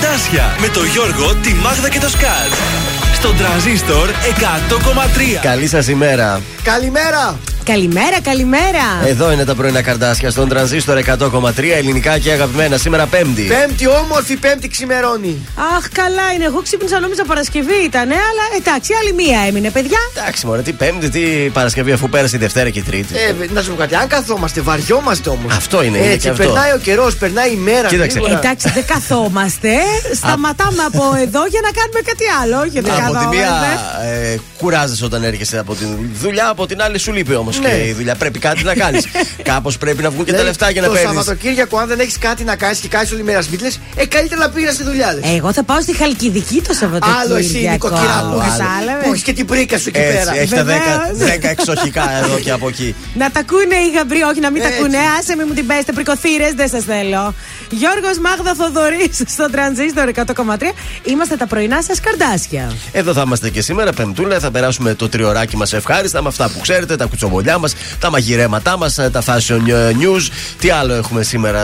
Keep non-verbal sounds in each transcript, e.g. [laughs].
Καρτάσια με το Γιώργο, τη Μάγδα και το Σκάτ. Στον τραζίστορ 100,3. Καλή σας ημέρα. Καλημέρα. Καλημέρα, καλημέρα. Εδώ είναι τα πρωινά καρτάσια στον τρανζίστορ 100,3 ελληνικά και αγαπημένα. Σήμερα Πέμπτη. Πέμπτη, όμορφη Πέμπτη ξημερώνει. Αχ, καλά είναι. Εγώ ξύπνησα νόμιζα Παρασκευή ήταν, αλλά εντάξει, άλλη μία έμεινε, παιδιά. Εντάξει, μωρέ, τι Πέμπτη, τι Παρασκευή, αφού πέρασε η Δευτέρα και η Τρίτη. Ε, να σου πω κάτι, αν καθόμαστε, βαριόμαστε όμως. Αυτό είναι, είναι Έτσι, και αυτό. περνάει ο καιρός, περνάει η μέρα. Κοίταξε. γρήγορα. Εντάξει, δεν καθόμαστε. [laughs] Σταματάμε από εδώ για να κάνουμε κάτι άλλο. Όχι, δεν Από τη μία καθόμαστε. ε, κουράζεσαι όταν έρχεσαι από τη δουλειά, από την άλλη σου λείπει όμως Ναι. και η δουλειά. Πρέπει κάτι να κάνεις. [laughs] Κάπως πρέπει να βγουν και τα Δηλαδή, λεφτά για να Το παίρνεις. Σαββατοκύριακο, αν δεν έχεις κάτι να κάνεις και κάνεις όλη μέρα σπίτι, λες, ε, καλύτερα να πήγα στη δουλειά. λες. Εγώ θα πάω στη Χαλκιδική το Σαββατοκύριακο. Άλλο εσύ, νοικοκυρά Άλλο, που έχεις- κατάλαβες. που έχεις και την πρίκα σου εκεί Έτσι, πέρα. έχεις τα 10, Βεβαίως. 10 εξοχικά εδώ και από εκεί. [laughs] Να τα ακούνε οι γαμπροί, όχι να μην τα Έτσι. ακούνε. Άσε με μου την πέστε, πρικοθύρες, δεν σας θέλω. Γιώργος Μάγδα Θοδωρής στο τρανζίστορ 100,3. Είμαστε τα πρωινά σας καρδάσια. Εδώ θα είμαστε και σήμερα, Πεμπτούλα. Θα περάσουμε το τριωράκι μας ευχάριστα με αυτά που ξέρετε, τα κουτσομπολιά μας, τα μαγειρέματά μας, τα fashion ε, news. Τι άλλο έχουμε σήμερα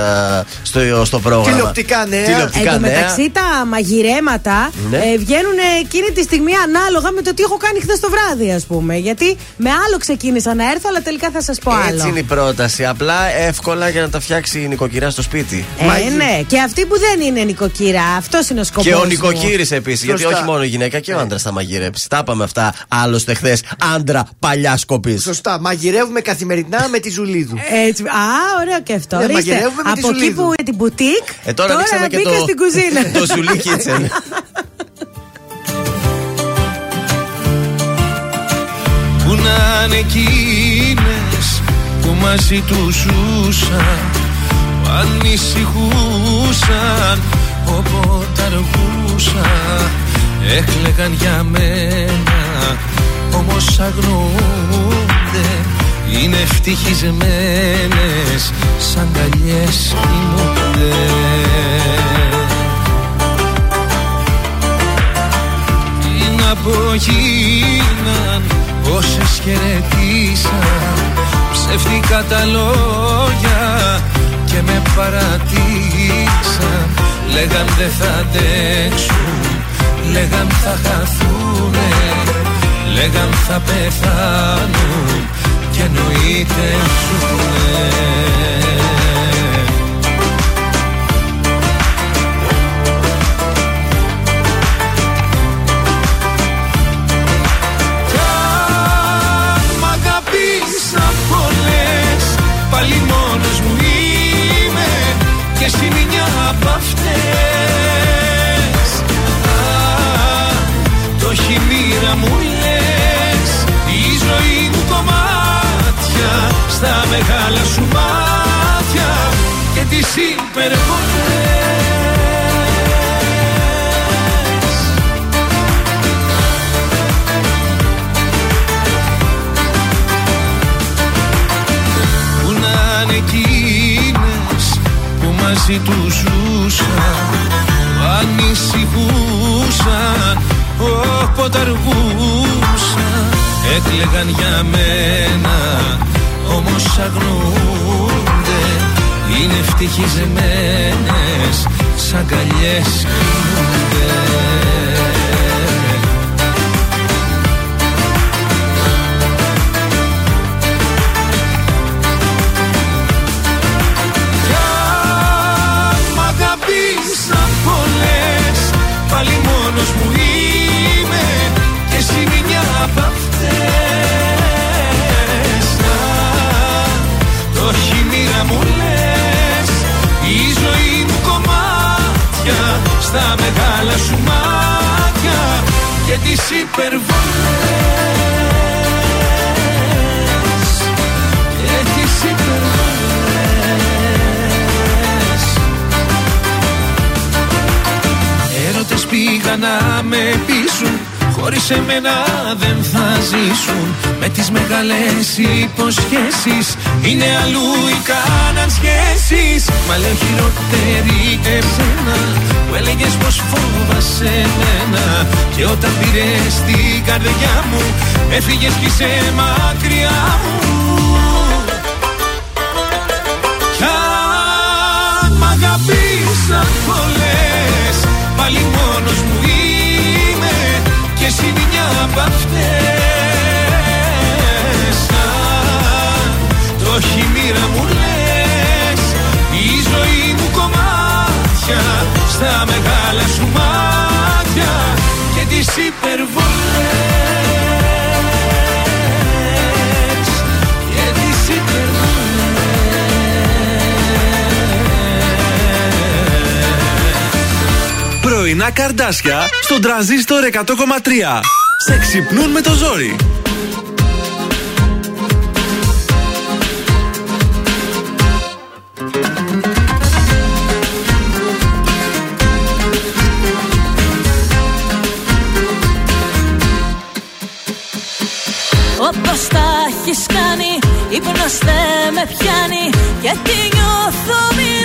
στο, στο πρόγραμμα; Τηλεοπτικά νέα. Τηλεοπτικά Εν τω νέα. μεταξύ τα μαγειρέματα Ναι. ε, βγαίνουν εκείνη τη στιγμή ανάλογα με το τι έχω κάνει χθες το βράδυ, ας πούμε. Γιατί με άλλο ξεκίνησα να έρθω, αλλά τελικά θα σας πω άλλο. Έτσι είναι η πρόταση. Απλά εύκολα για να τα φτιάξει η νοικοκυρά στο σπίτι. Ε, Μαγει- ναι, και αυτή που δεν είναι νοικοκυρά, αυτός είναι ο σκοπός. Και ο νοικοκύρης επίσης. Γιατί Σωστά. όχι μόνο η γυναίκα και ο άντρας θα μαγειρέψει. Τα είπαμε αυτά άλλωστε χθες. Άντρα παλαιάς κοπής. Σωστά, μαγειρεύουμε καθημερινά με τη Ζουλίδου. Έτσι. Α, ωραίο και αυτό. Ναι, Ορίστε, μαγειρεύουμε με τη από εκεί Ζουλίδου. που είναι την μπουτίκ, Ε, τώρα ανοίξαμε και μπήκα το, στην κουζίνα. [laughs] το Ζουλί Kitchen. [laughs] Που να είναι εκείνες που μαζί τους ζούσαν Που ανησυχούσαν όποτε αργούσαν Έκλεγαν για μένα όμως αγνοούνται Είναι ευτυχισμένες σαν καλιές κοιμούνται Τι να πω γίναν Όσες χαιρετήσαν Ψεύτικα τα λόγια Και με παρατήσαν Λέγαν δεν θα αντέξουν Λέγαν θα χαθούνε Λέγαν θα πεθάνουν Και εννοείται ζουνε Κι αν μ' αγαπήσαν πολλές Πάλι μόνος μου είμαι. Και εσύ μια απ' αυτές Στα μεγάλα σου μάτια Και τις υπερβολές. Που να είναι εκείνες που μαζί τους ζούσαν Που ανησυχούσαν όποτε αργούσαν Έκλεγαν για μένα όμως αγνοούνται Είναι ευτυχισμένες σαν καλιές κοιμούνται Στα μεγάλα σου μάτια Και τις υπερβολές. Και τις υπερβολές. Έρωτες πήγαν να με πείσουν Χωρίς εμένα δεν θα ζήσουν. Με τις μεγάλες υποσχέσεις. Είναι αλλού οι κάναν σχέσεις Μα λέω χειρότερη εσένα Που έλεγες πως φόβασαι εμένα. Και όταν πήρες την καρδιά μου Έφυγες κι είσαι μακριά μου. Κι αν μ' αγαπήσαν πολλές πάλι μόνος μου είμαι Και εσύ μια απ' αυτές. Το έχει μοίρα μου λες Η ζωή μου κομμάτια Στα μεγάλα σου μάτια Και τις υπερβολές Πρωινά καρδάσια στον τραζίστορ 100,3. Σε ξυπνούν με το ζόρι. Όπως τα έχεις κάνει Ύπνος δεν με πιάνει Και τι νιώθω μη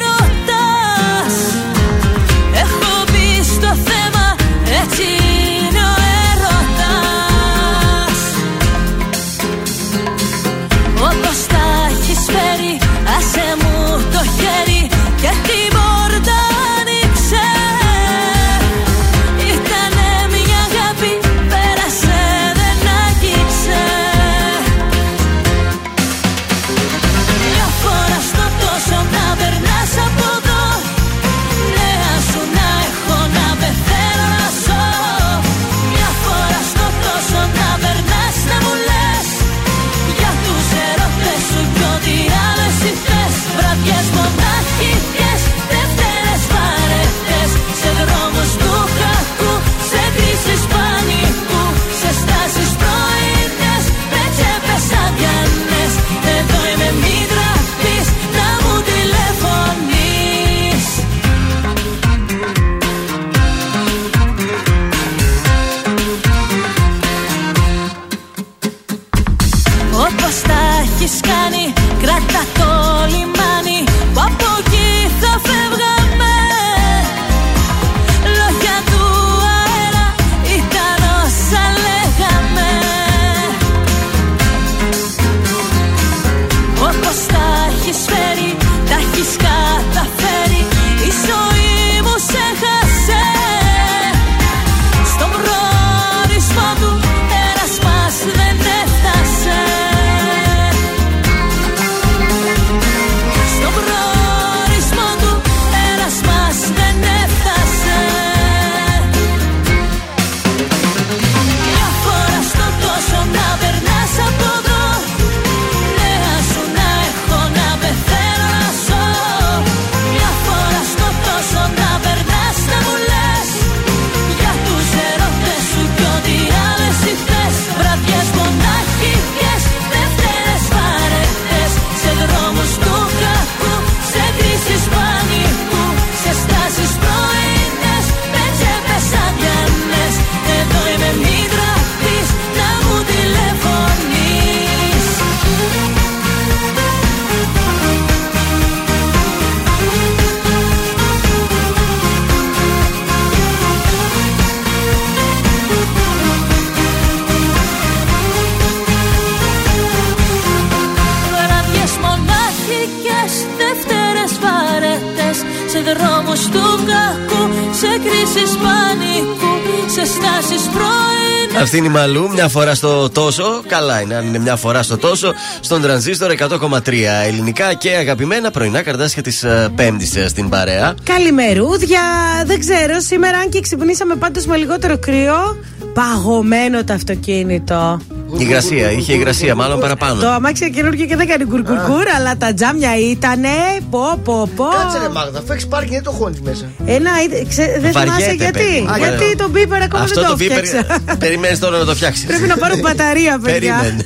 πρωινές Αυτή είναι η Μαλού, μια φορά στο τόσο. Καλά είναι, αν είναι μια φορά στο τόσο. Στον τρανζίστορ 100,3 ελληνικά και αγαπημένα πρωινά καρτάσια της Πέμπτης στην παρέα. Καλημερούδια. Δεν ξέρω, σήμερα αν και ξυπνήσαμε πάντως με λιγότερο κρύο, παγωμένο το αυτοκίνητο. Υγρασία, είχε υγρασία, μάλλον παραπάνω. Το αμάξι καινούργιο και δεν κάνει κουρκουρκουρ, αλλά τα τζάμια ήτανε. Πω, πω, πω. Κάτσε ρε Μάγδα, αφού έχει πάρει και δεν το χώνει μέσα. Ένα, ε, ξε- δεν Βαριέται, θυμάσαι γιατί. παιδί μου. γιατί τον μπίπερ ακόμα Αυτό δεν το το φτιάξα. [laughs] Περιμένεις τώρα να το φτιάξεις. Πρέπει να πάρω μπαταρία, παιδιά. Περίμενε.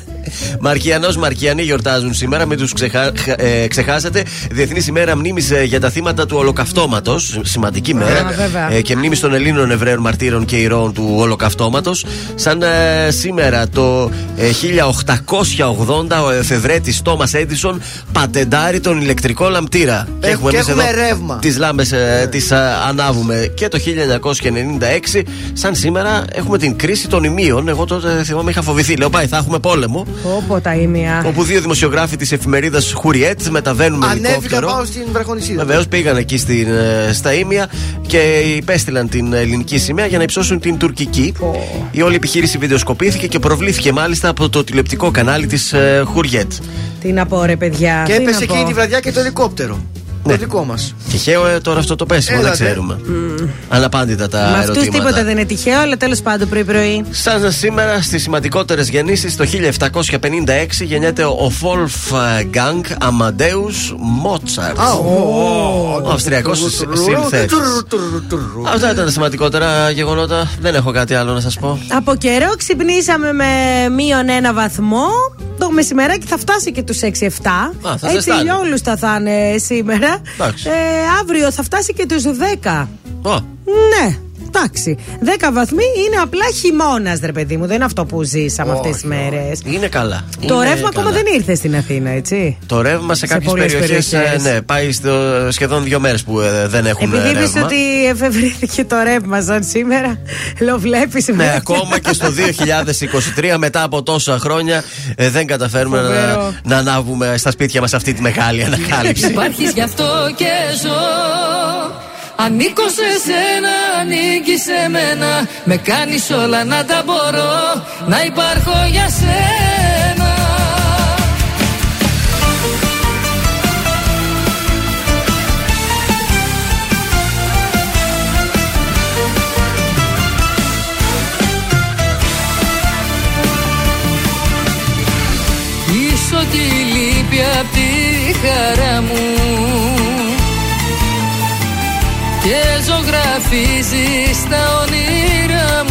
Μαρκιανός Μαρκιανοί γιορτάζουν σήμερα, μην τους ξεχα... ε, ξεχάσετε. Διεθνής ημέρα μνήμη για τα θύματα του Ολοκαυτώματος. Σημαντική μέρα. βέβαια. Ε, και μνήμη των Ελλήνων Εβραίων μαρτύρων και ηρώων του Ολοκαυτώματος. Σαν ε, σήμερα το ε, 1880 ο εφευρέτης Τόμας Έντισον πατεντάρει τον ηλεκτρικό λαμπτήρα. Ε, και εμείς έχουμε εδώ ρεύμα. Τις λάμπες ε, τις ανάβουμε. Και το 1996, σαν σήμερα, έχουμε την κρίση των ημείων. Εγώ τότε θυμάμαι είχα φοβηθεί. Λέω πάει, θα έχουμε πόλεμο. Όπω τα ήμια. Όπου δύο δημοσιογράφοι της εφημερίδας Χουριέτ μεταβαίνουν με Ανέβηκα ελικόπτερο. πάω στην βραχονισίδα. Βεβαίως πήγαν εκεί στην, ε, στα Ήμια και υπέστειλαν την ελληνική σημαία για να υψώσουν την τουρκική. Η όλη επιχείρηση βιντεοσκοπήθηκε και προβλήθηκε μάλιστα από το τηλεοπτικό κανάλι της Χουριέτ. Τι να πω, ρε παιδιά. Και τι έπεσε να πω. εκείνη τη βραδιά και το ελικόπτερο. Ναι. Το δικό μα. Τυχαίο ε, τώρα αυτό το πέσιμο, δεν Έλατε. ξέρουμε. Αναπάντητα τα Με αυτού ερωτήματα. τίποτα δεν είναι τυχαίο, αλλά τέλο πάντων πρωί-πρωί. Σαν σήμερα στι σημαντικότερε γεννήσει, το 1756 γεννιέται ο Wolfgang Amadeus Mozart. Ο Αυστριακό συνθέτη. Αυτά ήταν τα σημαντικότερα γεγονότα. Δεν έχω κάτι άλλο να σα πω. Από καιρό ξυπνήσαμε με μείον ένα βαθμό. Το μεσημεράκι θα φτάσει και τους 6-7. θα Έτσι ζεστάνει. ηλιόλουστα θα είναι σήμερα. Εντάξει. Ε, αύριο θα φτάσει και τους 10. Ω, Ναι, εντάξει. 10 βαθμοί είναι απλά χειμώνας, ρε παιδί μου. Δεν είναι αυτό που ζήσαμε αυτές τις μέρες. είναι καλά. Το Είναι ρεύμα ακόμα καλά. δεν ήρθε στην Αθήνα, έτσι. Το ρεύμα σε Σε κάποιες πολλές περιοχές περιοχές. ναι, πάει στο, σχεδόν δύο μέρες που ε, δεν έχουμε Επειδή είπες ρεύμα. ότι εφευρέθηκε το ρεύμα σαν σήμερα, [laughs] lo βλέπεις Ναι, βέβαια. ακόμα και στο 2023, μετά από τόσα χρόνια, ε, δεν καταφέρουμε να, Φοβερό. να ανάβουμε στα σπίτια μας αυτή τη μεγάλη ανακάλυψη. Υπάρχεις γι' αυτό και ζω Ανήκω σε σένα, ανήκει σε μένα. Με κάνεις όλα να τα μπορώ Να υπάρχω για σένα. Είσαι ό,τι λείπει απ' τη χαρά μου και ζωγραφίζεις τα όνειρά μου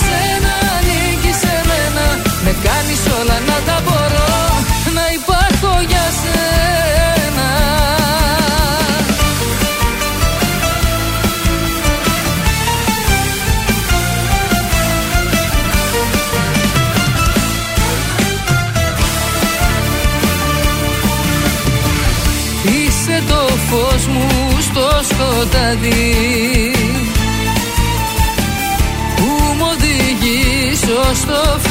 οδηγείς ως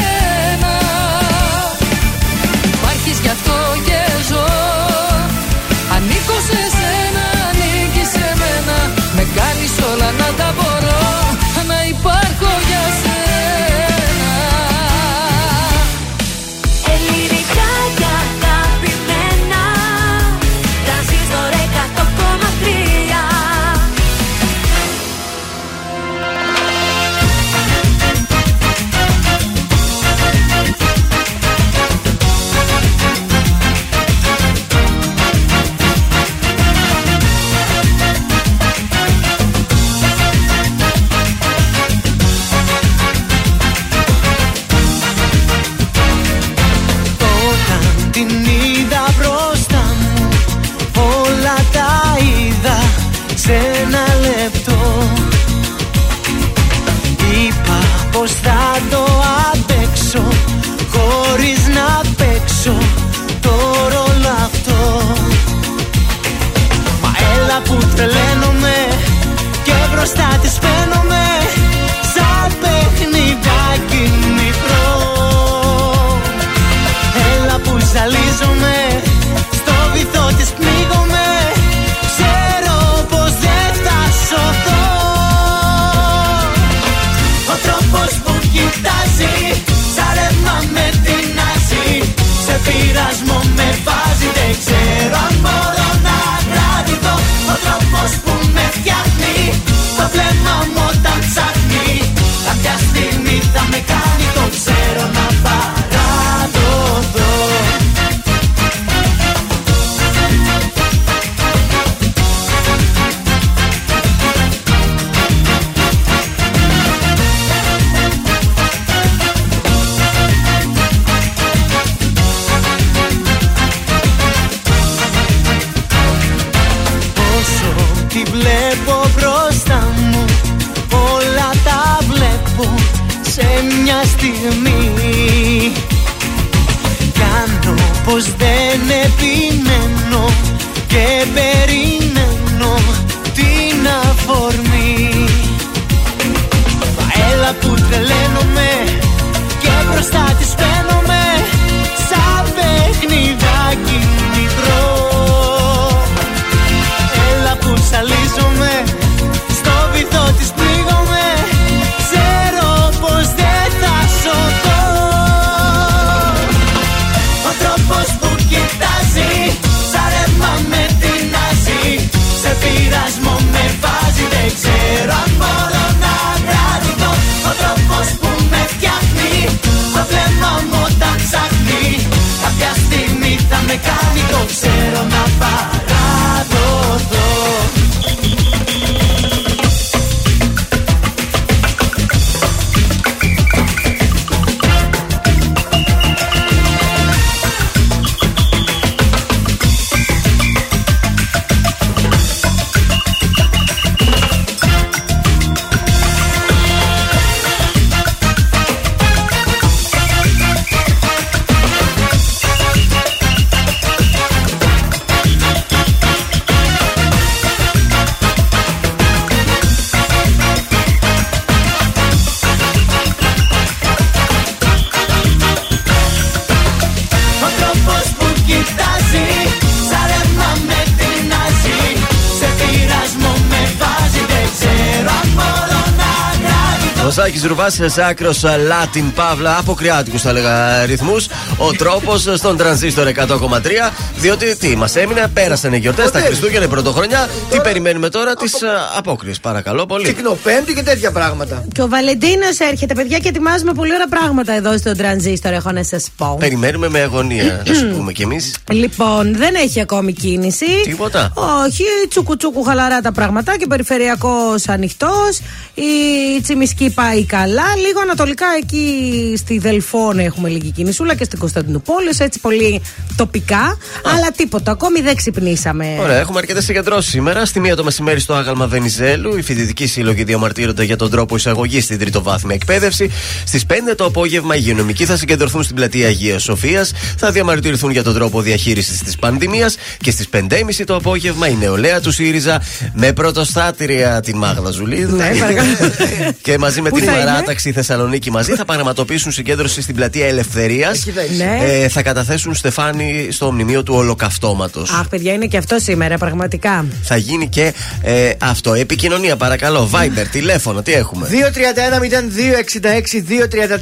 Ο Σάκη Ρουβά σε άκρο Latin Παύλα, αποκριάτικους θα έλεγα ρυθμούς. Ο τρόπος στον τρανζίστορ 100,3. Διότι τι, μας έμεινε, πέρασαν οι γιορτές, τα τέλος. Χριστούγεννα, η Πρωτοχρονιά. Τι περιμένουμε τώρα, τις απόκριες, παρακαλώ πολύ. Κυκνοπέμπτη και τέτοια πράγματα. Και ο Βαλεντίνος έρχεται, παιδιά, και ετοιμάζουμε πολύ ωραία πράγματα εδώ στον τρανζίστορ, έχω να σας πω. Περιμένουμε με αγωνία, [clears throat] να σου πούμε κι εμείς. Λοιπόν, δεν έχει ακόμη κίνηση. Τίποτα. Όχι, τσούκου τσούκου χαλαρά τα πράγματα και περιφερειακός ανοιχτός. Η Τσιμισκή πάει καλά. Λίγο ανατολικά εκεί στη Δελφόνη έχουμε λίγη κινησούλα και στην Κωνσταντινούπολη. Έτσι πολύ τοπικά. Αλλά τίποτα. Ακόμη δεν ξυπνήσαμε. Ωραία, έχουμε αρκετές συγκεντρώσεις σήμερα. Στη μία το μεσημέρι στο άγαλμα Βενιζέλου, οι φοιτητικοί σύλλογοι διαμαρτύρονται για τον τρόπο εισαγωγής στην τριτοβάθμια εκπαίδευση. Στις 5 το απόγευμα οι υγειονομικοί θα συγκεντρωθούν στην πλατεία Αγίας Σοφίας, θα διαμαρτυρηθούν για τον τρόπο διαχείρισης της πανδημίας και στις 5.30 το απόγευμα η νεολαία του ΣΥΡΙΖΑ με πρωτοστάτρια την Μάγδα Ζουλίδου. Ναι, παρακαλώ. [laughs] και μαζί με Πού την θα είναι; παράταξη Θεσσαλονίκη μαζί θα πραγματοποιήσουν συγκέντρωση στην πλατεία Ελευθερίας. Εκεί θα είναι. Ναι. Ε, θα καταθέσουν στεφάνι στο μνημείο του Ολοκαυτώματος. Αχ, παιδιά, είναι και αυτό σήμερα, πραγματικά. Θα γίνει και ε, αυτό. Επικοινωνία, παρακαλώ. Viber, [laughs] τηλέφωνο, τι έχουμε;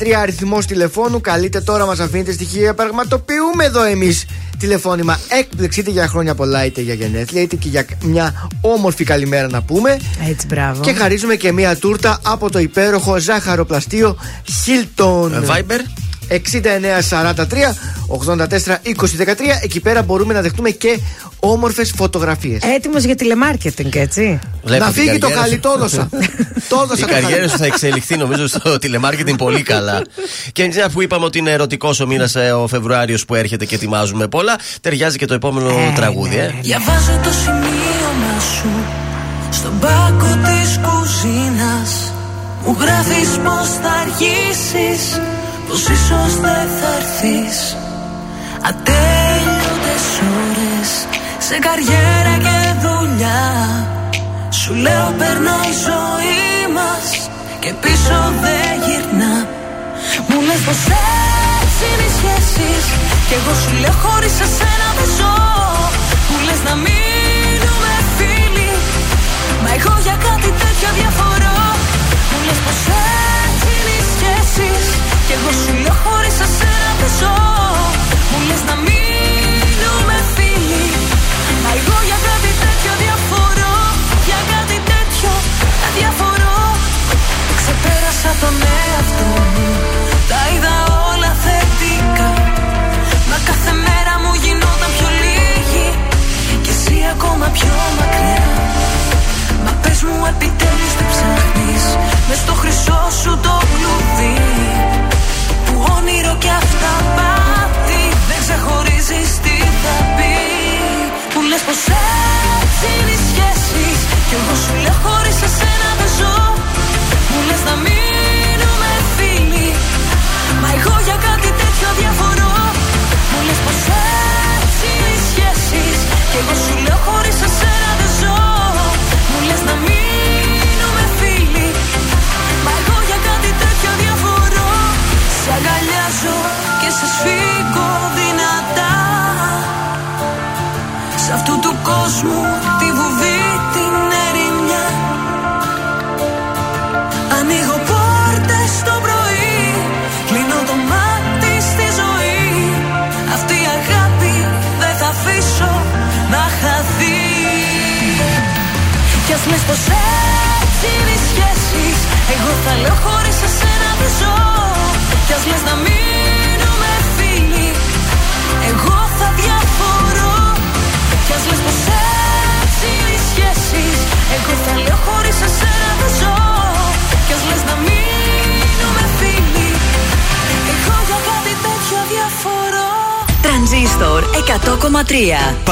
231-0266-233 αριθμός τηλεφώνου. Καλείτε τώρα, μας αφήνετε στοιχεία. Πραγματοποιούμε εδώ εμείς τηλεφώνημα έκπληξη είτε για χρόνια πολλά είτε για γενέθλια είτε και για μια όμορφη καλημέρα να πούμε. Έτσι, μπράβο. Και χαρίζουμε και μια τούρτα από το υπέροχο ζάχαροπλαστείο Hilton. Ε, Viber; 6943 84 20 13. Εκεί πέρα μπορούμε να δεχτούμε και όμορφες φωτογραφίες. Έτοιμος για τηλεμάρκετινγκ, έτσι. Βλέπω Να την φύγει το καριέρα χαλί, σου. το έδωσα. [laughs] Το Η έδωσα. το καριέρα χαλί. σου θα εξελιχθεί νομίζω στο τηλεμάρκετινγκ πολύ καλά. και μια που είπαμε ότι είναι ερωτικός ο μήνας ο Φεβρουάριος που έρχεται και ετοιμάζουμε πολλά, ταιριάζει και το επόμενο Ε, τραγούδι, ναι. ε. Διαβάζω το σημείωμα σου Στον πάκο της κουζίνας Μου γράφεις πως θα αργήσεις Πως ίσως δεν θα έρθεις. Ατέλειωτες ώρες Σε καριέρα και δουλειά. Σου λέω περνάει η ζωή μας Και πίσω δεν γυρνά Μου λες πως έτσι είναι οι σχέσεις Κι εγώ σου λέω χωρίς εσένα δεν ζω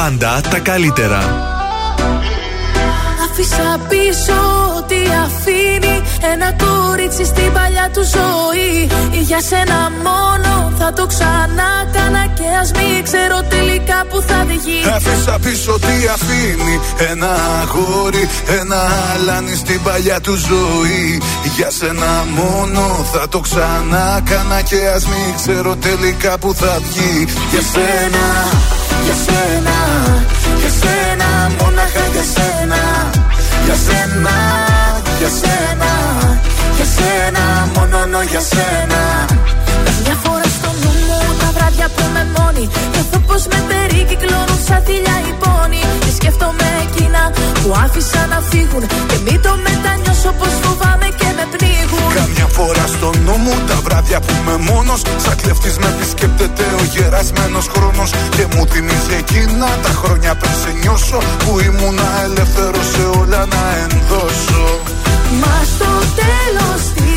Πάντα τα καλύτερα. Άφησα πίσω ό,τι αφήνει Ένα κορίτσι στην παλιά του ζωή. Για σένα μόνο θα το ξανά κάνα Και ας μην ξέρω τελικά που θα βγει. Άφησα πίσω τι αφήνει Ένα αγόρι, ένα αλάνι στην παλιά του ζωή. Για σένα μόνο θα το ξανά κάνα Και ας μην ξέρω τελικά που θα βγει. Για σένα, για σένα, Για σένα, για σένα, για σένα Μόνο για σένα. Μια φορά στο νου μου τα βράδια που είμαι μόνη. Νιώθω πως με περικυκλώνουν σαν θηλιά οι πόνοι Και σκέφτομαι εκείνα που άφησα να φύγουν. Και μην το μετανιώσω πως φοβάμαι και με πνίγουν. Καμιά φορά στο νου μου τα βράδια που είμαι μόνος. Σαν κλεφτής με επισκέπτεται ο γερασμένος χρόνος. Και μου θυμίζει εκείνα τα χρόνια πριν σε νιώσω. Που ήμουνα ελεύθερος σε όλα να ενδώσω. Μα στο τέλος της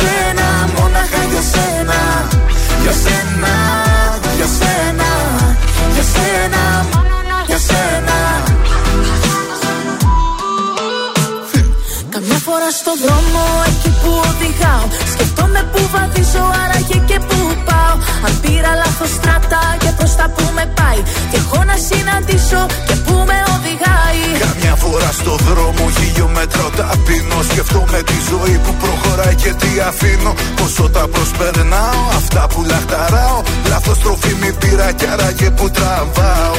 σένα Μόναχα για σένα. Για σένα, για σένα, για σένα Για σένα. Καμιά φορά στο δρόμο εκεί που οδηγάω Σκεφτόμαι που βαδίζω άραγε και που πάω. Αν πήρα λάθος στράτα και προς τα που με πάει. Και έχω να συναντήσω και που με οδηγάει. Καμιά φορά στο δρόμο χιλιόμετρο ταπεινώ Σκεφτόμαι τη ζωή που προχωράει και τι αφήνω. Πόσο τα προσπερνάω, αυτά που λαχταράω. Λάθος τροφή μη πήρα κι άραγε που τραβάω.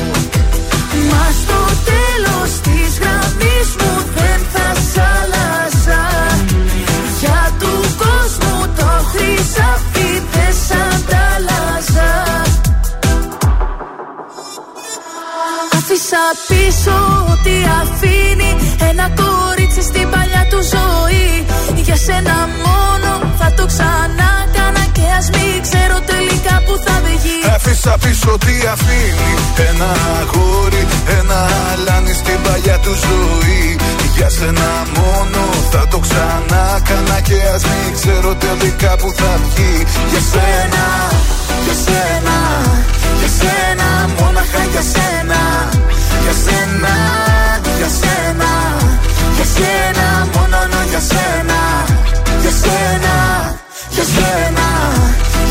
Μα στο τέλος της γραμμής μου δεν θα σ' άλλαζα. Για του κόσμου το χρυσάφι δεν σ' αντάλλαζα. Άφησα πίσω ό,τι αφήνει Ένα κορίτσι στην παλιά του ζωή. Για σένα μόνο θα το ξανά κάνα Και ας μην ξέρω τελικά που θα βγει Άφησα πίσω τι αφήνει. Ένα αγόρι, ένα αλάνι στην παλιά του ζωή. Για σένα μόνο θα το ξανά κάνα Και ας μην ξέρω τελικά που θα βγει. Για σένα, για σένα, για σένα Μόναχα για σένα. Για σένα, για σένα, για σένα Μόνο για σένα Για σένα, για σένα,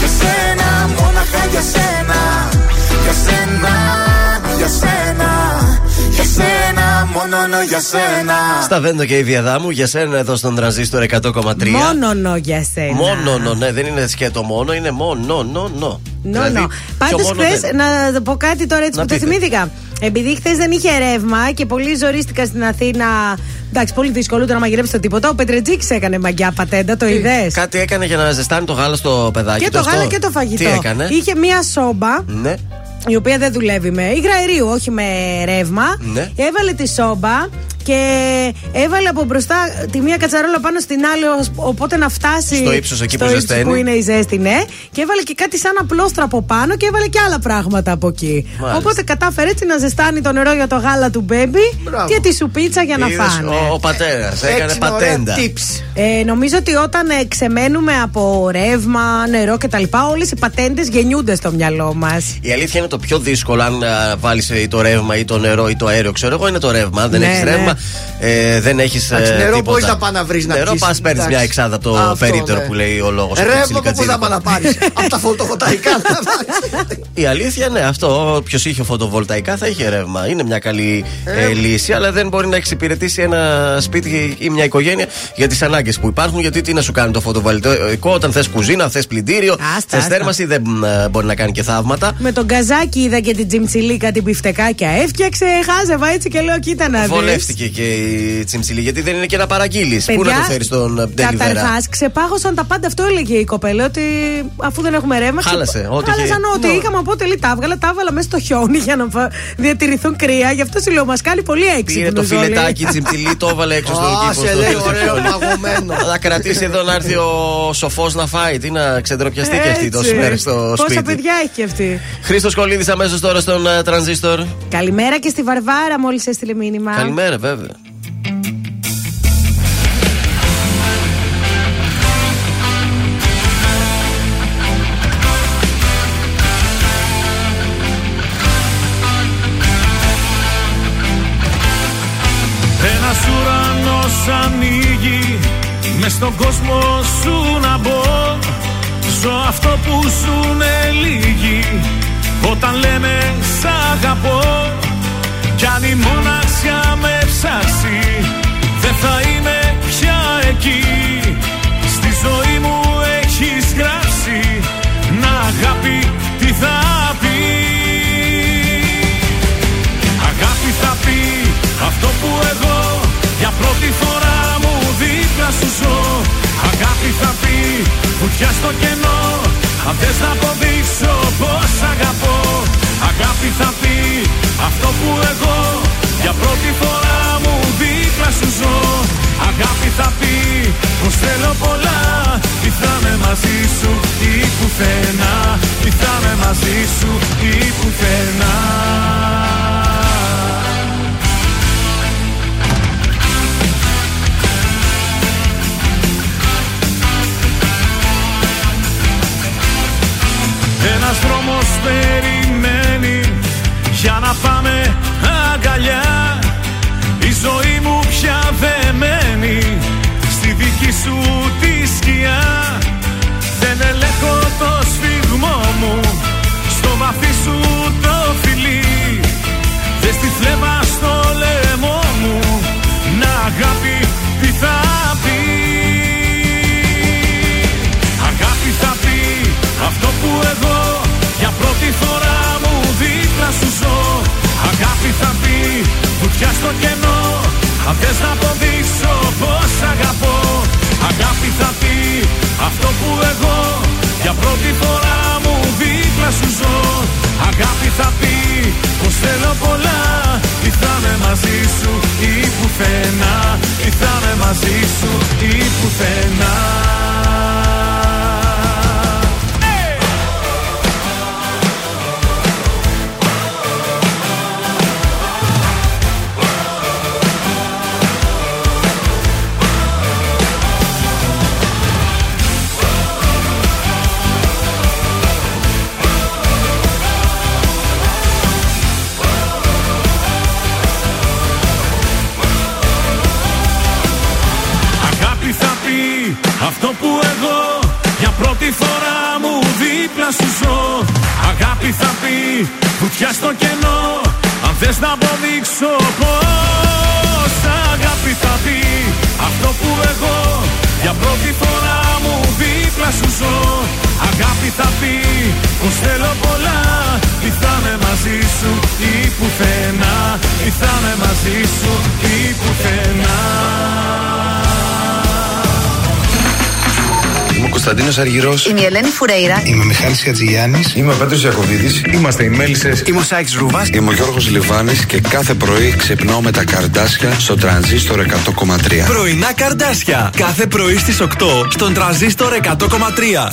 για σένα Μόναχα για σένα Για σένα, για σένα Για σένα, μόνο για σένα Στα Βέντο και η Διαδάμου για σένα εδώ στον τρανζίστορ 100,3. Μόνο για σένα. Μόνο, ναι, δεν είναι σκέτο μόνο, είναι μόνο, νο, νο. No, no. Πάντω, χθε, να πω κάτι τώρα έτσι Να που το πείτε. θυμήθηκα. Επειδή χθες δεν είχε ρεύμα και πολύ ζορίστηκα στην Αθήνα. Εντάξει, πολύ δύσκολο ούτε να μαγειρέψει το τίποτα. Ο Πετρετζίκης έκανε μαγιά πατέντα, το είδες; Κάτι έκανε για να ζεστάνει το γάλα στο παιδάκι. Και το αυτό. γάλα και το φαγητό. Τι έκανε; Είχε μία σόμπα Ναι. η οποία δεν δουλεύει με υγραερίου, όχι με ρεύμα. Ναι. Έβαλε τη σόμπα και έβαλε από μπροστά τη μία κατσαρόλα πάνω στην άλλη, ως- οπότε να φτάσει. Στο ύψος εκεί που ύψος ζεσταίνει. που είναι η ζέστη, ναι. Και έβαλε και κάτι σαν απλόστρα από πάνω και έβαλε και άλλα πράγματα από εκεί. Μάλιστα. Οπότε κατάφερε έτσι να ζεστάνει το νερό για το γάλα του μπέμπι Μπράβο. και τη σουπίτσα για να Είδες, φάνε. Ο, ο πατέρα έκανε Έξι ωραία πατέντα. tips. Ε, νομίζω ότι όταν ε, ξεμένουμε από ρεύμα, νερό κτλ., όλες οι πατέντες γεννιούνται στο μυαλό μας. Η αλήθεια είναι το πιο δύσκολο αν βάλεις το ρεύμα ή το νερό ή το αέριο. Ξέρω εγώ είναι το ρεύμα. Αν δεν Ναι, έχεις ναι. ρεύμα, ε, δεν έχεις. Εντάξει, νερό μπορείς να πάει να βρεις να Νερό πιεις. πας παίρνεις Εντάξει. μια εξάδα από το Αυτό, περίπτερο ναι. που λέει ο λόγος. Ρεύμα που θα πάει να πάρεις. [laughs] Από τα φωτοβολταϊκά. Η αλήθεια ναι, αυτό. Όποιος είχε φωτοβολταϊκά θα είχε ρεύμα. Είναι μια καλή ε, λύση, αλλά δεν μπορεί να εξυπηρετήσει ένα σπίτι ή μια οικογένεια για τις ανάγκες που υπάρχουν. Γιατί τι να σου κάνει το φωτοβολταϊκό όταν θες κουζίνα, θες πλυντήριο, Άστα, θες άστα. θέρμανση, δεν ε, μπορεί να κάνει και θαύματα. Με τον καζάκι είδα και την τζιμτσιλίκα την πιφτεκάκια. Έφτιαξε, χάζευα έτσι και λέω: Κοίτα να δεις. Βολεύτηκε και η τσιμψιλή, γιατί δεν είναι και να παραγγείλεις. Πού Παιδιά, να το φέρεις στον ε, delivery. Καταρχάς, ξεπάγωσαν τα πάντα. Αυτό έλεγε η κοπέλα. Ότι αφού δεν έχουμε ρεύμα. Χάλασε, ό,τι είχε. Χάλασαν ό,τι Ναι. είχαμε. Οπότε λέει, τα έβγαλα, τα έβαλα μέσα στο χιόνι για να φα- διατηρηθούν κρύα. Γι' αυτό σου λέω, μας κάνει πολύ έξυπνο. Πήρε το φιλετάκι τσιμπτιλί, [laughs] το έβαλε έξω στον Α, κήπος. σε στο λέει, στο ωραίο, χιόνι. παγωμένο. Θα κρατήσει εδώ να έρθει ο σοφός να φάει. Τι να ξεντροπιαστεί και αυτή τόσε μέρες στο Πόσα σπίτι. παιδιά έχει και αυτή; Χρήστος Κολίδη αμέσως τώρα στον ε, τρανζίστορ. Καλημέρα και στη Βαρβάρα, μόλις έστειλε μήνυμα. Καλημέρα, βέβαια. Στον κόσμο σου να μπω. Ζω αυτό που ζουνε λίγοι Όταν λένε σ' αγαπώ Κι αν η μοναξιά με ψάξει Δεν θα είμαι πια εκεί. Στη ζωή μου έχεις γράψει Να αγάπη τι θα πει. Αγάπη θα πει αυτό που εγώ για πρώτη φορά μου δίπλα σου ζω. Αγάπη θα πει βουτιά στο κενό. Αν θες να αποδείξω πως αγαπώ Αγάπη θα πει αυτό που εγώ για πρώτη φορά μου δίπλα σου ζω. Αγάπη θα πει πως θέλω πολλά Τι θα είμαι μαζί σου ή πουθενά. Τι θα είμαι μαζί σου ή πουθενά Ένας δρόμος περιμένει για να πάμε αγκαλιά. Η ζωή μου πια δεμένη στη δική σου τη σκιά. Δεν ελέγχω το σφιγμό μου στο βαθύ σου το που εγώ για πρώτη φορά μου δίπλα σου ζω. Αγάπη θα πει βουτιά στο κενό. Αν θες να αποδείξω πως αγαπώ Αγάπη θα πει αυτό που εγώ για πρώτη φορά μου δίπλα σου ζω. Αγάπη θα πει πως θέλω πολλά Τι θα είμαι μαζί σου ή πουθενά. Τι θα είμαι μαζί σου ή πουθενά αυτό που εγώ για πρώτη φορά μου δίπλα σου ζω. Αγάπη θα πει βουτιά στο κενό. Αν θες να αποδείξω πως Αγάπη θα πει αυτό που εγώ Κωνσταντίνος Αργυρός. Είμαι η Ελένη Φουρέιρα. Είμαι ο Μιχάλης Χατζηγιάννης. Είμαι ο Πέτρος Ιακοβίδης. Είμαστε οι Μέλισσες. Είμαι ο Σάιξ Ρούβας. Είμαι ο Γιώργος Λιβάνης και κάθε πρωί ξυπνάω με τα καρδάσια στο τρανζίστορ 100,3. Πρωινά καρδάσια. Κάθε πρωί στις 8 στον τραζίστορ 100,3.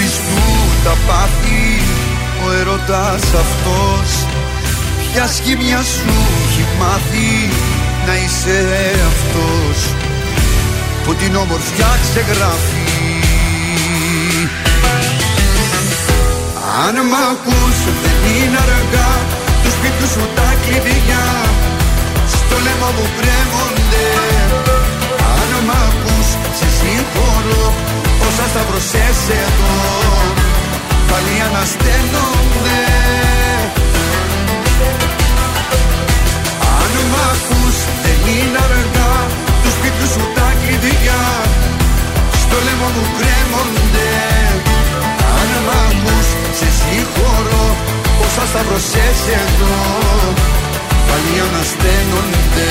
Χριστού τα πάθη ο ερώτας αυτός. Ποια σχήμια σου έχει μάθει να είσαι αυτός; Που την όμορφιά ξεγράφει. Αν μ' ακούς δεν είναι αργά. Τους σπίτιους σου τα κλειδιά. Στο λαιμό μου πρέμονται. Αν μ' ακούς σε συγχωρώ. Πώς θα σταυρωσές εδώ Πάλι ανασταίνονται. Αν μ' δεν είναι αργά Τους πίτρε σου τα κλειδιά. Στο λαιμό μου κρέμονται. Αν σε συγχωρώ Πώς θα το; εδώ να ανασταίνονται.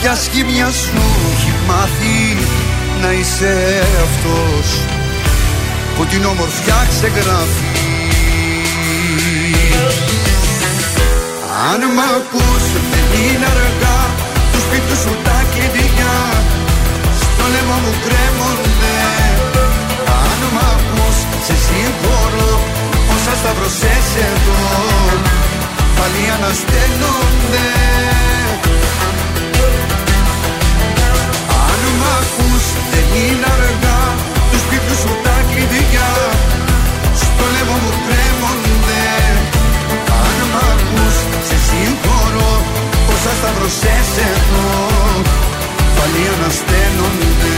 Ποια σχήμια σου έχει μάθει Να είσαι αυτός Που την όμορφιά ξεγράφει. Αν μ' ακούς δεν είναι αργά Του σπίτου σου τα κλειδιά. Στο λαιμό μου κρέμονται. Αν μ' ακούς σε συγχωρώ Όσα σταυρωσές εδώ Πάλι ανασταίνονται ακούς δεν είναι αργά. Τους σπίτου σου τα κλειδιά. Στο λαιμό μου κρέμονται. Αν μ' ακούς σε συγχωρώ. Όσα σταυρωσές εδώ Πάλι ανασταίνονται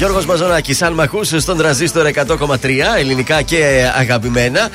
ακούς Γιώργος Μαζονάκης, αν μ' ακούς στον τραζίστορ 100,3 ελληνικά και αγαπημένα.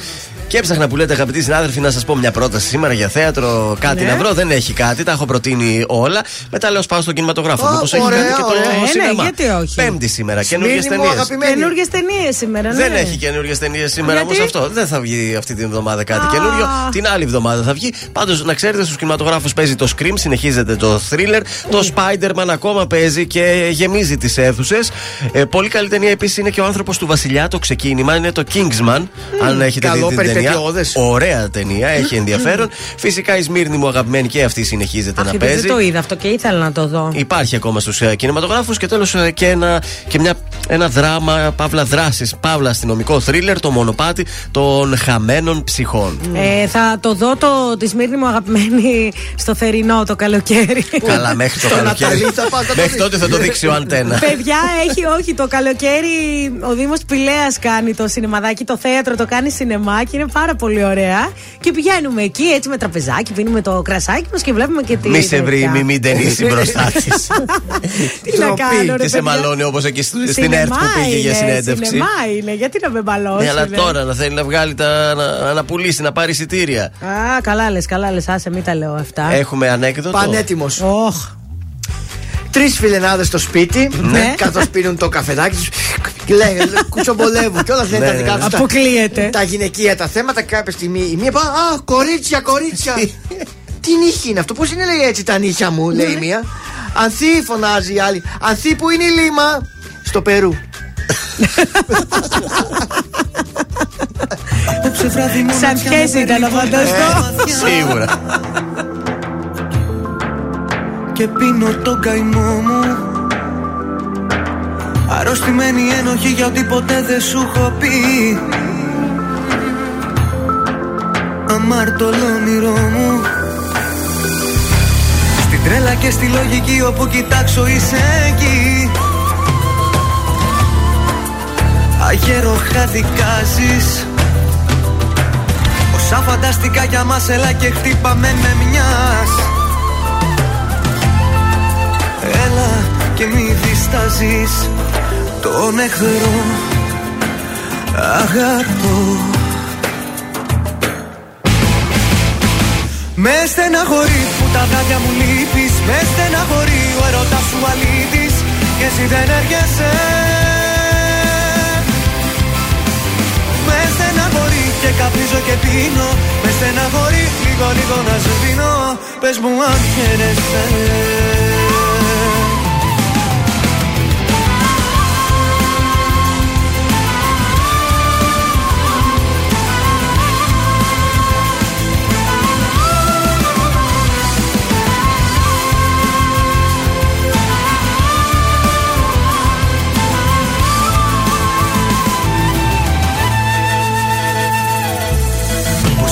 Και έψαχνα που λέτε αγαπητοί συνάδελφοι να σας πω μια πρόταση σήμερα για θέατρο. Κάτι Ναι. να βρω, δεν έχει κάτι, τα έχω προτείνει όλα. Μετά λέω πάω στο κινηματογράφο. Ω, Μήπως έχει ωραία, κάτι και το ωραία. Ε, ναι, σινεμά. γιατί όχι. Πέμπτη σήμερα, καινούργιες Σμύρνη μου, ταινίες. αγαπημένη. Καινούργιες ταινίες σήμερα, ναι. Δεν έχει καινούργιες ταινίες σήμερα Γιατί; όμως αυτό. Δεν θα βγει αυτή την εβδομάδα κάτι Α. καινούριο. Την άλλη εβδομάδα θα βγει. Πάντως να ξέρετε στους κινηματογράφους παίζει το Scream, συνεχίζεται το Thriller. Το Spider-Man ακόμα παίζει και γεμίζει τις αίθουσες. Ε, πολύ καλή ταινία επίσης είναι και ο άνθρωπος του Βασιλιά. Το ξεκίνημα είναι το Kingsman. Αν έχετε καλό, δει την ταινία. Περιπετειώδες. Ωραία ταινία, έχει ενδιαφέρον. Φυσικά η Σμύρνη μου αγαπημένη και αυτή συνεχίζεται Αχ, να δεν παίζει. το είδα αυτό και ήθελα να το δω. Υπάρχει ακόμα στους ε, κινηματογράφους και τέλος και, ένα, και μια, ένα δράμα, παύλα δράσης, παύλα αστυνομικό θρίλερ, το μονοπάτι των χαμένων ψυχών. Ε, θα το δω το τη Σμύρνη μου αγαπημένη στο θερινό το καλοκαίρι. Καλά, μέχρι το Στο καλοκαίρι. Ναταλί θα πας να το Μέχρι δεις. τότε θα το δείξει ο αντένα. Παιδιά, έχει όχι. Το καλοκαίρι ο Δήμος Πηλέας κάνει το σινεμαδάκι, το θέατρο το κάνει σινεμά και είναι πάρα πολύ ωραία. Και πηγαίνουμε εκεί έτσι με τραπεζάκι, πίνουμε το κρασάκι μας και βλέπουμε και τη. Μη σε βρει, τέτοια. μη μην ταινίσει [laughs] μπροστά της. Τι να Ντροπή. κάνω, ρε Και σε παιδιά. μαλώνει όπως εκεί στο- στην Σινεμά ΕΡΤ που πήγε για είναι, συνέντευξη. Σινεμά είναι, γιατί να με μπαλώσει. Ναι, αλλά τώρα να θέλει να βγάλει τα. να, να πουλήσει, να πάρει εισιτήρια. Α, καλά λες, καλά λες. Άσε, μην τα λέω αυτά. Έχουμε ανέκδοτο. Πανέτοιμος. Όχ. Τρεις φιλενάδες στο σπίτι, Ναι. [laughs] καθώς πίνουν το καφεδάκι τους. Λένε, κουτσομπολεύουν και όλα δεν είναι Ναι, τα δικά ναι. τους. Αποκλείεται. Τα γυναικεία τα θέματα κάποια στιγμή. Η μία πάει, Α, κορίτσια, κορίτσια. [laughs] Τι νύχι είναι αυτό, πώς είναι λέει έτσι τα νύχια μου, λέει η μία. Ανθή φωνάζει η άλλη. Ανθή που είναι η λίμα. Στο Περού. [laughs] Σαν ποιες ήταν να φανταστώ. Σίγουρα. Και πίνω τον καημό μου. Αρρωστημένη ένοχη για ό,τι ποτέ δεν σου έχω πει. Αμάρτωλο όνειρό μου. Στην τρέλα και στη λογική όπου κοιτάξω είσαι εκεί. Αγέροχα δικάζεις Όσα φανταστικά για μας έλα και χτύπαμε με μιας και μη διστάζεις. Τον εχθρό Αγαπώ. Με στεναχωρεί που τα βράδια μου λείπεις. Με στεναχωρεί ο έρωτας σου αλήτης. Και εσύ δεν έρχεσαι. Με στεναχωρεί και καπνίζω και πίνω. Με στεναχωρεί λίγο λίγο να σβήνω Πες μου αν χαίρεσαι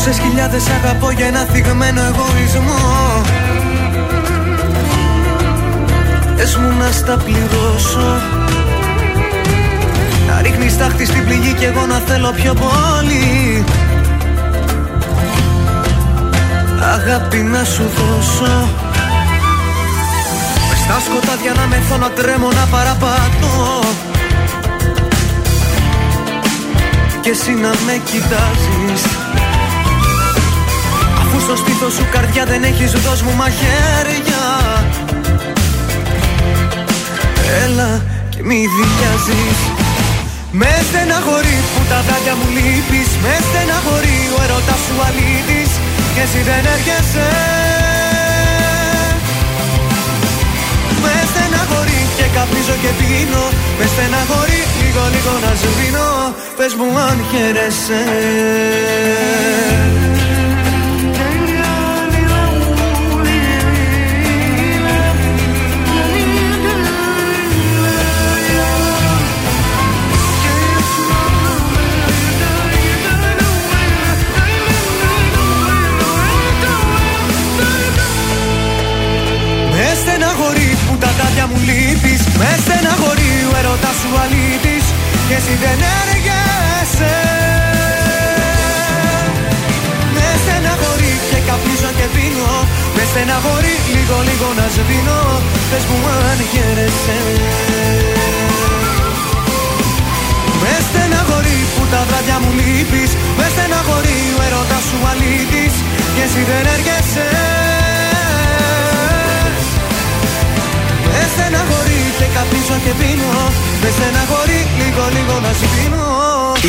Τόσες χιλιάδες αγαπώ για ένα θυγμένο εγωισμό. Πες μου να στα πληρώσω. Να ρίχνεις τάχτη στην πληγή κι εγώ να θέλω πιο πολύ. Αγάπη να σου δώσω. Μες στα σκοτάδια να μεθώ να τρέμω να παραπατώ. Και εσύ να με κοιτάζεις Αφού στο στήθο σου καρδιά δεν έχεις δώσ' μου μαχαίρια. Έλα και μη δικιάζεις Με στεναχωρείς που τα δάκια μου λείπεις. Με στεναχωρεί ο έρωτας σου αλήτης. Και εσύ δεν έρχεσαι. Με στεναχωρεί και καπνίζω και πίνω. Με στεναχωρεί λίγο λίγο να σβήνω Πες μου αν χαίρεσαι που τα τάδια μου λείπεις. Με στεναχωρεί ο έρωτας σου αλήτης. Και εσύ δεν έργεσαι Με στεναχωρεί και καπνίζω και πίνω. Με στεναχωρεί λίγο λίγο να σβήνω. Πες μου αν χαίρεσαι. Με στεναχωρεί που τα βράδια μου λείπεις. Με στεναχωρεί ο έρωτας σου αλήτης. Και εσύ δεν έρχεσαι στεναχωρεί και καπνίζω και πίνω Με στεναχωρεί λίγο λίγο να σβήνω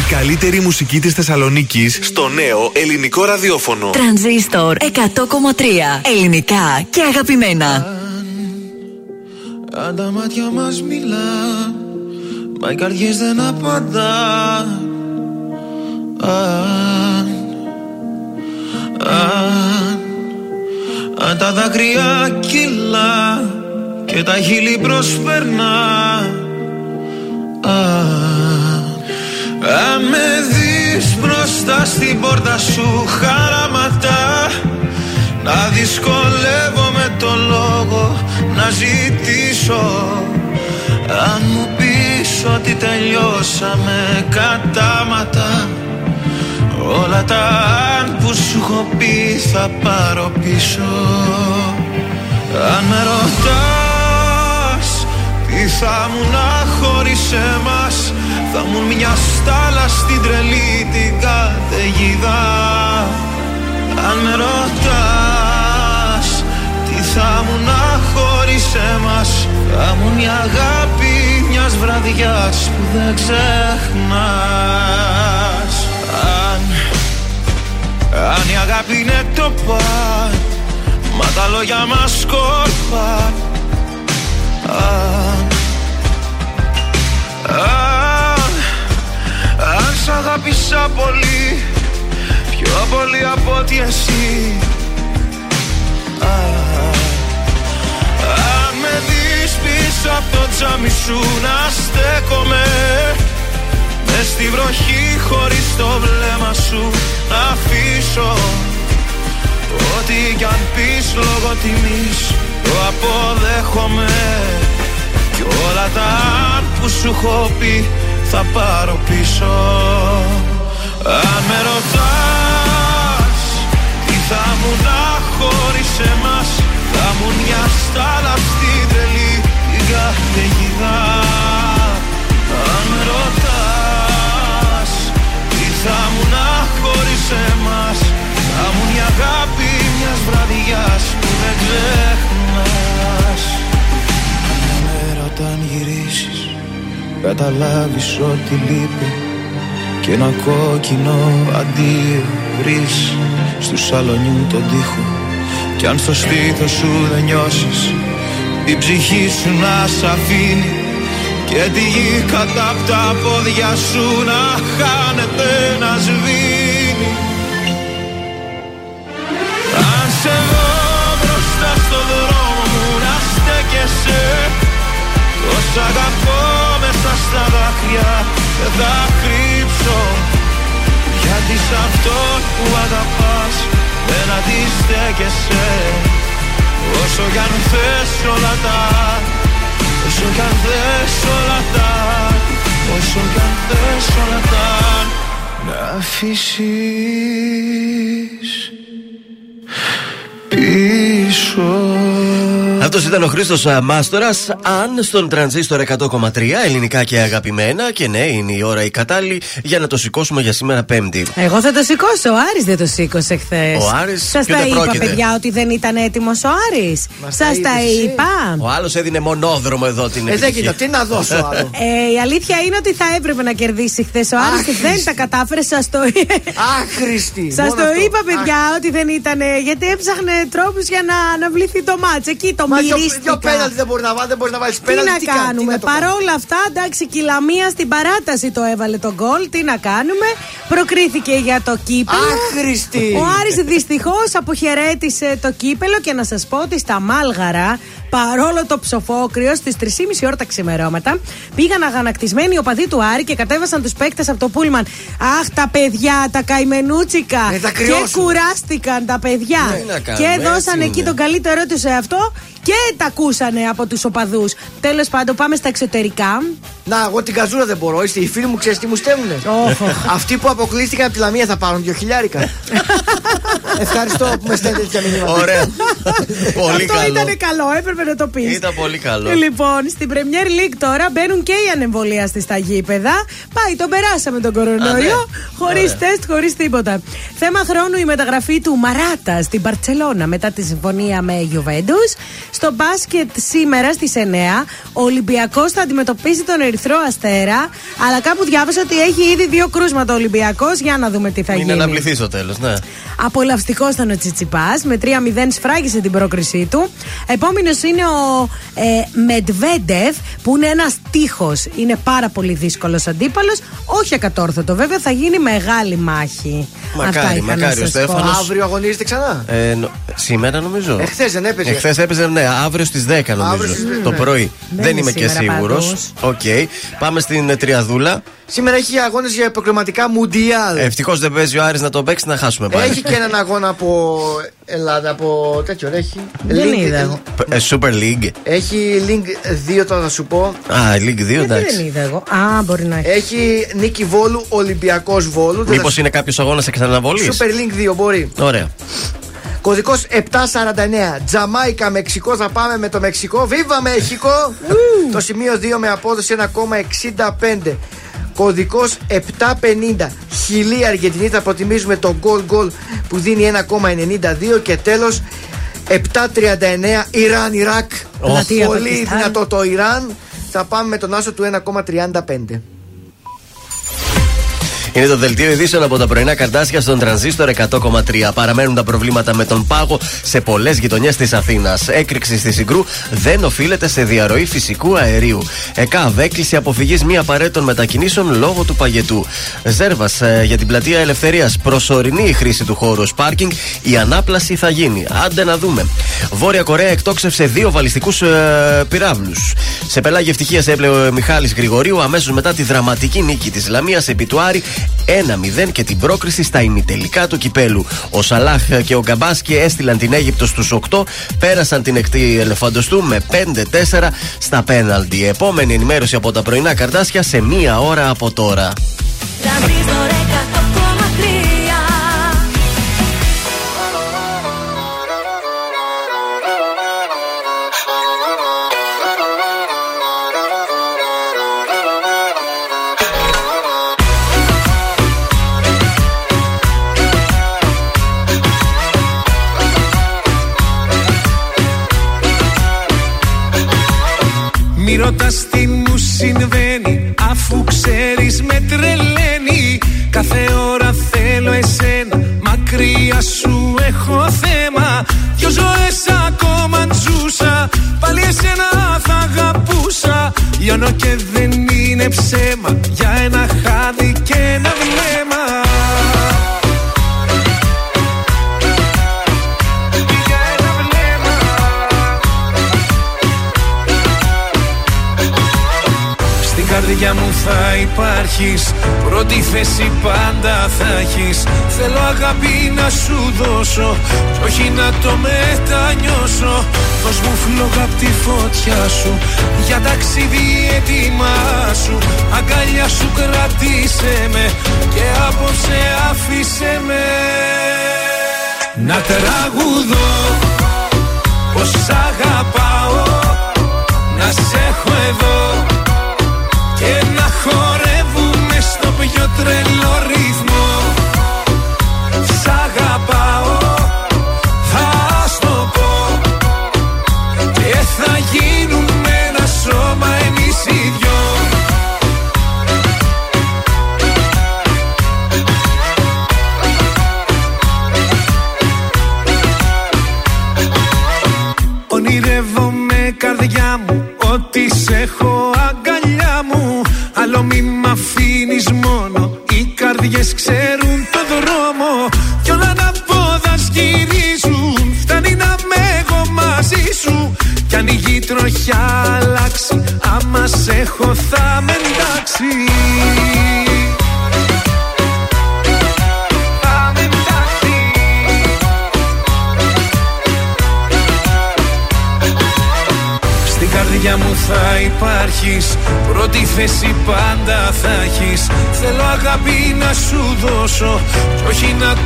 Η καλύτερη μουσική της Θεσσαλονίκης στο νέο ελληνικό ραδιόφωνο. Τρανζίστορ 100,3 ελληνικά και αγαπημένα. Αν τα μάτια μας μιλά Μα οι καρδιές δεν απαντά Αν, αν, αν τα δάκρυα κυλά Και τα χείλη προσπερνά. Αν, αν με δεις μπροστά στην πόρτα σου χαραματά να δυσκολεύομαι το λόγο να ζητήσω. Αν μου πεις ότι τελειώσαμε κατάματα Όλα τα αν που σου έχω πει θα πάρω πίσω. Αν με ρωτάς τι θα μου να χωρίς εμάς Θα μου μια στάλα στην τρελή την καταιγίδα. Αν με ρωτάς Τι θα μου να χωρίς εμάς Θα μου η αγάπη μιας βραδιάς Που δεν ξεχνάς. Αν, αν η αγάπη είναι το παν Μα τα λόγια μας σκόρπαν Αν, αν, αν σ' αγάπησα πολύ Πιο πολύ από ότι εσύ. Α, Αν με δεις πίσω από το τζάμι σου να στέκομαι Μες στη βροχή χωρίς το βλέμμα σου να αφήσω. Ό,τι κι αν πεις λόγω τιμής το αποδέχομαι. Κι όλα τα αν που σου έχω πει θα πάρω πίσω. Αν με ρωτάς τι θα μου να χωρίς εμάς Θα μου μια στάλα στην τρελή την καταιγίδα Αν με ρωτάς τι θα μου να χωρίς καταλάβεις ότι λείπει και ένα κόκκινο αντίο βρεις στου σαλονιού τον τοίχο. Κι αν στο στήθος σου δεν νιώσεις η ψυχή σου να σ' αφήνει και τη γη κατά απ' τα πόδια σου να χάνεται να σβήνει. Αν σε δω μπροστά στο δρόμο μου να στέκεσαι Τόσα αγαπώ μέσα στα δάκρυα δεν θα κρύψω. Γιατί σ' αυτόν που αγαπάς δεν αντιστέκεσαι. Όσο κι αν θες όλα τα Όσο κι αν θες όλα τα Όσο κι αν θες όλα τα Να αφήσεις Αυτό ήταν ο Χρήστος Μάστορας. Αν στον τρανζίστορ 100,3 ελληνικά και αγαπημένα. Και ναι, είναι η ώρα η κατάλληλη για να το σηκώσουμε για σήμερα Πέμπτη. Εγώ θα το σηκώσω. Ο Άρης δεν το σήκωσε χθες. Ο Άρης; Σας ποιο τα δεν είπα, πρόκειται; παιδιά, ότι δεν ήταν έτοιμος ο Άρης Μας Σας τα τα είπες εσύ. είπα. Ο άλλος έδινε μονόδρομο εδώ την Ε, δεν επιτυχία. κοίτα, τι να δώσω άλλο. [laughs] Ε, η αλήθεια είναι ότι θα έπρεπε να κερδίσει χθες ο Άρης και δεν Άχρηστη. τα κατάφερε. Σας το, Άχρηστη. σας μόνο το αυτό. είπα, παιδιά, ότι δεν ήταν. Γιατί έψαχνε τρόπους για να αναβληθεί το μάτς Εκεί το Μα δυο- μυρίστηκα. δυο πέναλτι δεν μπορεί να βάλει, δεν μπορεί να βάλεις Τι πέναλτι. να κάνει, κάνουμε; τι να το κάνεις; Παρόλα αυτά, εντάξει, και η Λαμία στην παράταση το έβαλε το γκολ. Τι να κάνουμε; Προκρίθηκε για το κύπελο. Άχρηστη. Ο Άρης δυστυχώς αποχαιρέτησε το κύπελο και να σας πω ότι στα Μάλγαρα, παρόλο το ψοφόκριο, στις 3.30 ώρα τα ξημερώματα, πήγαν αγανακτισμένοι οι οπαδοί του Άρη και κατέβασαν τους παίκτες από το Πούλμαν. Αχ, τα παιδιά, τα καημενούτσικα. Ε, τα και κρυώσουν. κουράστηκαν τα παιδιά. Ναι, τι να κάνουμε, και έτσι δώσαν εκεί είναι. τον καλύτερό του σε αυτό και τα ακούσανε από τους οπαδούς. Τέλος πάντων, πάμε στα εξωτερικά. Να, εγώ την καζούρα δεν μπορώ. Είστε οι φίλοι μου, ξέρεις τι μου στέλνουνε. Όχ, όχ. [laughs] Αυτοί που αποκλείστηκαν από τη Λαμία θα πάρουν δύο χιλιάρικα. [laughs] Ευχαριστώ που με στέλνετε τέτοια μηνύματα. Ωραία. [laughs] πολύ Αυτό καλό. ήταν καλό, έπρεπε να το πεις. Ήταν πολύ καλό. Λοιπόν, στην Premier League τώρα μπαίνουν και οι ανεμβολίαστοι στα γήπεδα. Πάει, τον περάσαμε τον κορονοϊό. Α, ναι. Χωρίς Ωραία. τεστ, χωρίς τίποτα. Θέμα χρόνου η μεταγραφή του Μαράτα στην Παρσελώνα μετά τη συμφωνία με Γιουβέντους. Στο μπάσκετ σήμερα στις 9 ο Ολυμπιακός θα αντιμετωπίσει τον Ερυθρό Αστέρα. Αλλά κάπου διάβασα ότι έχει ήδη δύο κρούσματα ο Ολυμπιακός. Για να δούμε τι θα Είναι γίνει. αναβληθεί στο τέλος, ναι. Απολαυστικός ήταν ο Τσιτσιπάς. Με 3-0 σφράγισε την πρόκρισή του. Επόμενος είναι ο ε, Μεντβέντεφ, που είναι ένας τοίχος. Είναι πάρα πολύ δύσκολος αντίπαλος. Όχι ακατόρθωτο, βέβαια, θα γίνει μεγάλη μάχη. Μακάρι, Αυτά είχα να μακάρι, ο σας πω. Στέφανος. Αύριο αγωνίζεται ξανά; Ε, νο- σήμερα νομίζω. Εχθές δεν έπαιζε. Εχθές έπαιζε, ναι, αύριο στις 10 νομίζω. Αύριο στις 10, το ναι. πρωί. Δεν Δεν, είναι είμαι και σήμερα σίγουρος. πάντως. Οκ. Πάμε στην ε, Τριαδούλα. Σήμερα έχει αγώνες για προκριματικά Μουντιάλ. Ευτυχώς δεν παίζει ο Άρης να τον παίξει να χάσουμε πάλι. Έχει και έναν αγώνα από Ελλάδα, από τέτοιο. Έχει. Δεν Link- είδα εγώ. Ε, Super League. Έχει link 2 τώρα θα σου πω. Α, League 2, Γιατί δεν εντάξει. είδα εγώ. Α, μπορεί να έχει. Έχει νίκη Βόλου, Ολυμπιακός Βόλου. Δεν θα Μήπω σου- είναι κάποιος αγώνας εξαναβολή. Super Link 2 μπορεί. Ωραία. Κωδικός 749. Τζαμάικα, Μεξικό. Θα πάμε με το Μεξικό. Βίβα Μέχικο! το σημείο 2 με απόδοση 1,65. Κωδικός 750. Χιλή Αργεντινή. Θα προτιμήσουμε το goal goal που δίνει 1,92. Και τέλος 739. Ιράν Ιράκ. Πλατεία Πολύ Πακιστάν. δυνατό το Ιράν. Θα πάμε με τον άσο του 1,35. Είναι το δελτίο ειδήσεων από τα πρωινά καρτάσια στον τρανζίστορ 100,3. Παραμένουν τα προβλήματα με τον πάγο σε πολλές γειτονιές της Αθήνας. Έκρηξη στη Συγκρού δεν οφείλεται σε διαρροή φυσικού αερίου. ΕΚΑΒ έκλεισε αποφυγής μη απαραίτητων μετακινήσεων λόγω του παγετού. Ζέρβας για την πλατεία Ελευθερίας. Προσωρινή η χρήση του χώρου ως πάρκινγκ. Η ανάπλαση θα γίνει. Άντε να δούμε. Βόρεια Κορέα εκτόξευσε δύο βαλιστικούς ε, πυράβλους. Σε πελάγη ευτυχίας έπλεε ο Μιχάλης Γρηγορίου αμέσως μετά τη δραματική νίκη της Λαμίας επί του Άρη 1-0 και την πρόκριση στα ημιτελικά του κυπέλου. Ο Σαλάχ και ο Γκαμπάσκι έστειλαν την Αίγυπτο στους 8, πέρασαν την εκτή ελεφαντοστού με 5-4 στα πέναλτι. Επόμενη ενημέρωση από τα πρωινά καρτάσια σε μία ώρα από τώρα. Δυο ζωές ακόμα ζούσα Πάλι εσένα θα αγαπούσα. Λιώνω και δεν είναι ψέμα Για ένα Πρώτη θέση πάντα θα έχεις. Θέλω αγάπη να σου δώσω Κι όχι να το μετανιώσω. Δώσ' μου φλόγα απ' τη φωτιά σου Για ταξίδι έτοιμά σου. Αγκαλιά σου κρατήσε με Και απόψε άφησε με. Να τραγουδώ Πως σ' αγαπάω Να σε έχω εδώ τρελό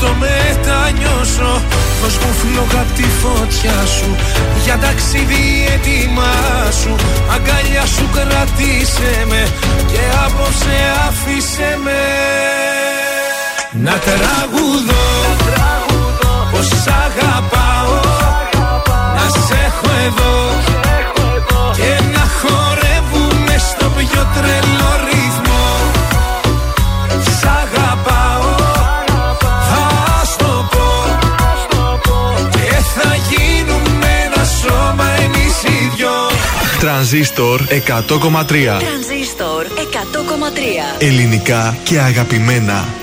το μετανιώσω Δώσ' μου φλόγα απ' τη φωτιά σου. Για ταξίδι έτοιμά σου. Αγκαλιά σου κρατήσε με Και απόψε άφησε με. Να τραγουδώ. Πως σ' αγαπάω. Να σε έχω εδώ. Και να χορεύουμε στο πιο τρελό Τρανζίστορ 100,3 Τρανζίστορ 100,3 Ελληνικά και αγαπημένα.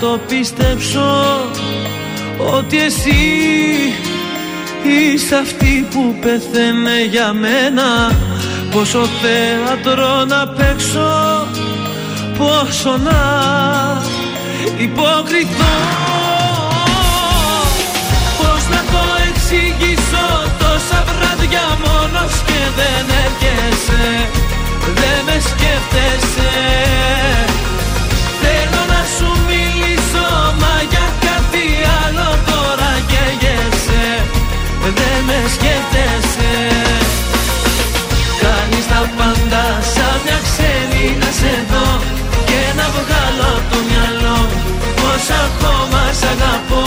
Το πιστέψω Ότι εσύ είσαι αυτή που πεθαίνε για μένα. Πόσο θέατρο να παίξω Πόσο να υποκριθώ Πώς να το εξηγήσω Τόσα βράδια μόνος και δεν έρχεσαι Δεν με σκέφτεσαι με σκέφτεσαι. Κάνεις τα πάντα σαν μια ξένη να σε δω Και να βγάλω από το μυαλό Πως ακόμα σ' αγαπώ.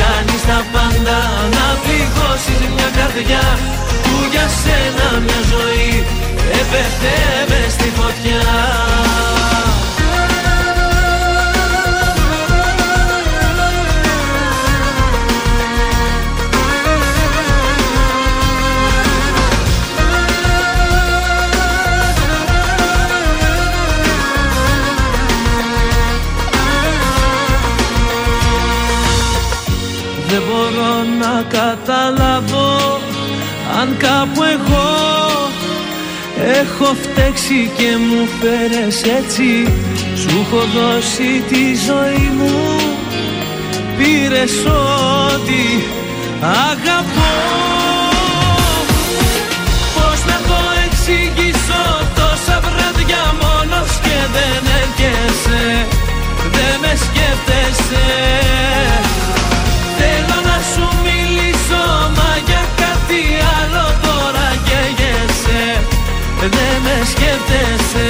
Κάνεις τα πάντα να πληγώσεις μια καρδιά Που για σένα μια ζωή έπεθε μες στη φωτιά καταλάβω αν κάπου εγώ έχω φταίξει και μου φέρες έτσι. Σου έχω δώσει τη ζωή μου Πήρες ό,τι αγαπώ. Πώς να το εξηγήσω τόσα βράδια μόνος και δεν έρχεσαι Δεν με σκέφτεσαι Δεν με σκέφτεσαι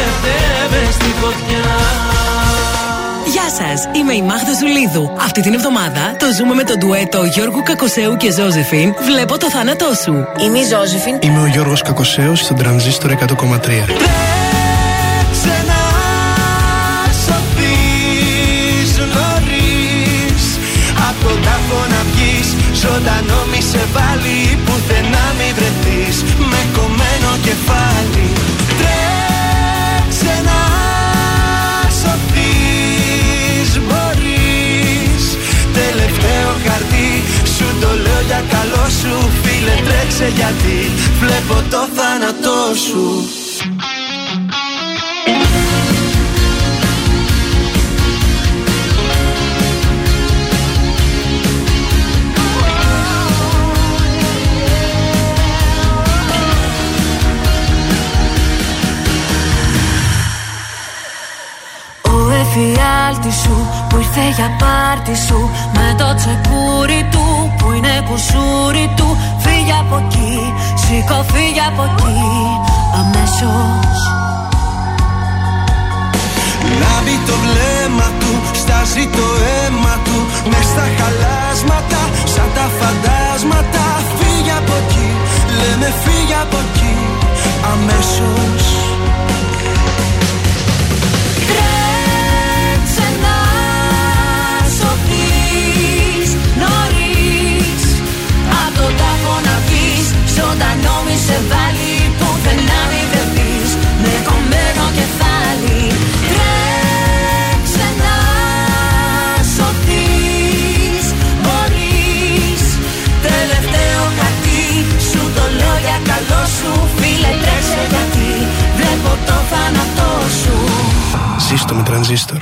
έπεφτε στη φωτιά Γεια σας, είμαι η Μάγδα Ζουλίδου. Αυτή την εβδομάδα το ζούμε με το ντουέτο Γιώργου Κακοσέου και Ζώζεφιν. Βλέπω το θάνατό σου. Είμαι η Ζώζεφιν. Είμαι ο Γιώργος Κακοσέος στον τρανζίστορ 100,3. Τρέξε Φίλε τρέξε γιατί Βλέπω το θάνατό σου. Ο εφιάλτης σου που ήρθε για πάρτι σου Με το τσεκούρι του που είναι κουσούρι του Φύγε από εκεί, σήκω φύγε από εκεί Αμέσως. Λάβει το βλέμμα του, στάζει το αίμα του Μες στα χαλάσματα, σαν τα φαντάσματα. Φύγε από εκεί, λέμε φύγε από εκεί Αμέσως Ζωντανό μη σε βάλει Πουθενά μη βρεθείς Με κομμένο κεφάλι. Τρέξε να σωθείς μπορείς. Τελευταίο χαρτί. Σου το λέω για καλό σου Φίλε τρέξε γιατί. Βλέπω το θάνατό σου. Ζήστο με τρανζίστορ.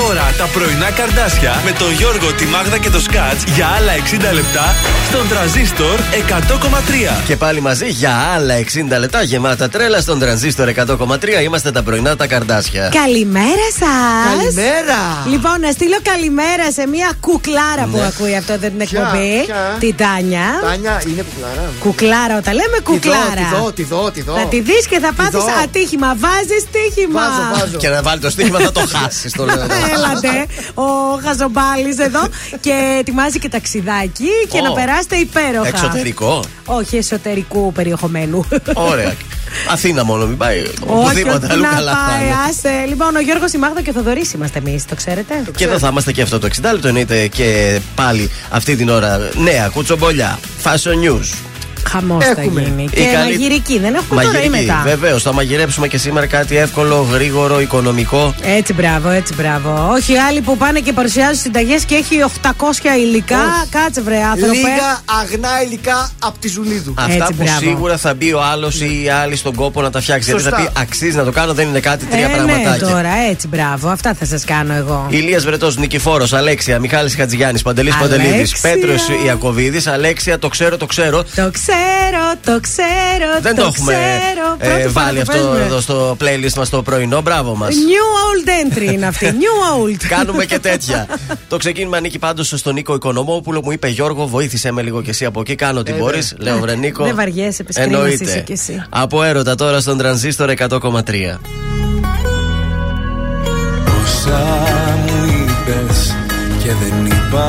Τώρα τα πρωινά καρδάσια με τον Γιώργο, τη Μάγδα και το Σκάτς για άλλα 60 λεπτά στον τραζίστορ 100,3. Και πάλι μαζί για άλλα 60 λεπτά γεμάτα τρέλα στον τρανζίστορ 100,3. Είμαστε τα πρωινά τα καρδάσια. Καλημέρα σας! Καλημέρα. Λοιπόν, να στείλω καλημέρα σε μια κουκλάρα που Ναι. ακούει αυτό την Ποια, εκπομπή. ποια; Την Τάνια. Τάνια είναι κουκλάρα. Κουκλάρα, όταν λέμε κουκλάρα. Τη δω, τη δω, τη δω. Θα τη δεις και θα πάθεις δω. ατύχημα. Βάζεις τύχημα. Βάζω, βάζω. Και να βάλει το στοίχημα θα το χάσεις. Το λέω. Έλατε, ο Χαζομπάλη εδώ και ετοιμάζει και ταξιδάκι και Ω. να περάσετε υπέροχα. Εξωτερικό. Όχι εσωτερικού περιεχομένου. Ωραία. Αθήνα μόνο, μην πάει. Όχι, Οπουδήποτε όχι, αλλού να καλά θα πάει, είναι. άσε. Λοιπόν, ο Γιώργος η Μάγδα και ο Θοδωρής είμαστε εμείς, το ξέρετε. Και εδώ θα είμαστε και αυτό το 60 λεπτό. Εννοείται και πάλι αυτή την ώρα νέα κουτσομπολιά. Fashion news. Χαμός θα Έχουμε. γίνει. Η Και καλή- μαγειρική, δεν έχουμε τώρα ή μετά; Βεβαίως, θα μαγειρέψουμε και σήμερα κάτι εύκολο, γρήγορο, οικονομικό. Έτσι, μπράβο, έτσι, μπράβο. Όχι άλλοι που πάνε και παρουσιάζουν συνταγές και έχει 800 υλικά. Όχι. Κάτσε, βρε, άνθρωπε. Λίγα αγνά υλικά από τη Ζουλίδου. Αυτά Έτσι, που μπράβο. σίγουρα θα μπει ο άλλος ή η άλλη στον κόπο να τα φτιάξει. Γιατί θα Σωστά. πει αξίζει να το κάνω, δεν είναι κάτι τρία Ε, ναι, πραγματάκια. τώρα, έτσι, μπράβο. Αυτά θα σας κάνω εγώ. Ηλίας Βρετός, Νικηφόρος, Αλέξια, Μιχάλης Χατζηγιάννης, Παντελής Αλέξια. Παντελίδης, Πέτρος Ιακοβίδης, Αλέξια, το ξέρω, το ξέρω. Το ξέρω, το ξέρω, Δεν το, έχουμε ξέρω. ε, Πρώτη φορά βάλει το αυτό παίζουμε. εδώ στο playlist μας το πρωινό. Μπράβο μας. New old entry είναι αυτή. New old. [laughs] Κάνουμε και τέτοια. το ξεκίνημα ανήκει πάντως στον Νίκο Οικονομόπουλο. Μου είπε Γιώργο, βοήθησε με λίγο και εσύ από εκεί. Κάνω ό,τι Ε, μπορείς. ναι. Λέω βρε Νίκο. Δεν βαριέσαι, πες κρίνας Εννοείται. είσαι κι εσύ. Από έρωτα τώρα στον τρανζίστορ 100,3. Όσα μου είπες και δεν είπα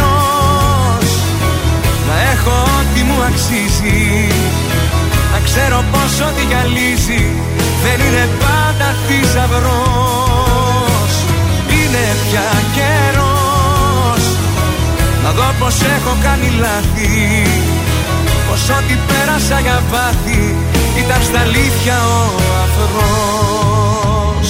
τι μου αξίζει. Να ξέρω πως ό,τι γυαλίζει. Δεν είναι πάντα θησαυρός. Είναι πια καιρός. Να δω πως έχω κάνει λάθη. Πως ό,τι πέρασα για πάθη Ήταν στα αλήθεια ο αφρός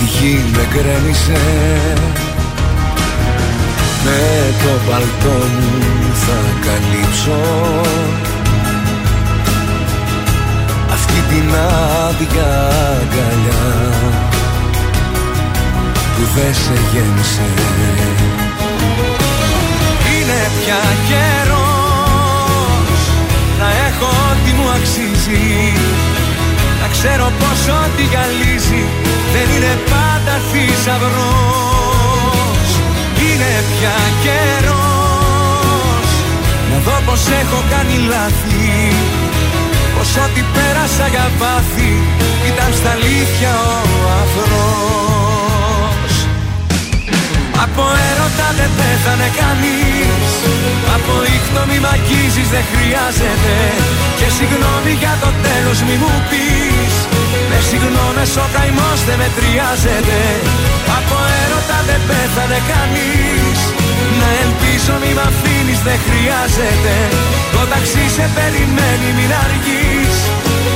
Στη γη με γκρέμισε. Με το παλτό μου θα καλύψω. Αυτή την άδεια αγκαλιά που δεν σε γέμισε. Είναι πια καιρός να έχω ό,τι μου αξίζει. Να ξέρω πως ό,τι γυαλίζει δεν είναι πάντα θησαυρός. Είναι πια καιρός. Να δω πως έχω κάνει λάθη Πως ό,τι πέρασα για βάθη ήταν στα αλήθεια ο αφρός Από έρωτα δεν πέθανε κανείς Από ήχτο μη μ' αγγίζεις δεν χρειάζεται. Και συγγνώμη για το τέλος μη μου πεις. Με συγγνώμες ο καημός δεν μετριάζεται. Από έρωτα δεν πέθανε κανείς. Να ελπίζω μη μ' αφήνεις δεν χρειάζεται. Το ταξί σε περιμένει μην αργείς.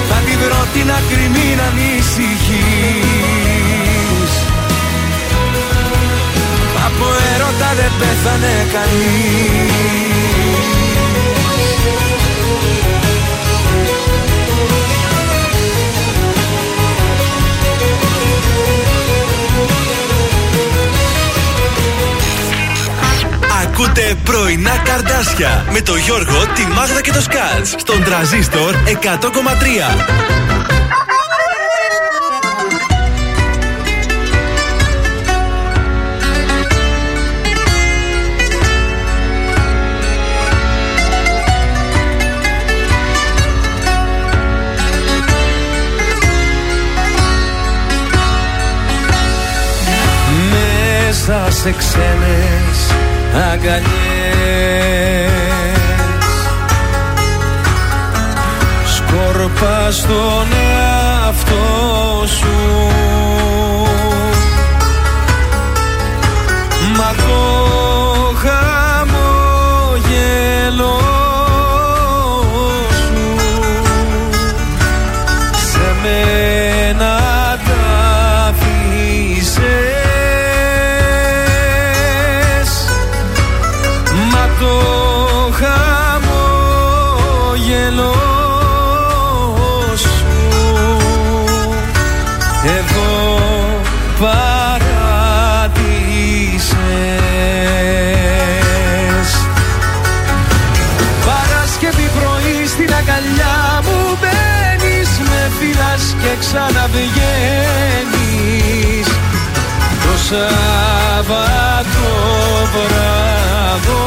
Θα τη βρω την άκρη μην ανησυχείς. Από έρωτα δεν πέθανε κανείς Ακούτε πρωινά καρδάσια με το Γιώργο, τη Μάγδα και το Σκάτς στον τραζίστορ 100,3. Μέσα σε ξένες αγκαλιές Σκόρπα στον εαυτό σου. Μα το χαμόγελο Σάββατο βράδο.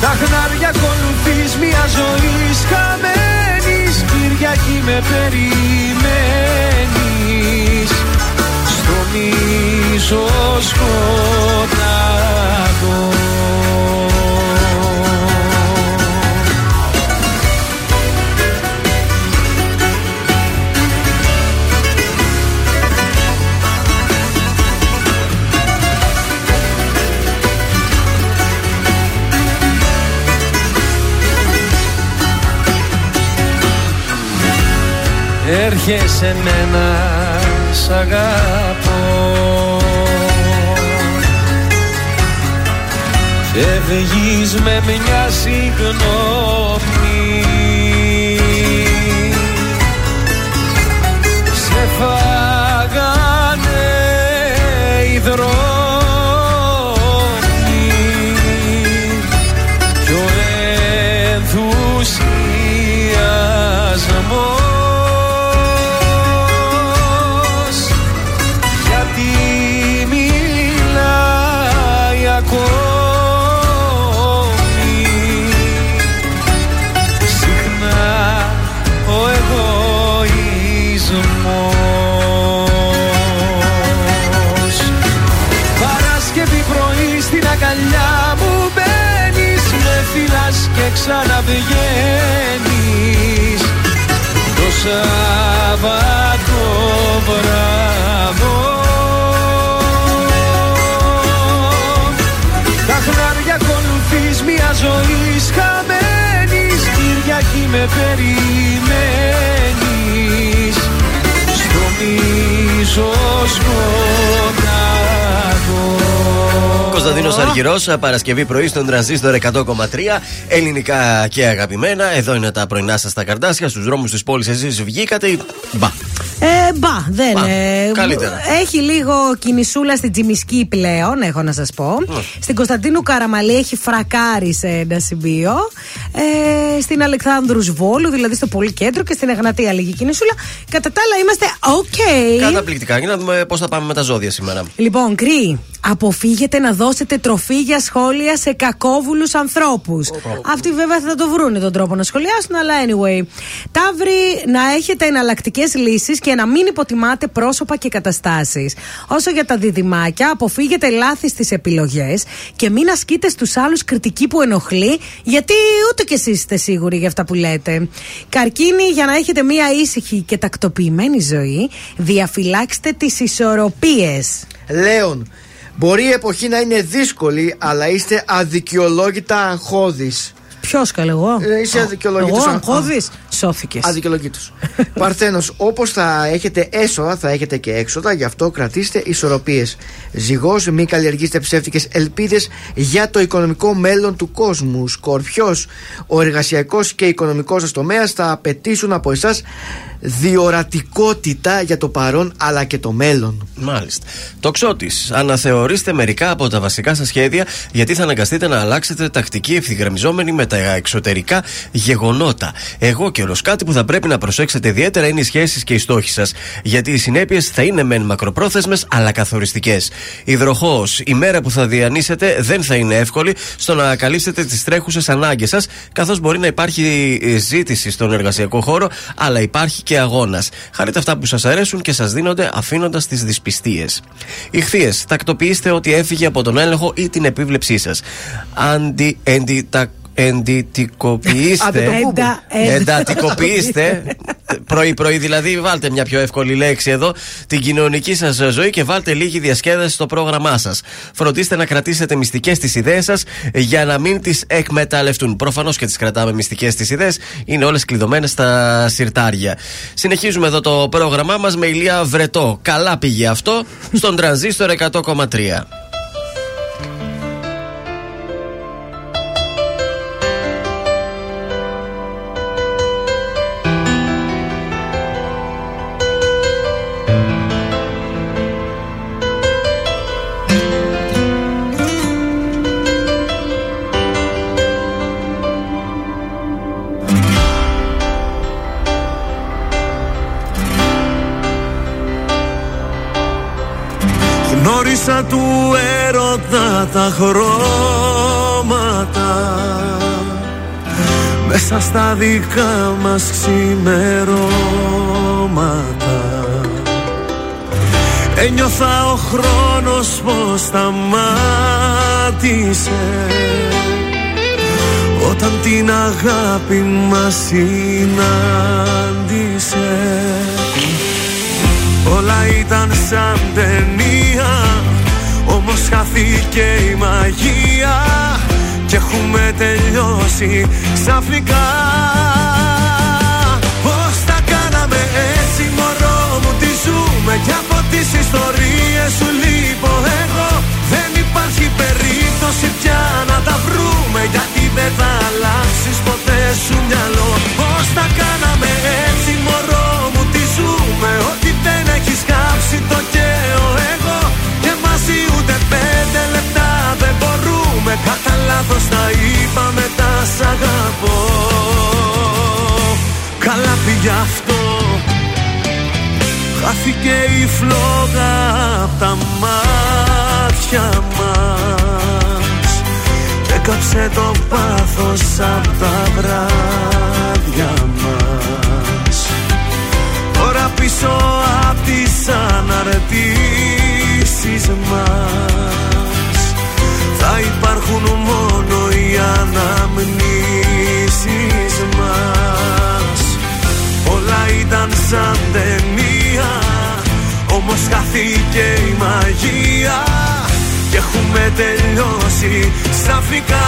Τα χνάρια ακολουθείς μια ζωή χαμένης Κυριακή με περιμένεις. Στο μίσο σκοτάδο και σε σ' αγαπώ. Φεύγεις με μια συγγνώμη. Σε φάγανε οι δρόμοι. Ξαναβγαίνεις. Το Σάββατο βράδο Τα χνάρια ακολουθείς μια ζωή χαμένης Κυριακή με περιμένεις. Στο μίσο σκοτάδο Κωνσταντίνος Αργυρός, Παρασκευή πρωί στον τρανζίστορ 100,3. Ελληνικά και αγαπημένα. Εδώ είναι τα πρωινά σας τα καρδάσια. Στους δρόμους της πόλης εσείς βγήκατε. ή Μπα. Ε, μπα, δεν Μπα, ε, καλύτερα. Έχει λίγο κινησούλα στην Τζιμισκή πλέον, έχω να σας πω. Στην Κωνσταντίνου Καραμαλή έχει φρακάρει σε ένα σημείο. Ε, στην Αλεξάνδρους Βόλου, δηλαδή στο πολύ κέντρο και στην Εγνατία λίγη κινησούλα. Κατά τα άλλα είμαστε ok. Καταπληκτικά. Για να δούμε πώς θα πάμε με τα ζώδια σήμερα. Λοιπόν, κρύ, αποφύγετε να δώσετε τροφή για σχόλια σε κακόβουλους ανθρώπους. Αυτοί βέβαια θα το βρούνε τον τρόπο να σχολιάσουν, αλλά anyway. Ταύρι, να έχετε εναλλακτικές λύσεις και να μην υποτιμάτε πρόσωπα και καταστάσεις. Όσο για τα διδυμάκια, αποφύγετε λάθη στις επιλογές και μην ασκείτε στους άλλους κριτική που ενοχλεί, γιατί ούτε κι εσείς είστε σίγουροι για αυτά που λέτε. Καρκίνη, για να έχετε μία ήσυχη και τακτοποιημένη ζωή, διαφυλάξτε τις ισορροπίες. Λέων, μπορεί η εποχή να είναι δύσκολη, αλλά είστε αδικαιολόγητα αγχώδεις. Ποιος καλέ, εγώ; Ε, είσαι αδικαιολόγητος. Εγώ, Α, αγχώδη. Σώθηκες. Αδικαιολόγητο. [laughs] Παρθένος, όπως θα έχετε έσοδα, θα έχετε και έξοδα, γι' αυτό κρατήστε ισορροπίες. Ζυγός, μην καλλιεργήσετε ψεύτικες ελπίδες για το οικονομικό μέλλον του κόσμου. Σκορπιός, ο εργασιακός και οικονομικός σας τομέας θα απαιτήσουν από εσάς διορατικότητα για το παρόν αλλά και το μέλλον. Μάλιστα. Τοξότης. Αναθεωρήστε μερικά από τα βασικά σας σχέδια, γιατί θα αναγκαστείτε να αλλάξετε τακτική ευθυγραμμιζόμενη με τα εξωτερικά γεγονότα. Εγώ καιρό. Κάτι που θα πρέπει να προσέξετε ιδιαίτερα είναι οι σχέσεις και οι στόχοι σας. Γιατί οι συνέπειες θα είναι μεν μακροπρόθεσμες, αλλά καθοριστικές. Υδροχό. Η μέρα που θα διανύσετε δεν θα είναι εύκολη στο να καλύψετε τις τρέχουσες ανάγκες σας, καθώς μπορεί να υπάρχει ε, ζήτηση στον εργασιακό χώρο, αλλά υπάρχει και αγώνας. Χαρείτε αυτά που σας αρέσουν και σας δίνονται αφήνοντας τις δυσπιστίες. Ηχθείε. Τακτοποιήστε ότι έφυγε από τον έλεγχο ή την επίβλεψή σας. Αντι, εντι, εντυτικοποιήστε. Άντε το πούπου. Εντα- εντα- Εντατικοποιήστε. Πρωί-πρωί δηλαδή, βάλτε μια πιο εύκολη λέξη εδώ. Την κοινωνική σας ζωή και βάλτε λίγη διασκέδαση στο πρόγραμμά σας. Φροντίστε να κρατήσετε μυστικές τις ιδέες σας για να μην τις εκμεταλλευτούν. Προφανώς και τις κρατάμε μυστικές τις ιδέες. Είναι όλες κλειδωμένες στα συρτάρια. Συνεχίζουμε εδώ το πρόγραμμά μας με ηλία βρετό. Καλά πήγε αυτό στον τρανζίστορ 100,3. Τα χρώματα Μέσα στα δικά μας ξημερώματα. Ένιωθα ο χρόνος πως σταμάτησε Όταν την αγάπη μας συνάντησε. Όλα ήταν σαν ταινία Όμως χάθηκε η μαγεία. Και έχουμε τελειώσει ξαφνικά. Πώς τα κάναμε έτσι φλόγα απ' τα μάτια μας. Και κάψε το πάθος απ' τα βράδια μας. Τώρα πίσω απ' τις αναρτήσεις μας. Θα υπάρχουν μόνο οι αναμνήσεις μας. Όλα ήταν σαν ταινία Όμως χάθηκε η μαγεία Και έχουμε τελειώσει ξαφνικά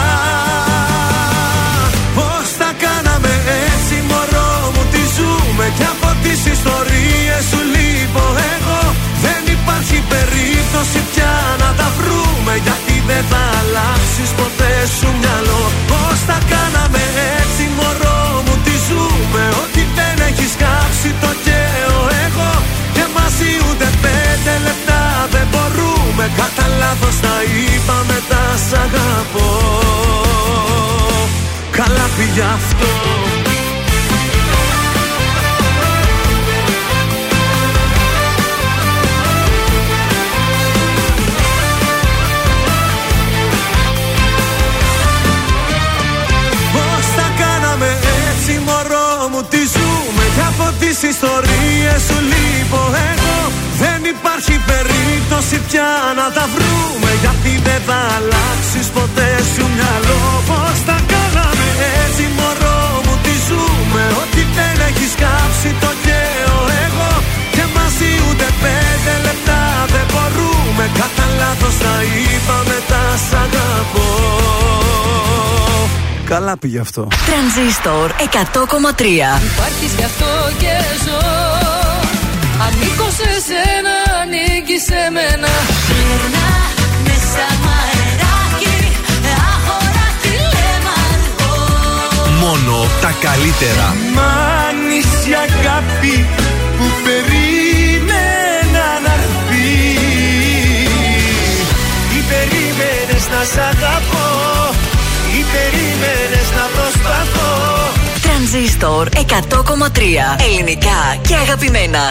Πώς τα κάναμε έτσι μωρό μου τι ζούμε Και από τις ιστορίες σου λείπω εγώ. Δεν υπάρχει περίπτωση πια να τα βρούμε Γιατί δεν θα αλλάξεις ποτέ σου μυαλό. Πώς τα κάναμε έτσι μπορούμε Κατά λάθος τα είπαμε τα σ' αγαπώ. Καλά πήγε αυτό. Πώς τα κάναμε έτσι μωρό μου τι ζούμε. Και από τις ιστορίες σου λείπω εγώ Δεν υπάρχει περίπτωση πια να τα βρούμε Γιατί δεν θα αλλάξεις ποτέ σου μυαλό. Πώς τα κάναμε έτσι μωρό μου τι ζούμε; Ότι δεν έχεις κάψει το καίω εγώ. Και μαζί ούτε πέντε λεπτά δεν μπορούμε. Κατά λάθος τα είπαμε τα σ' αγαπώ. Καλά πήγε αυτό. Τρανζίστορ 100,3 Υπάρχεις γι' αυτό και ζω Ανήκω σε σένα, ανήκει σε μένα. Γυρνά μέσα μ' αεράκι Αχωράκι λεμαργό Μόνο τα καλύτερα. Μ' η αγάπη που περίμενα να έρθει. Ή περίμενες να σ' αγαπώ Ή περίμενες να προσπαθώ. Τρανζίστορ 100,3 Ελληνικά και αγαπημένα.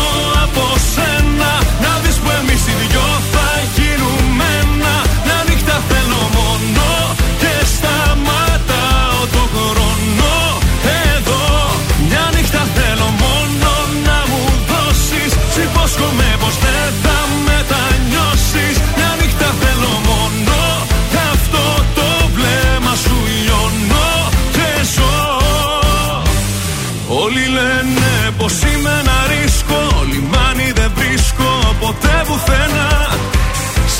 από σένα. Να δεις που εμείς οι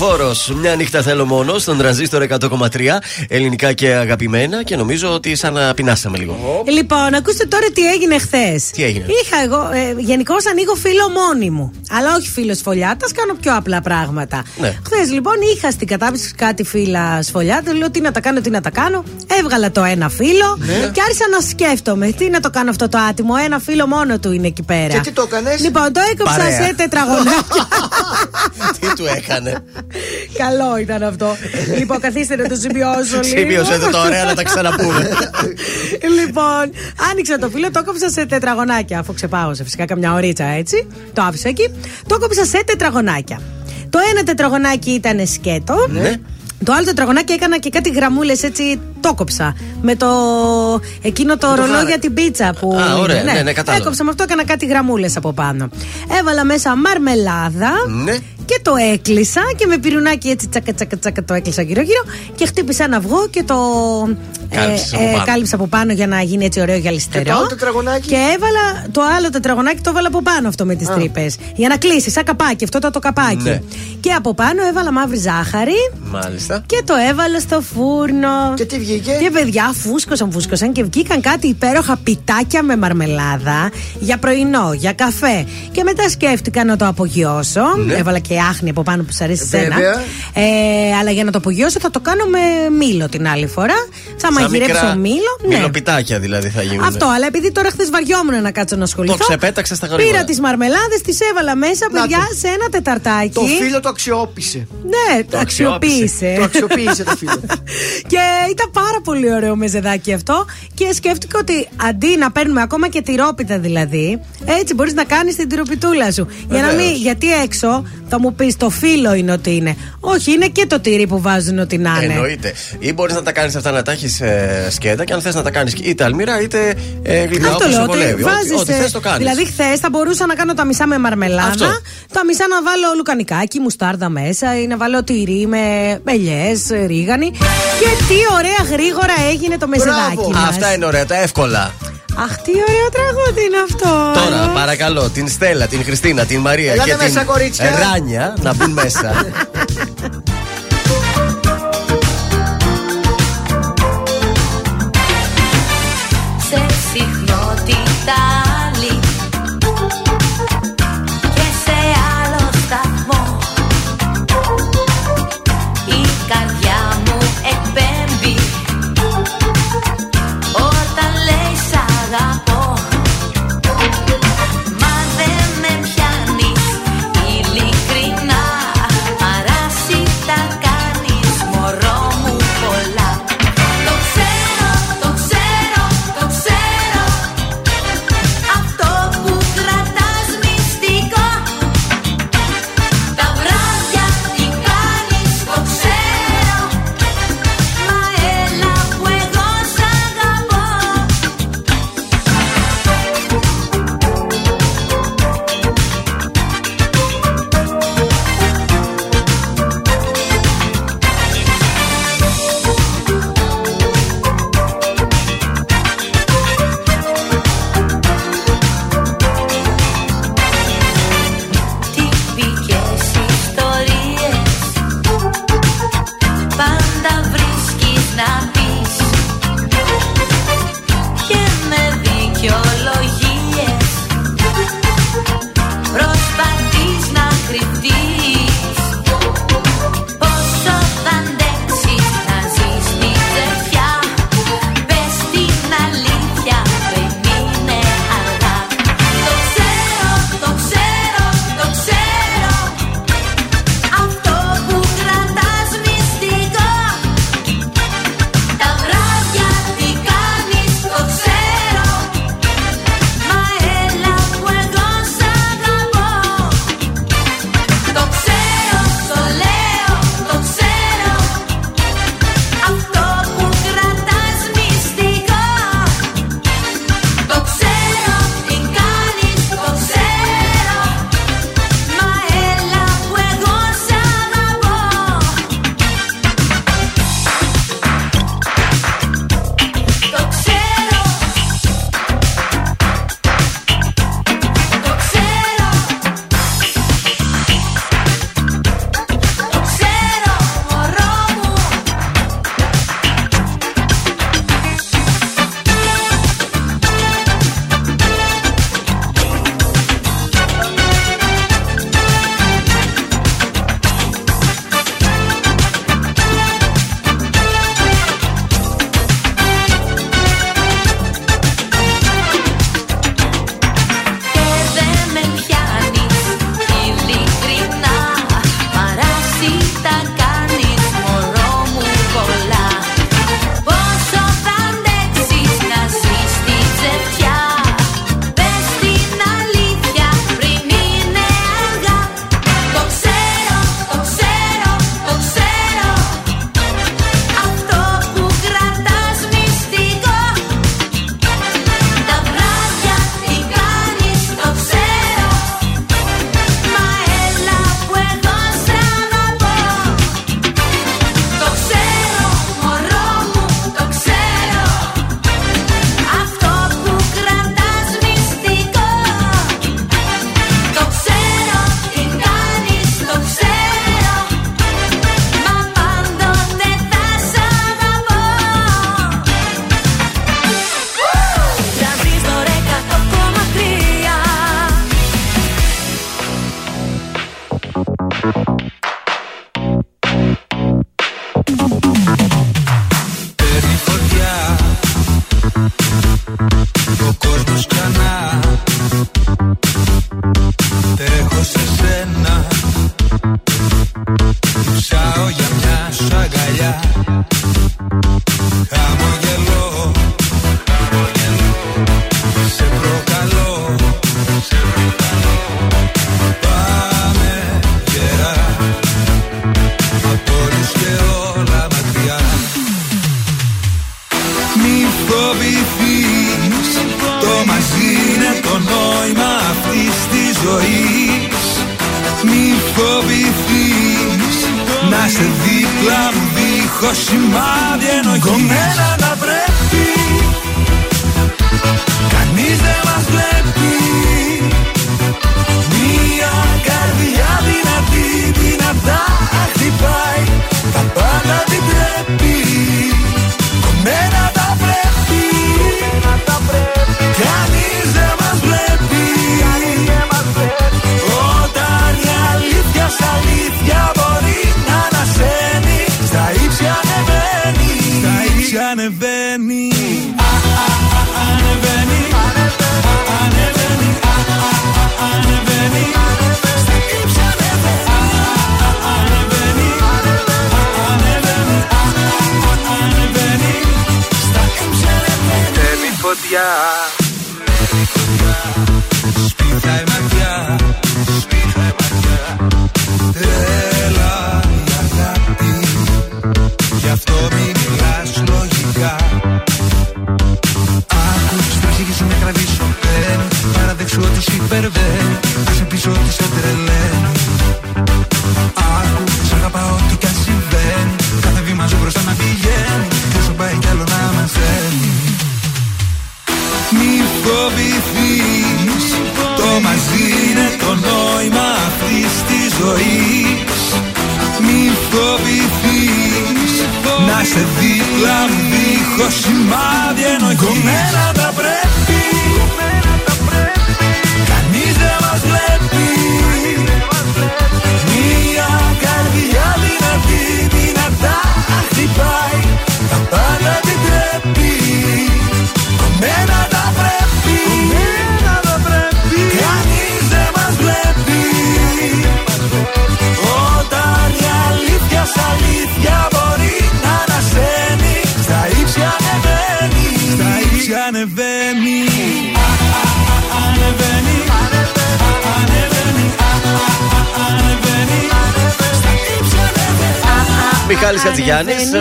Νικηφόρο, μια νύχτα θέλω μόνος στον τρανζίστορ 100,3 ελληνικά και αγαπημένα και νομίζω ότι σαν να πεινάσαμε λίγο. Λοιπόν, ακούστε τώρα τι έγινε χθες. Τι έγινε; Είχα εγώ, ε, γενικώ ανοίγω φίλο μόνη μου. Αλλά όχι φίλος σφολιάτας, κάνω πιο απλά πράγματα. Ναι. Χθες λοιπόν είχα στην κατάπτυξη κάτι φύλλα σφολιάτας. Λέω τι να τα κάνω, τι να τα κάνω. Έβγαλα το ένα φύλλο Ναι. και άρχισα να σκέφτομαι. Τι να το κάνω αυτό το άτιμο. Ένα φύλλο μόνο του είναι εκεί πέρα. Και τι το έκανες; Λοιπόν, το έκοψα Παρέα. σε τετραγωνάκια. [laughs] Τι του έκανε; Καλό ήταν αυτό. λοιπόν, καθίστε να το σημειώσω [laughs] λίγο. Σημείωσε το τώρα να τα ξαναπούμε. [laughs] λοιπόν, άνοιξα το φύλλο, το έκοψα σε τετραγωνάκια. Αφού ξεπάγωσε φυσικά καμιά ωρίτσα έτσι. Το άφησα εκεί. Το έκοψα σε τετραγωνάκια. Το ένα τετραγωνάκι ήταν σκέτο. Ναι. Το άλλο τετραγωνάκι έκανα και κάτι γραμμούλες έτσι. Το κόψα. Με το. εκείνο το, ρολό χάρα. για την πίτσα που. Α, ωραία, είναι. ναι, ναι, κατάλαβα. Έκοψα με αυτό, έκανα κάτι γραμμούλες από πάνω. Έβαλα μέσα μαρμελάδα. Ναι. Και το έκλεισα και με πυρουνάκι έτσι τσακα τσακα τσακα το έκλεισα γύρω γύρω και χτύπησα ένα αυγό και το Κάλυψες από πάνω. κάλυψα από πάνω για να γίνει έτσι ωραίο γυαλιστερό. Και το άλλο τετραγωνάκι; Και έβαλα το άλλο τετραγωνάκι, το έβαλα από πάνω αυτό με τις τρύπες. Για να κλείσεις, σαν καπάκι, αυτό ήταν το καπάκι. Ναι. Και από πάνω έβαλα μαύρη ζάχαρη Μάλιστα. και το έβαλα στο φούρνο. Και τι βγήκε; Και παιδιά φούσκωσαν, φούσκωσαν και βγήκαν κάτι υπέροχα πιτάκια με μαρμελάδα για πρωινό, για καφέ. Και μετά σκέφτηκα να το απογειώσω. Ναι. Έβαλα και άχνη από πάνω που σου αρέσει Βέβαια. εσένα. Ε, αλλά για να το απογειώσω θα το κάνω με μήλο την άλλη φορά. Θα Σαν μαγειρέψω μικρά μήλο. Ναι. Μιλοπιτάκια δηλαδή θα γίνουν. Αυτό, αλλά επειδή τώρα χθες βαριόμουν να κάτσω να ασχοληθώ. Το ξεπέταξα στα γρήγορα. Πήρα τις μαρμελάδες, τις έβαλα μέσα, Να παιδιά, το. σε ένα τεταρτάκι. Το φίλο το αξιόπισε. Ναι, το αξιοποίησε. Το αξιοποίησε το φίλο. [laughs] και ήταν πάρα πολύ ωραίο μεζεδάκι αυτό. Και σκέφτηκα ότι αντί να παίρνουμε ακόμα και τυρόπιτα δηλαδή, έτσι μπορείς να κάνεις την τυροπιτούλα σου. Για να Βεβαίως. μην, γιατί έξω θα μου πεις το φύλλο είναι ότι είναι. Όχι, είναι και το τυρί που βάζουν ότι να είναι. Εννοείται. Ή μπορείς να τα κάνεις αυτά να τα έχεις σκέτα και αν θες να τα κάνεις είτε αλμυρά είτε ε, γλυκά Αυτό όπως λέω. σε Ότι βολεύει. Ό,τι, βάζεις, ό,τι ε, θες το κάνεις. Δηλαδή, χθες θα μπορούσα να κάνω τα μισά με μαρμελάδα, Αυτό. τα μισά να βάλω λουκανικάκι, μουστάρδα μέσα ή να βάλω τυρί με ελιέ, ρίγανη. Και τι ωραία γρήγορα έγινε το μεζεδάκι Μπράβο. μας. Αυτά είναι ωραία, τα εύκολα. Αχ, τι ωραίο τραγούδι είναι αυτό. Τώρα, παρακαλώ, την Στέλλα, την Χριστίνα, την Μαρία Ελάτε και μέσα, την κορίτσια. Ράνια να μπουν μέσα. [laughs]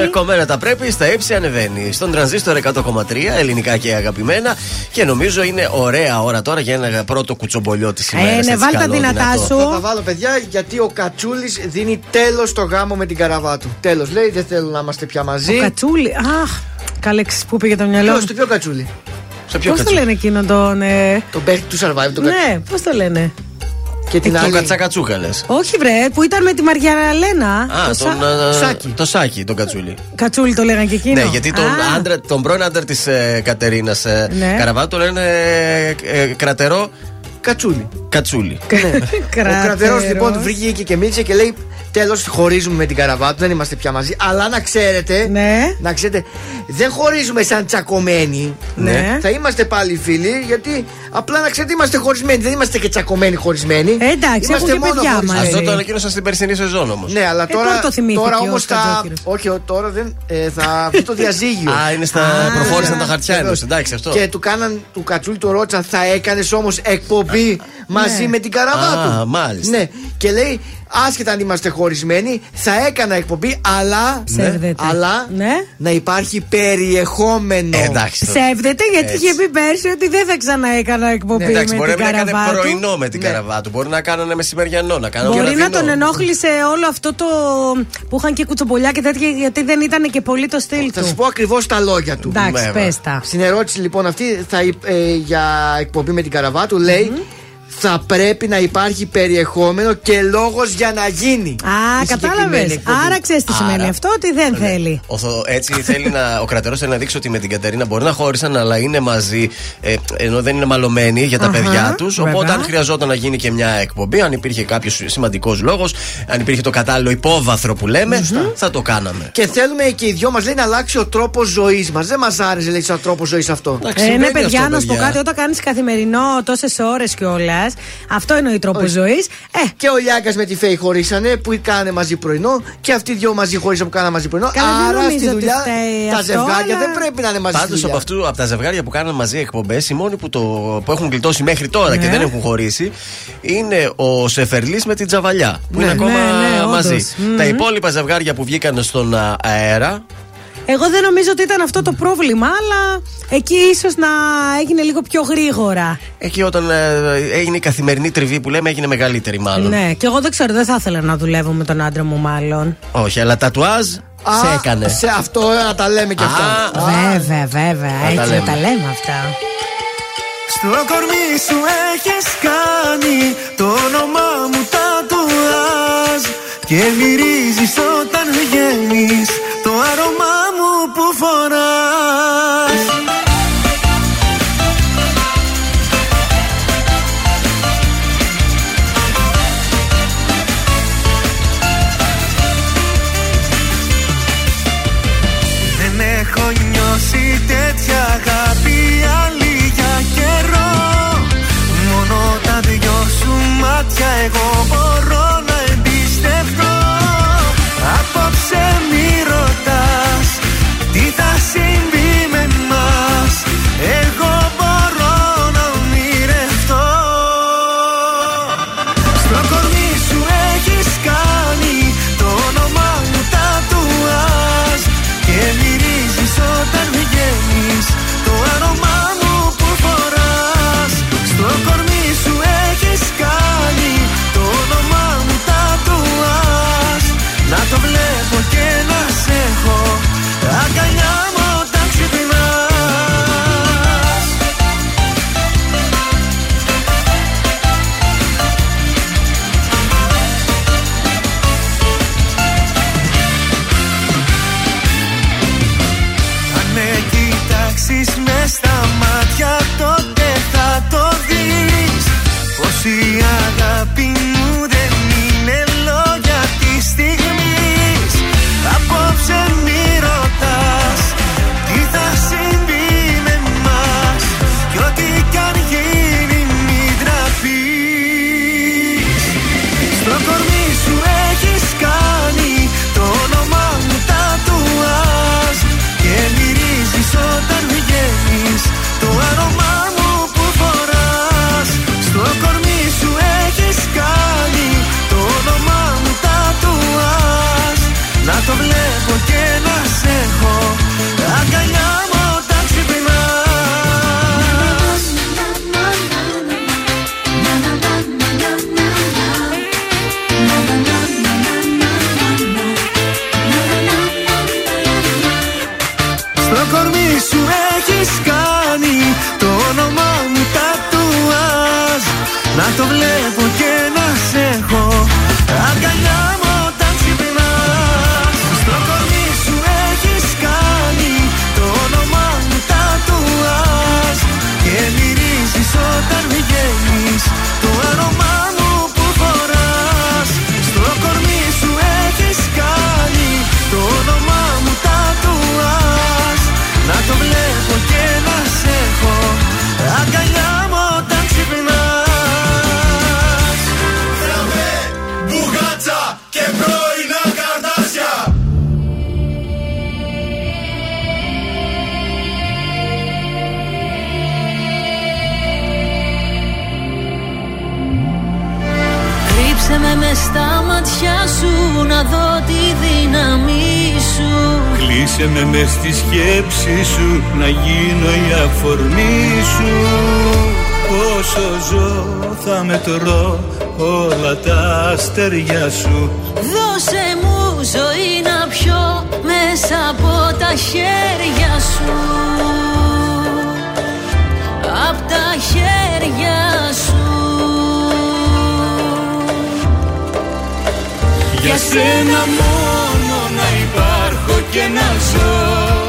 κομμένα τα πρέπει, στα ύψη ανεβαίνει. Στον τρανζίστορ 100,3, ελληνικά και αγαπημένα. Και νομίζω είναι ωραία ώρα τώρα για ένα πρώτο κουτσομπολιό της ημέρας. Ε, ναι, βάλ τα δυνατά σου. Θα τα βάλω, παιδιά, γιατί ο Κατσούλης δίνει τέλος στο γάμο με την καραβά του. Τέλος, λέει, δεν θέλω να είμαστε πια μαζί. Ο Κατσούλη. Αχ, καλέξη που πήγε το μυαλό. Ποιος, μου. το ποιο Κατσούλη; Σε Πώς το λένε εκείνο τον. Ε... Τον παίχτη του survive, τον Ναι, πώς το λένε; Και την Το άλλη. κατσακατσούκα λες. Όχι, βρε, που ήταν με τη Μαριαλένα. Α, το τον, Σα- ε, Σάκη. Το σάκι, τον κατσούλη. Κατσούλη το λέγανε και εκείνο. Ναι, γιατί τον, Α, άντρα, τον πρώην άντρα της ε, Κατερίνας ε, Ναι. Καραβάτου το λένε ε, ε, κρατερό Κατσούλη. κατσούλη. [laughs] Ο κρατερό Κρατερός. λοιπόν του βρήκε εκεί και μίλησε και λέει: Τέλος, χωρίζουμε με την καραβά του, δεν είμαστε πια μαζί. Αλλά να ξέρετε, Ναι. να ξέρετε, δεν χωρίζουμε σαν τσακωμένοι. Ναι. Θα είμαστε πάλι φίλοι, γιατί απλά να ξέρετε, είμαστε χωρισμένοι. Δεν είμαστε και τσακωμένοι χωρισμένοι. Ε, εντάξει, έχουν και παιδιά χωρισμένοι. μας. Αυτό το ανακοίνωσα στην περσινή σεζόν όμως. Ναι, αλλά Ε, τώρα, τώρα το θυμήθηκε τώρα ο όμως θα. Σκατζόκυρος. Όχι, ο- τώρα δεν. Ε, θα [laughs] βγει το διαζύγιο. Α, είναι στα. Α, προχώρησαν ναι. τα χαρτιά Βεβαίως. ενό. Εντάξει, αυτό. Και του κάναν του κατσούλη του ρώτησαν, θα έκανες όμως εκπομπή μαζί με την καραβά Α, του. μάλιστα. Ναι, και λέει, άσχετα αν είμαστε χωρισμένοι, θα έκανα εκπομπή, αλλά. Ψεύδεται. Αλλά Ναι. να υπάρχει περιεχόμενο. Ε, εντάξει. το- Ψεύδεται γιατί Έτσι. είχε πει πέρσι ότι δεν θα ξαναέκανα εκπομπή Ναι, εντάξει, με μπορεί την να έκανε καραβά του. πρωινό με την Ναι. καραβά του. Μπορεί να κάνανε μεσημεριανό, να κάνανε Μπορεί να βραδινό. τον ενόχλησε όλο αυτό το. που είχαν και κουτσομπολιά και τέτοια, γιατί δεν ήταν και πολύ το στυλ Θα σου του. πω ακριβώς τα λόγια του. Εντάξει, Βέβαια. πες τα. Στην ερώτηση λοιπόν αυτή θα, υ- ε, για εκπομπή με την καραβά του λέει θα πρέπει να υπάρχει περιεχόμενο και λόγος για να γίνει. Α, η συγκεκριμένη κατάλαβες. εκπομπή. Άρα ξέρει τι Άρα. σημαίνει αυτό, ότι δεν θέλει. Ο, Θω- έτσι θέλει να, ο κρατερό θέλει να δείξει ότι με την Κατερίνα μπορεί να χώρισαν, αλλά είναι μαζί, ε, ενώ δεν είναι μαλωμένοι για τα Αχα, παιδιά τους. βέβαια. Οπότε, αν χρειαζόταν να γίνει και μια εκπομπή, αν υπήρχε κάποιος σημαντικός λόγος, αν υπήρχε το κατάλληλο υπόβαθρο που λέμε, θα το κάναμε. Και θέλουμε και οι δυο μας λέει να αλλάξει ο τρόπος ζωής μας. Δεν μας άρεσε λέει σαν τρόπος ζωής αυτό. Εντάξει, Ε, ναι, συμβαίνει παιδιά, αυτό, να σου πω παιδιά. κάτι. Όταν κάνεις καθημερινό τόσες ώρες κιόλας, αυτό είναι ο τρόπος ζωής. Ε, Και ο Λιάγκα με τη Φέη χωρίσανε που κάνανε μαζί πρωινό και αυτοί οι δυο μαζί χωρίσαν που κάνανε μαζί πρωινό. Καλά, δεν Άρα νομίζω στη ότι δουλειά φταίει τα αυτό, ζευγάρια αλλά- δεν πρέπει να είναι μαζί. στη Πάντως δουλειά. από, αυτού, από τα ζευγάρια που κάναν μαζί εκπομπές, οι μόνοι που, το, που έχουν γλιτώσει μέχρι τώρα και Ναι. δεν έχουν χωρίσει είναι ο Σεφερλής με την Τζαβαλιά. Που Ναι. είναι ακόμα Ναι, ναι, όντως. μαζί. Μμμ. Τα υπόλοιπα ζευγάρια που βγήκαν στον α, αέρα. Εγώ δεν νομίζω ότι ήταν αυτό το πρόβλημα, αλλά εκεί ίσως να έγινε λίγο πιο γρήγορα. Εκεί όταν ε, έγινε η καθημερινή τριβή που λέμε έγινε μεγαλύτερη μάλλον. Ναι, και εγώ δεν ξέρω, δεν θα ήθελα να δουλεύω με τον άντρα μου, μάλλον. Όχι, αλλά τατουάζ σε έκανε. Σε αυτό να τα λέμε και αυτά. Βέβαια, βέβαια. Να τα Έτσι λέμε. τα λέμε αυτά. Στο κορμί σου έχεις κάνει το όνομά μου τατουάζ Και μυρίζεις όταν βγαίνεις το άρωμά μου που σκέψη σου Να γίνω η αφορμή σου. Όσο ζω θα μετρώ όλα τα αστέρια σου. Δώσε μου ζωή να πιω μέσα από τα χέρια σου. Απ' τα χέρια σου. Για σένα μόνο να υπάρχω και να ζω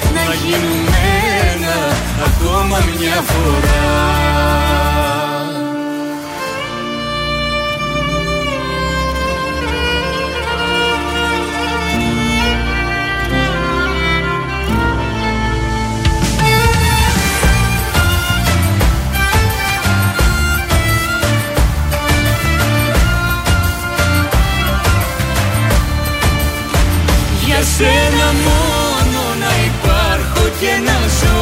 Να γίνουμε ένα ακόμα μια φορά. Για σένα μόνο να υπάρχω και να ζω.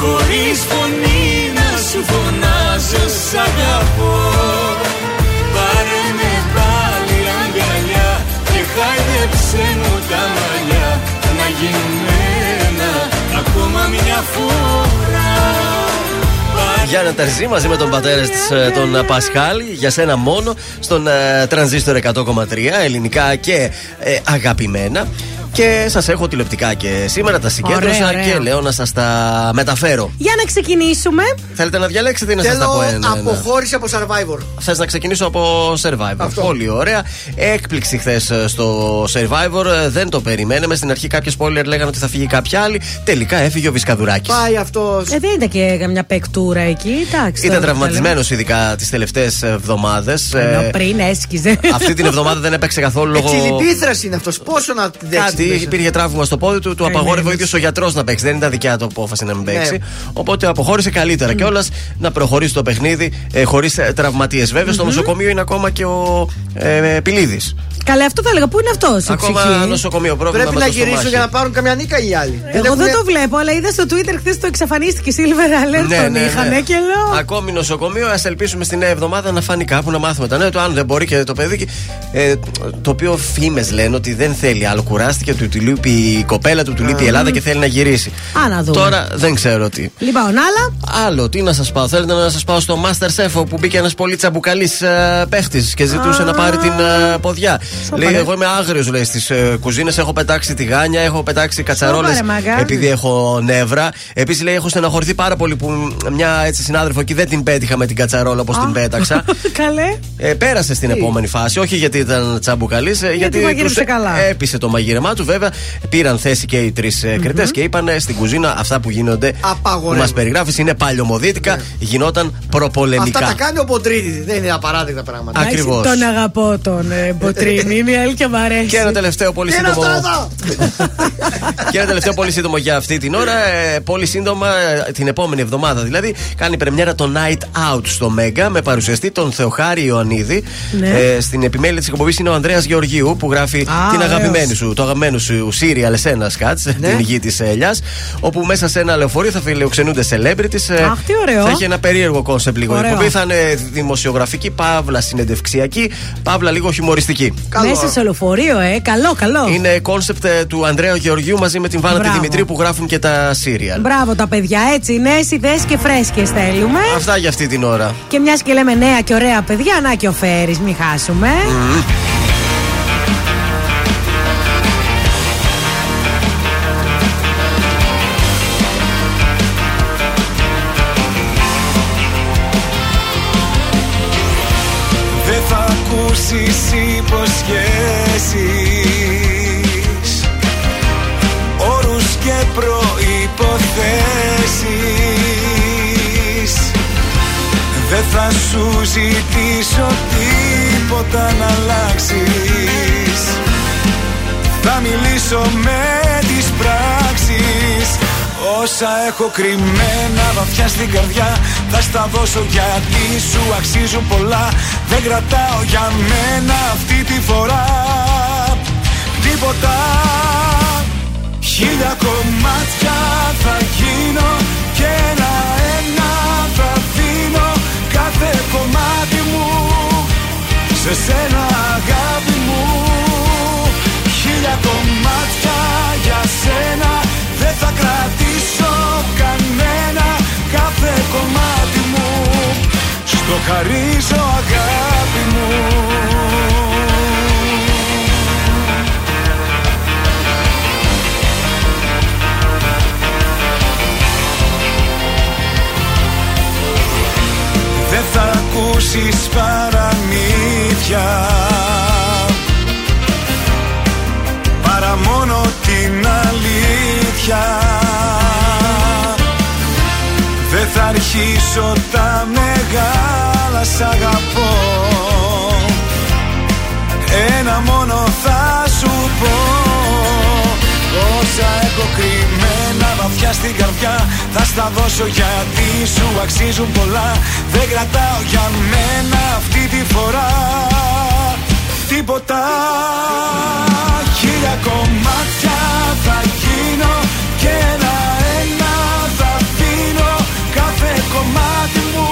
Χωρίς φωνή να σου φωνάζω σ' αγαπώ. Πάρε με πάλι αγκαλιά και χάιδεψε μου τα μαλλιά. Να γίνουμε ένα ακόμα μια φορά. Γιάννα Τερζή μαζί με τον πατέρα της, τον Πασχάλη, για σένα μόνο, στον ε, τρανζίστορ 100,3 ελληνικά και ε, αγαπημένα. Και σας έχω τηλεοπτικά και σήμερα τα συγκέντρωσα Ωραία, ωραία. και λέω να σας τα μεταφέρω. Για να ξεκινήσουμε. Θέλετε να διαλέξετε ή να σας τα Θέλω πω ένα. αποχώρηση από Survivor. Θες να ξεκινήσω από Survivor. Αυτό. Πολύ ωραία. Έκπληξη χθες στο Survivor. Ε, Δεν το περιμέναμε. Στην αρχή κάποιε spoiler λέγανε ότι θα φύγει κάποια άλλη. Τελικά έφυγε ο Βισκαδουράκη. Πάει αυτός. Ε, δεν ήταν και καμιά παικτούρα εκεί. Εντάξει. Ήταν τώρα τραυματισμένος ειδικά τις τελευταίες εβδομάδες. Ενώ πριν έσκιζε. Αυτή την εβδομάδα δεν έπαιξε καθόλου λόγω. Εξηλυπήθρα είναι αυτός. Πόσο να τη δέξει. Κάτι μέσα. υπήρχε τραύμα στο πόδι του, του Καημένος. απαγόρευε ο ίδιος ο γιατρός να παίξει. Δεν ήταν δικιά του απόφαση να μην παίξει. Ναι. Οπότε αποχώρησε καλύτερα κιόλας να προχωρήσει το παιχνίδι ε, χωρίς τραυματίες. Βέβαια στο νοσοκομείο είναι ακόμα και ο ε, Πιλίδη. Καλά, αυτό θα έλεγα. Πού είναι αυτός, Ακόμα νοσοκομείο πρόβλημα. Πρέπει με να το γυρίσουν στομάχι. για να πάρουν καμιά νίκα οι άλλοι. Εγώ δεν το βλέπω, αλλά είδα στο Twitter χθες το εξαφανίστηκε. Silver Alert τον είχαν και λέω. Ακόμη νοσοκομείο, ας ελπίσουμε στη νέα εβδομάδα να φάνει κάπου να μάθουμε τα νέα του. Αν δεν μπορεί και το παιδί. και- Ε, το οποίο φήμες λένε ότι δεν θέλει άλλο. Κουράστηκε, του, του λείπει η κοπέλα του, του λείπει η Ελλάδα και θέλει να γυρίσει. Α, να δούμε. Τώρα δεν ξέρω τι. Λοιπόν, άλλα; Άλλο, τι να σας πάω. Θέλετε να σας πάω στο Master Chef που μπήκε ένας πολύ τσαμπουκαλής ε, παίχτης και ζητούσε Α. να πάρει την ε, ποδιά. Σοπα, λέει: ρε. Εγώ είμαι άγριος, λέει στις ε, κουζίνες. Έχω πετάξει τηγάνια, έχω πετάξει κατσαρόλες Σοπα, ρε, μαγά. επειδή έχω νεύρα. Επίσης λέει: Έχω στεναχωρηθεί πάρα πολύ που μια έτσι συνάδελφο εκεί δεν την πέτυχα με την κατσαρόλα όπως την πέταξα. [laughs] Καλέ. Ε, πέρασε στην επόμενη φάση, όχι γιατί ήταν τσαμπουκαλής, γιατί, μαγείρεψε τους καλά; έπεισε το μαγείρεμά του. Βέβαια, πήραν θέση και οι τρεις mm κριτές και είπαν στην κουζίνα αυτά που γίνονται. Που Απαγορεύονται. μας περιγράφεις είναι παλιωμοδίτικα, γινόταν προπολεμικά. Αυτά τα κάνει ο Ποντρίτη. Δεν είναι απαράδεκτα πράγματα. Ακριβώς. Τον αγαπώ τον ε, Μποτρίνη. Είναι η αλήθεια μ' αρέσει. Και ένα τελευταίο πολύ Ένα σύντομο. στο εδώ. [laughs] και ένα τελευταίο πολύ σύντομο για αυτή την ώρα. Ε, πολύ σύντομα, ε, την επόμενη εβδομάδα δηλαδή, κάνει πρεμιέρα το Night Out στο Μέγκα με παρουσιαστή τον Θεοχάρη Ιωαννίδη. Ναι. Ε, στην επιμέλεια της εκπομπής είναι ο Ανδρέας Γεωργίου που γράφει Α, την ωραίος. αγαπημένη σου, το αγαπημένο σου σίριαλ Εσένα Σκάτ, Ναι. την γη της Ελιάς. Όπου μέσα σε ένα λεωφορείο θα φιλοξενούνται celebrities. ε, Αχ, τι ωραίο. Θα έχει ένα περίεργο concept λίγο. Η Ωραίο. εκπομπή θα είναι δημοσιογραφική, παύλα συνεντευξιακή, παύλα λίγο χιουμοριστική. Μέσα σε λεωφορείο, ε. Καλό, καλό. Είναι concept ε, του Ανδρέα Γεωργίου μαζί με την Βάνα τη Μπράβο. Δημητρίου που γράφουν και τα σίριαλ. Μπράβο τα παιδιά, έτσι. Νέες ιδέες και φρέσκες θέλουμε. Αυτά για αυτή την ώρα. Και μιας και λέμε νέα και ωραία παιδιά, να και ο Φέρης, μην χάσουμε. Δεν σου ζητήσω τίποτα να αλλάξεις. Θα μιλήσω με τις πράξεις. Όσα έχω κρυμμένα βαθιά στην καρδιά Θα στα δώσω γιατί σου αξίζουν πολλά. Δεν κρατάω για μένα αυτή τη φορά Τίποτα. Χίλια κομμάτια θα γίνω Και ένα-ένα θα δίνω Κάθε κομμάτι μου Σε σένα αγάπη μου. Χίλια κομμάτια για σένα Δεν θα κρατήσω κανένα Κάθε κομμάτι μου. Στο χαρίζω αγάπη μου ακούσεις παραμύθια. Παρά μόνο την αλήθεια. Δεν θα αρχίσω τα μεγάλα σ' αγαπώ. Ένα μόνο θα σου πω Όσα έχω κρυμμένα βαθιά στην καρδιά. Θα στα δώσω γιατί σου αξίζουν πολλά. Δεν κρατάω για μένα αυτή τη φορά. Τίποτα. Χίλια κομμάτια θα γίνω Και ένα-ένα θα αφήνω Κάθε κομμάτι μου.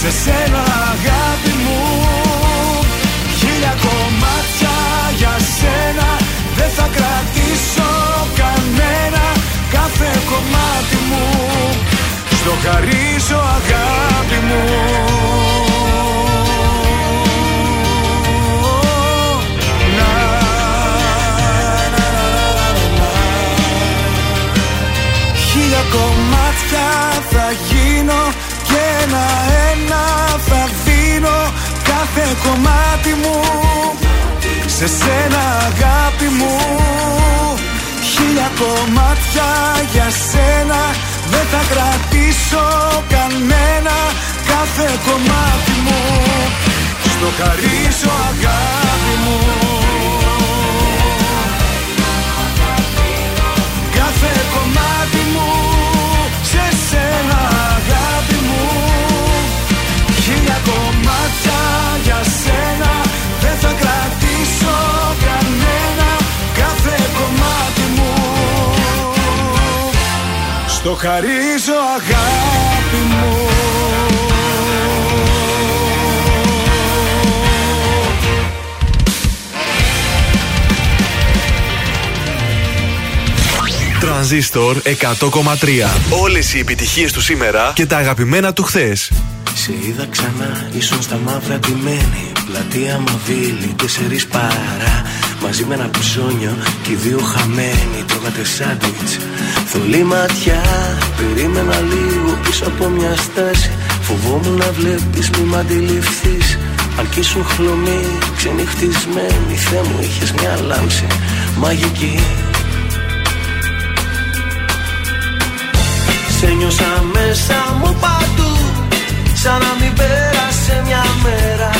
Σε σένα αγάπη μου. Χίλια κομμάτια για σένα Δεν θα κρατήσω. κανένα Κάθε κομμάτι μου. Στο χαρίζω αγάπη μου. Να, να, να, να, να, να. Χίλια κομμάτια θα γίνω Και ένα-ένα θα δίνω Κάθε κομμάτι μου. Σε σένα αγάπη μου Χίλια κομμάτια για σένα. Δεν θα κρατήσω κανένα Κάθε κομμάτι μου. Στο χαρίζω αγάπη μου. Κάθε κομμάτι μου Σε σένα αγάπη μου. Χίλια κομμάτια για σένα Δεν θα κρατήσω Στο χαρίζω αγάπη μου Τρανζίστορ 100,3. Όλες οι επιτυχίες του σήμερα και τα αγαπημένα του χθες. Σε είδα ξανά, ίσον στα μαύρα ντυμένη Πλατεία Μαβίλη, τέσσερις παρά Μαζί με ένα ψώνιο και οι δύο χαμένοι Τρώγατε σάντουιτς. Θολή ματιά, περίμενα λίγο πίσω από μια στάση. Φοβόμουν να βλέπεις μη μ' αντιληφθείς. Αν κι ήσουν χλωμή, ξενυχτισμένη Θεέ μου είχες μια λάμψη μαγική. Σε νιώσα μέσα μου παντού Σαν να μην πέρασε μια μέρα.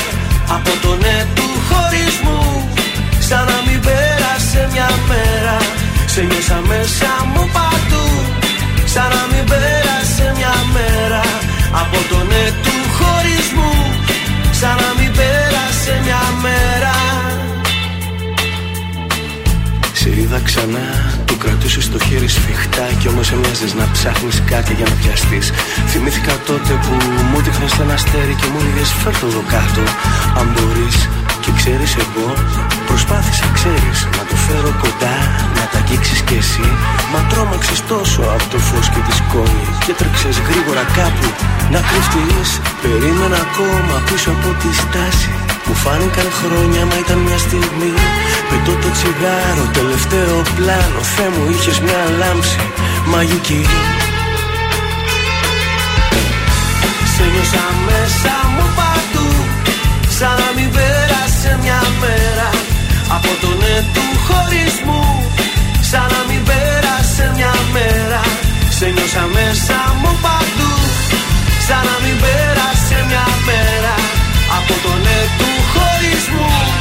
Από το ναι του χωρισμού Σαν να μην πέρασε μια μέρα. Σε νιώσα μέσα μου παντού. Σαν να μην πέρασε μια μέρα. Από το ναι του χωρισμού. Σαν να μην πέρασε μια μέρα. Σε είδα ξανά, το κρατούσες στο χέρι σφιχτά. Κι όμως έμοιαζες να ψάχνεις κάτι για να πιαστείς. Θυμήθηκα τότε που μου δείχνες ένα αστέρι Και μου έλεγες φέρ' το εδώ κάτω Αν μπορείς και ξέρεις εγώ Προσπάθησα ξέρεις να το φέρω κοντά Να τα αγγίξεις κι εσύ. Μα τρόμαξες τόσο από το φως και τη σκόνη Και τρέξες γρήγορα κάπου να κρυφτείς. Περίμενα ακόμα πίσω από τη στάση μου φάνηκαν χρόνια μα ήταν μια στιγμή. Πετώ το τσιγάρο, τελευταίο πλάνο Θεέ μου είχες μια λάμψη μαγική. Σε νιώσα μέσα μου παντού Σαν να μην πέρασε μια μέρα Από το ναι του χωρισμού Σαν να μην πέρασε μια μέρα. Σε νιώσα μέσα μου παντού Σαν να μην πέρασε μια μέρα Από το ναι του χωρισμού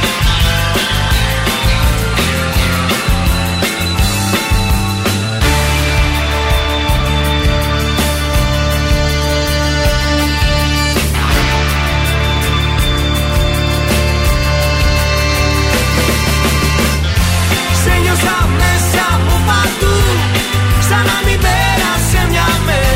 Σαν να μην πέρασε μια μέρα.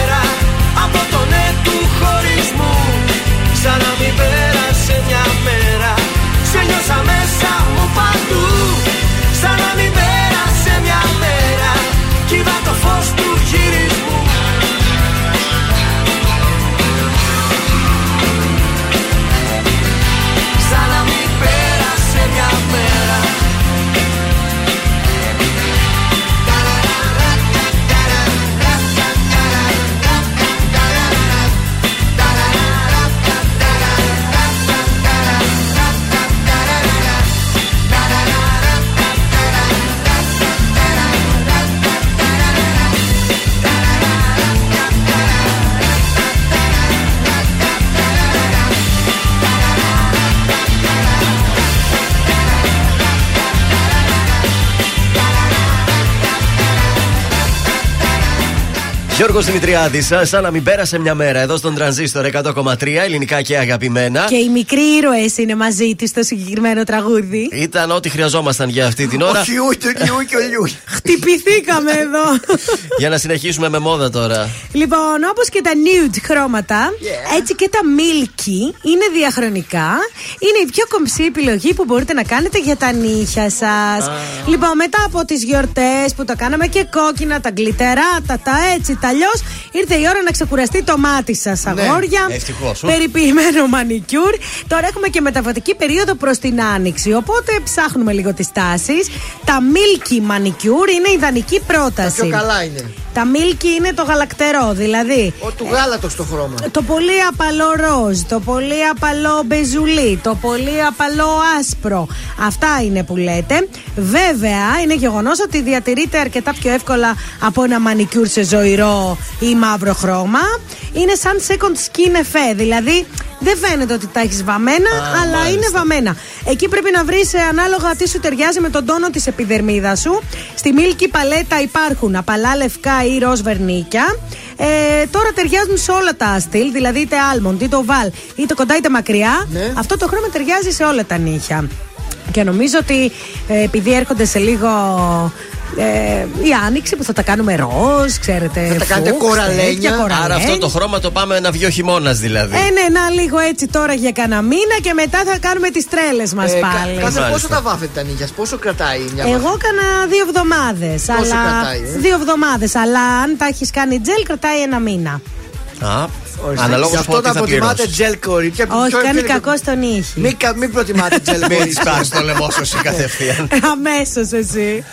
Γιώργος Δημητριάδης, σαν να μην πέρασε μια μέρα εδώ στον τρανζίστορ 100,3 ελληνικά και αγαπημένα. Και οι μικροί ήρωες είναι μαζί τη στο συγκεκριμένο τραγούδι. Ήταν ό,τι χρειαζόμασταν για αυτή την ώρα. Όχι, ούτε λιού και ο λιού. Χτυπηθήκαμε εδώ. [laughs] για να συνεχίσουμε με μόδα τώρα. Λοιπόν, όπως και τα nude χρώματα, έτσι και τα milky είναι διαχρονικά. Είναι η πιο κομψή επιλογή που μπορείτε να κάνετε για τα νύχια σας. Λοιπόν, μετά από τις γιορτές που τα κάναμε και κόκκινα, τα γλυτεράτα, τα έτσι, τα αλλιώς, ήρθε η ώρα να ξεκουραστεί το μάτι σας, αγόρια. ευτυχώς. Περιποιημένο μανικιούρ. Τώρα έχουμε και μεταβατική περίοδο προς την άνοιξη. Οπότε ψάχνουμε λίγο τις τάσεις. Τα milky manicure είναι ιδανική πρόταση. Πιο καλά είναι. Τα milky είναι το γαλακτερό, δηλαδή. Ο του γάλατος το χρώμα. Το πολύ απαλό ροζ, το πολύ απαλό μπεζουλί, το πολύ απαλό άσπρο. Αυτά είναι που λέτε. Βέβαια, είναι γεγονός ότι διατηρείται αρκετά πιο εύκολα από ένα μανικιούρ σε ζωηρό ή μαύρο χρώμα. Είναι σαν second skin effect, δηλαδή δεν φαίνεται ότι τα έχεις βαμμένα, αλλά είναι βαμμένα. Εκεί πρέπει να βρεις ανάλογα τι σου ταιριάζει με τον τόνο της επιδερμίδας σου. Στη Milky παλέτα υπάρχουν απαλά λευκά ή ροζ βερνίκια. Ε, τώρα ταιριάζουν σε όλα τα στυλ, δηλαδή είτε almond, είτε oval, είτε κοντά είτε μακριά. Αυτό το χρώμα ταιριάζει σε όλα τα νύχια. Και νομίζω ότι ε, επειδή έρχονται σε λίγο ε, η άνοιξη που θα τα κάνουμε ροζ, ξέρετε. Θα τα κάνετε φούξ, κοραλένια. τέτοια, κοραλένια. Άρα αυτό το χρώμα το πάμε να βγει ο χειμώνας δηλαδή. Ε, ναι, να λίγο έτσι τώρα για κανένα μήνα και μετά θα κάνουμε τις τρέλες μας Ε, κα- πάλι. Κάθε Μάλιστα. πόσο τα βάφετε τα νύχια, πόσο κρατάει μια Εγώ βάφη; έκανα δύο εβδομάδες. Αλλά... κρατάει, ε; Δύο εβδομάδες. Αλλά αν τα έχεις κάνει τζελ, κρατάει ένα μήνα. Α, Ορίστε. αναλόγως Γι' αυτό πότε να θα προτιμάτε πληρώσεις. τζελ κορίτσια. Όχι, Ποιο κάνει είναι- κακό στον ήχη. Μην, κα- μην προτιμάτε τζελ Μην τη κορίτσια. πάρει το λαιμό σου εσύ [laughs] κατευθείαν. Αμέσως εσύ.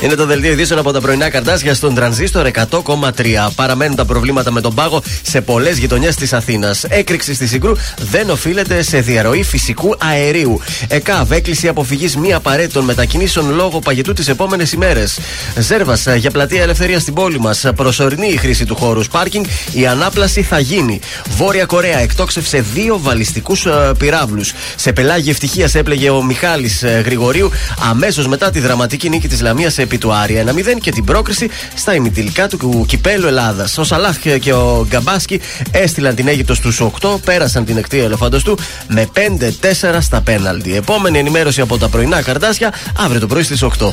Είναι το δελτίο ειδήσεων από τα πρωινά καρτάσια στον τρανζίστορ 100,3. Παραμένουν τα προβλήματα με τον πάγο σε πολλές γειτονιές της Αθήνας. Έκρηξη στη Συγκρού δεν οφείλεται σε διαρροή φυσικού αερίου. ΕΚΑΒ έκλεισε αποφυγής μη απαραίτητων μετακινήσεων λόγω παγετού τις επόμενες ημέρες. Ζέρβας για πλατεία ελευθερίας στην πόλη μας. Προσωρινή η χρήση του χώρου πάρκινγκ. Η ανάπλαση θα γίνει. Βόρεια Κορέα εκτόξευσε δύο βαλιστικούς πυράβλους. Σε πελάγι ευτυχίας έπλεγε ο Μιχάλης Γρηγορίου αμέσως μετά τη δραματική νίκη της Λαμίας επί του Άρια 1-0 και την πρόκριση στα ημιτελικά του κυπέλου Ελλάδας. Ο Σαλάχ και ο Γκαμπάσκι έστειλαν την Αίγυπτο στους 8, πέρασαν την εκτή ελεφάντος του με 5-4 στα πέναλτι. Επόμενη ενημέρωση από τα πρωινά καρτάσια αύριο το πρωί στις 8.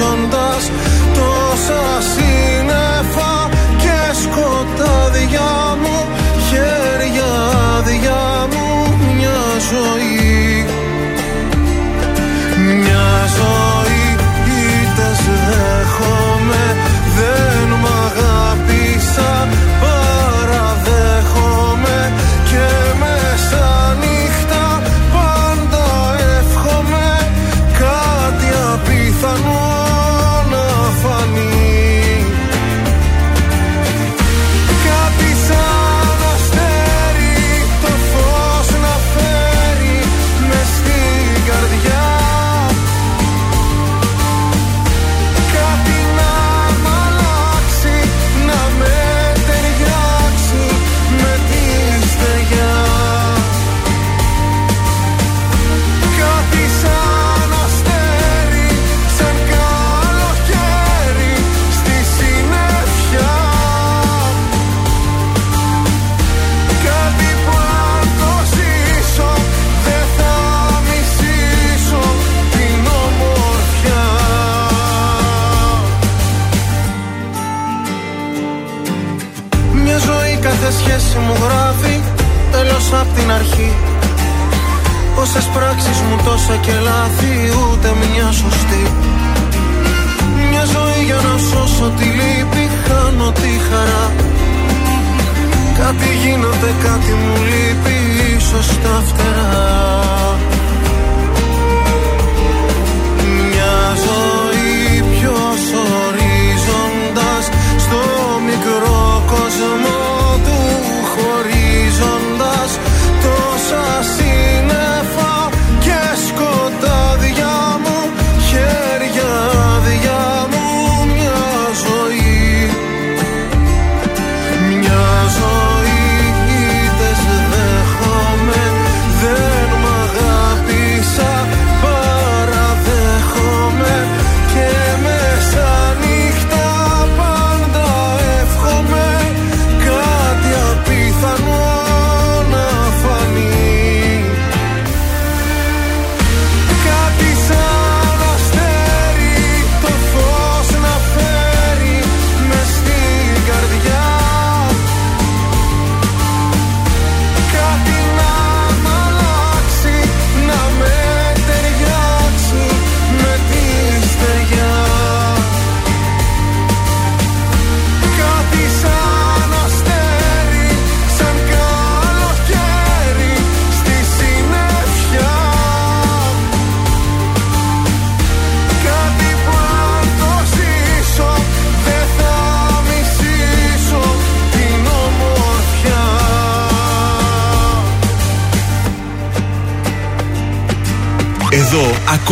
του χωρίζοντας Τόσα σύννεφα και σκοτάδια μου Χέρια άδεια μου μια ζωή. Μια ζωή ήττες δέχομαι Δεν μ' αγάπησα απ' την αρχή. Πόσες πράξεις μου τόσα και λάθη ούτε μια σωστή. Μια ζωή για να σώσω τη λύπη χάνω τη χαρά. Κάτι γίνεται, κάτι μου λείπει ίσως τα φτερά. Μια ζωή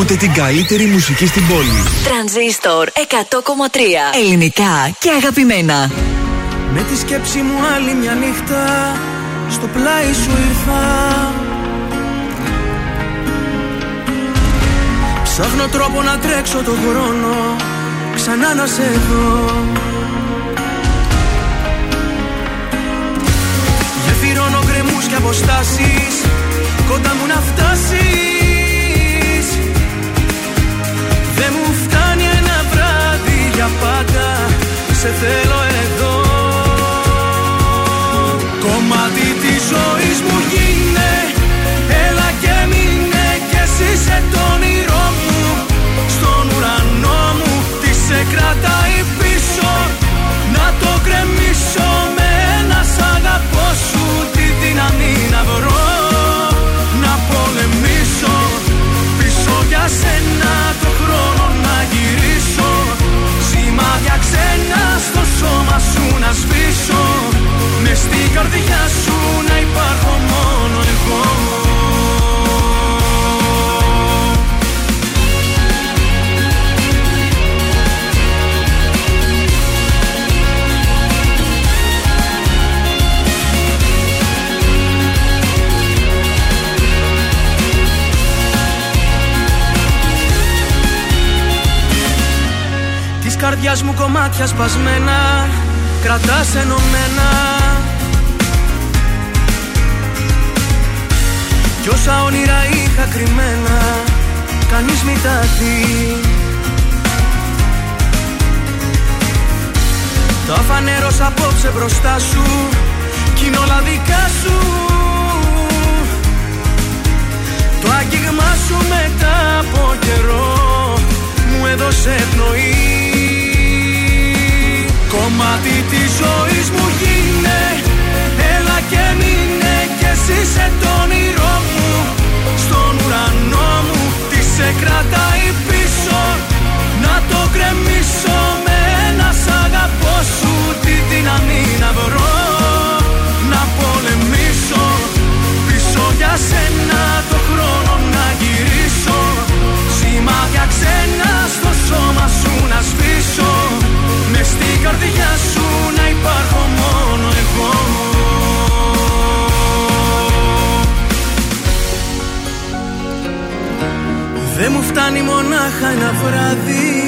ακούτε την καλύτερη μουσική στην πόλη. Τρανζίστορ 100,3 Ελληνικά και αγαπημένα. Με τη σκέψη μου άλλη μια νύχτα στο πλάι σου ήρθα Ψάχνω τρόπο να τρέξω το χρόνο ξανά να σε δω Γεφυρώνω γκρεμούς και αποστάσεις κοντά μου να φτάσεις για πάντα Σε θέλω εδώ. Κομμάτι της ζωής μου γίνε Έλα και μείνε κι εσύ σε καρδιάς μου κομμάτια σπασμένα Κρατάς ενωμένα. Κι όσα όνειρα είχα κρυμμένα Κανείς μη τα δει. Τα φανέρωσα απόψε μπροστά σου Κι είναι όλα δικά σου. Το άγγιγμά σου μετά από καιρό Μου έδωσε πνοή Κομμάτι της ζωής μου γίνε Έλα και μείνε κι εσύ σε το όνειρό μου. Στον ουρανό μου τι σε κρατάει πίσω Να το κρεμίσω με ένα σ' αγαπώ σου. Τη δύναμη να βρω Να πολεμήσω Πίσω για σένα το χρόνο να γυρίσω. Σημάδια ξένα στην καρδιά σου να υπάρχω μόνο εγώ. Δεν μου φτάνει μονάχα ένα βράδυ.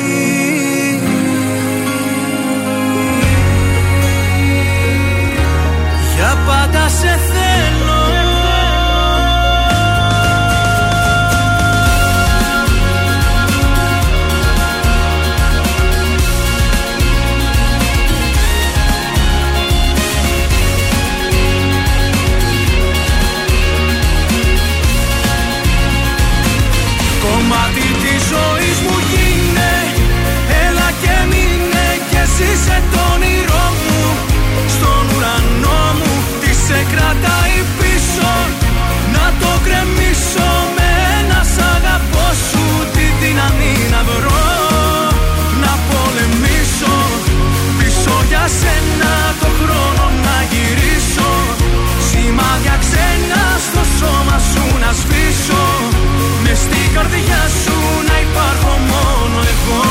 Για πάντα σε θέλω Είσαι το όνειρό μου Στον ουρανό μου Τι σε κρατάει πίσω. Να το κρεμίσω Με ένα σ' αγαπώ σου Τη δύναμη να βρω Να πολεμήσω. Πίσω για σένα Το χρόνο να γυρίσω Σημάδια ξένα Στο σώμα σου να σβήσω. Μες στην καρδιά σου Να υπάρχω μόνο εγώ.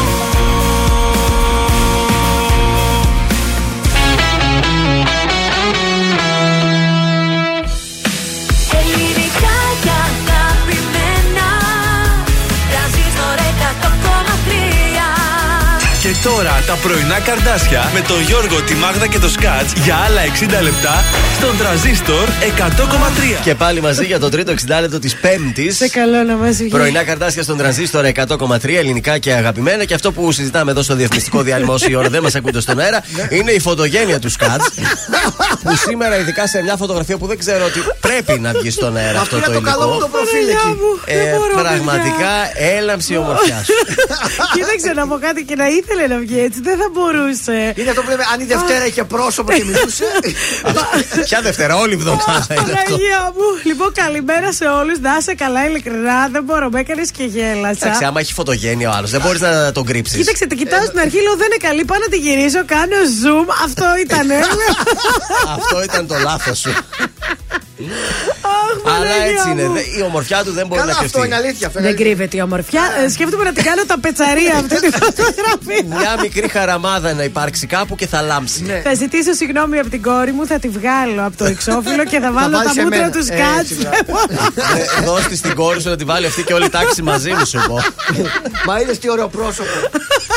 Τώρα τα πρωινά καρδάσια με τον Γιώργο, τη Μάγδα και το Σκάτς για άλλα 60 λεπτά στον τραζίστορ 100,3. Και πάλι μαζί για το τρίτο 60 λεπτό της Πέμπτης. Σε καλό να μας βγει. Πρωινά καρτάσια στον τρανζίστορ 100,3 ελληνικά και αγαπημένα. Και αυτό που συζητάμε εδώ στο διαφημιστικό διάλειμμα όση ώρα δεν μας ακούτε στον αέρα είναι η φωτογένεια του Σκάτς. που σήμερα, ειδικά σε μια φωτογραφία που δεν ξέρω ότι πρέπει να βγει στον αέρα αυτό Αυτό το είναι το καλό μου υλικό. το προφίλ εκεί. Ε, πραγματικά έλαμψη η ομορφιάς σου. [laughs] Κοίταξε να πω κάτι και να ήθελε να βγει έτσι, δεν θα μπορούσε. Είναι αυτό που λέμε, αν η Δευτέρα είχε πρόσωπο και μιλούσε. Ποια Δευτέρα, όλη η εβδομάδα είναι αυτό. Παναγία μου. Λοιπόν, καλημέρα σε όλους. Να είσαι καλά, ειλικρινά. Δεν μπορώ, με έκανες και γέλασα. Εντάξει, άμα έχει φωτογένεια ο άλλος, δεν μπορείς να τον κρύψεις. Κοίταξε, την κοιτάω στην αρχή, λέω δεν είναι καλή. Πάω να τη γυρίσω, κάνω zoom. Αυτό ήταν. [laughs] Αυτό ήταν το λάθος σου. [laughs] Αλλά Παναγία έτσι είναι. μου. δε- Η ομορφιά του δεν μπορεί Καλά, να κρυφτεί. αυτό είναι αλήθεια. αυτό είναι Δεν αλήθεια. κρύβεται η ομορφιά. Ε, Σκέφτομαι να την κάνω τα πετσαρία αυτή τη [laughs] φωτογραφία. Μια μικρή χαραμάδα να υπάρξει κάπου και θα λάμψει. Ναι. Θα ζητήσω συγγνώμη από την κόρη μου, θα τη βγάλω από το εξώφυλλο και θα βάλω βάλεις τα σε μούτρα μένα. τους Έτσι, σκάτς. Ε, Δώσ' τη στην κόρη σου να τη βάλει αυτή και όλη η τάξη μαζί μου σου πω. Μα είδες τι ωραίο πρόσωπο.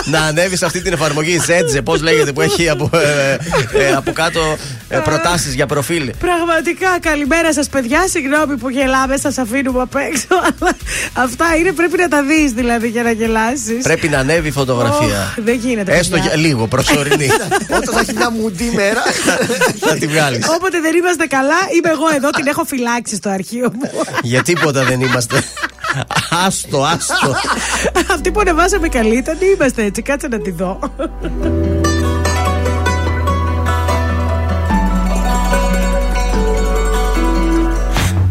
Να ανέβεις σε αυτή την εφαρμογή Zedze, πώς λέγεται, που έχει από, ε, ε, από κάτω προτάσεις για προφίλ. Πραγματικά, καλημέρα σας, παιδιά. Συγγνώμη που γελάμε, σας αφήνουμε απ' έξω. Αλλά αυτά είναι, πρέπει να τα δεις δηλαδή για να γελάσεις. Πρέπει να ανέβει η φωτογραφία. δεν γίνεται. Έστω παιδιά. για λίγο, προσωρινή. [laughs] Όταν θα έχει μια μουντή μέρα. [laughs] θα τη βγάλεις. Όποτε δεν είμαστε καλά, είμαι εγώ εδώ, την έχω φυλάξει στο αρχείο μου. Για τίποτα δεν είμαστε. Άστο, άστο. Αυτή που ανεβάσαμε καλή ήταν, είμαστε έτσι. Κάτσε να τη δω.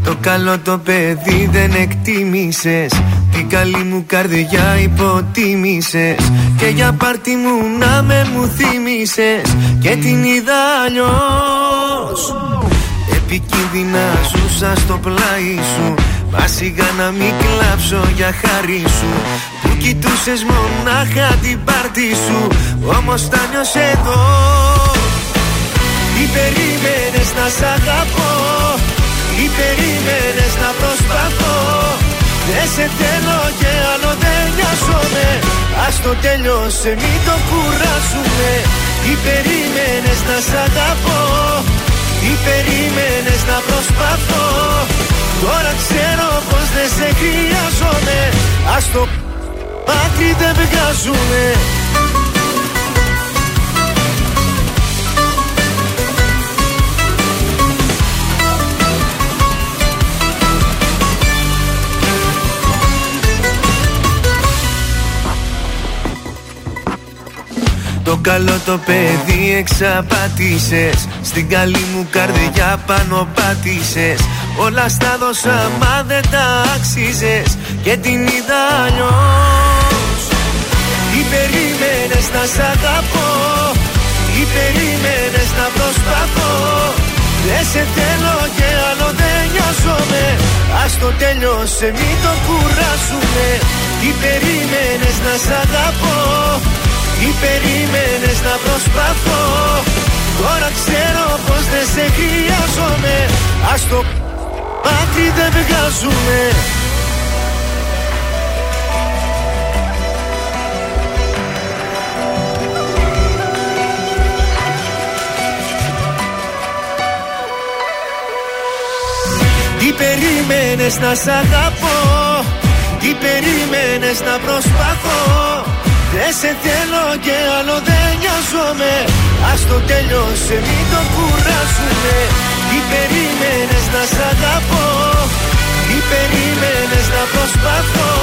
Το καλό το παιδί δεν εκτίμησες Την καλή μου καρδιά υποτίμησες Και για πάρτι μου να με μου θύμισες Και την είδα αλλιώς Επικίνδυνα ζούσα στο πλάι σου Μα σιγά να μην κλάψω για χάρη σου. Που κοιτούσες μονάχα την πάρτι σου. Όμως τα νιώσε εδώ. Τι περίμενες να σ' αγαπώ. Τι περίμενες να προσπαθώ. Δεν σε θέλω και άλλο δεν νοιάζομαι. Ας το τέλειωσε μην το κουράσουμε Τι περίμενες να σ' αγαπώ. Τι περίμενες να προσπαθώ Τώρα ξέρω πως δεν σε χρειάζομαι. Ας το άκρη δεν βγάζουμε Το καλό το παιδί εξαπάτησες. Στην καλή μου καρδιά πάνω πάτησες Όλα στα δώσα μα δεν τα άξιζες Και την είδα αλλιώς. Τι περίμενες να σ' αγαπώ Τι περίμενες να προσπαθώ. Δεν σε θέλω και άλλο δεν νοιάζομαι Ας το τέλειωσε μην το κουράσουμε. Τι περίμενες να σ' αγαπώ τι περίμενες να προσπαθώ. Τώρα ξέρω πως δεν σε χρειάζομαι Ας το άκρη δεν βγάζουμε Τι περίμενες να σ' αγαπώ Τι περίμενες να προσπαθώ. Δεν σε θέλω και άλλο δεν νοιάζομαι Ας το τέλειωσε μην το κουράσουμε Τι περίμενες να σ' αγαπώ Τι περίμενες να προσπαθώ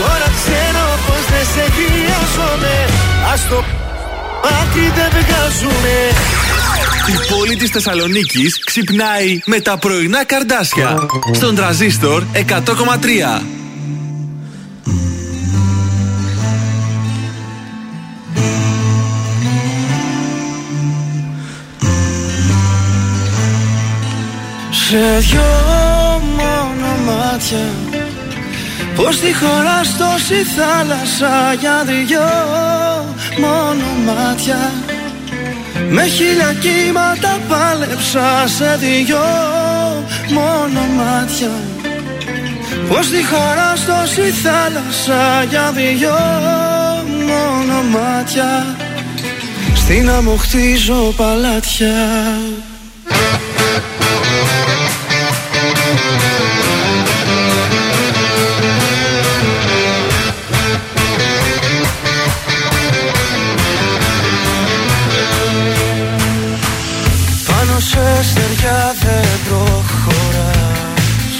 Τώρα ξέρω πως δεν σε χρειάζομαι Ας το άκρη δεν βγάζουμε Η πόλη της Θεσσαλονίκης ξυπνάει με τα πρωινά καρδάσια. Στον τραζίστορ 100,3. Σε δυο μόνο μάτια. Πως τη χώρα τόση θάλασσα Για δυο μόνο μάτια. Με χίλια κύματα πάλεψα Σε δυο μόνο μάτια. Πως τη χώρα τόση θάλασσα Για δυο μόνο μάτια. Στην άμμο χτίζω παλάτια Πάνω σε στεριά δεν προχωράς.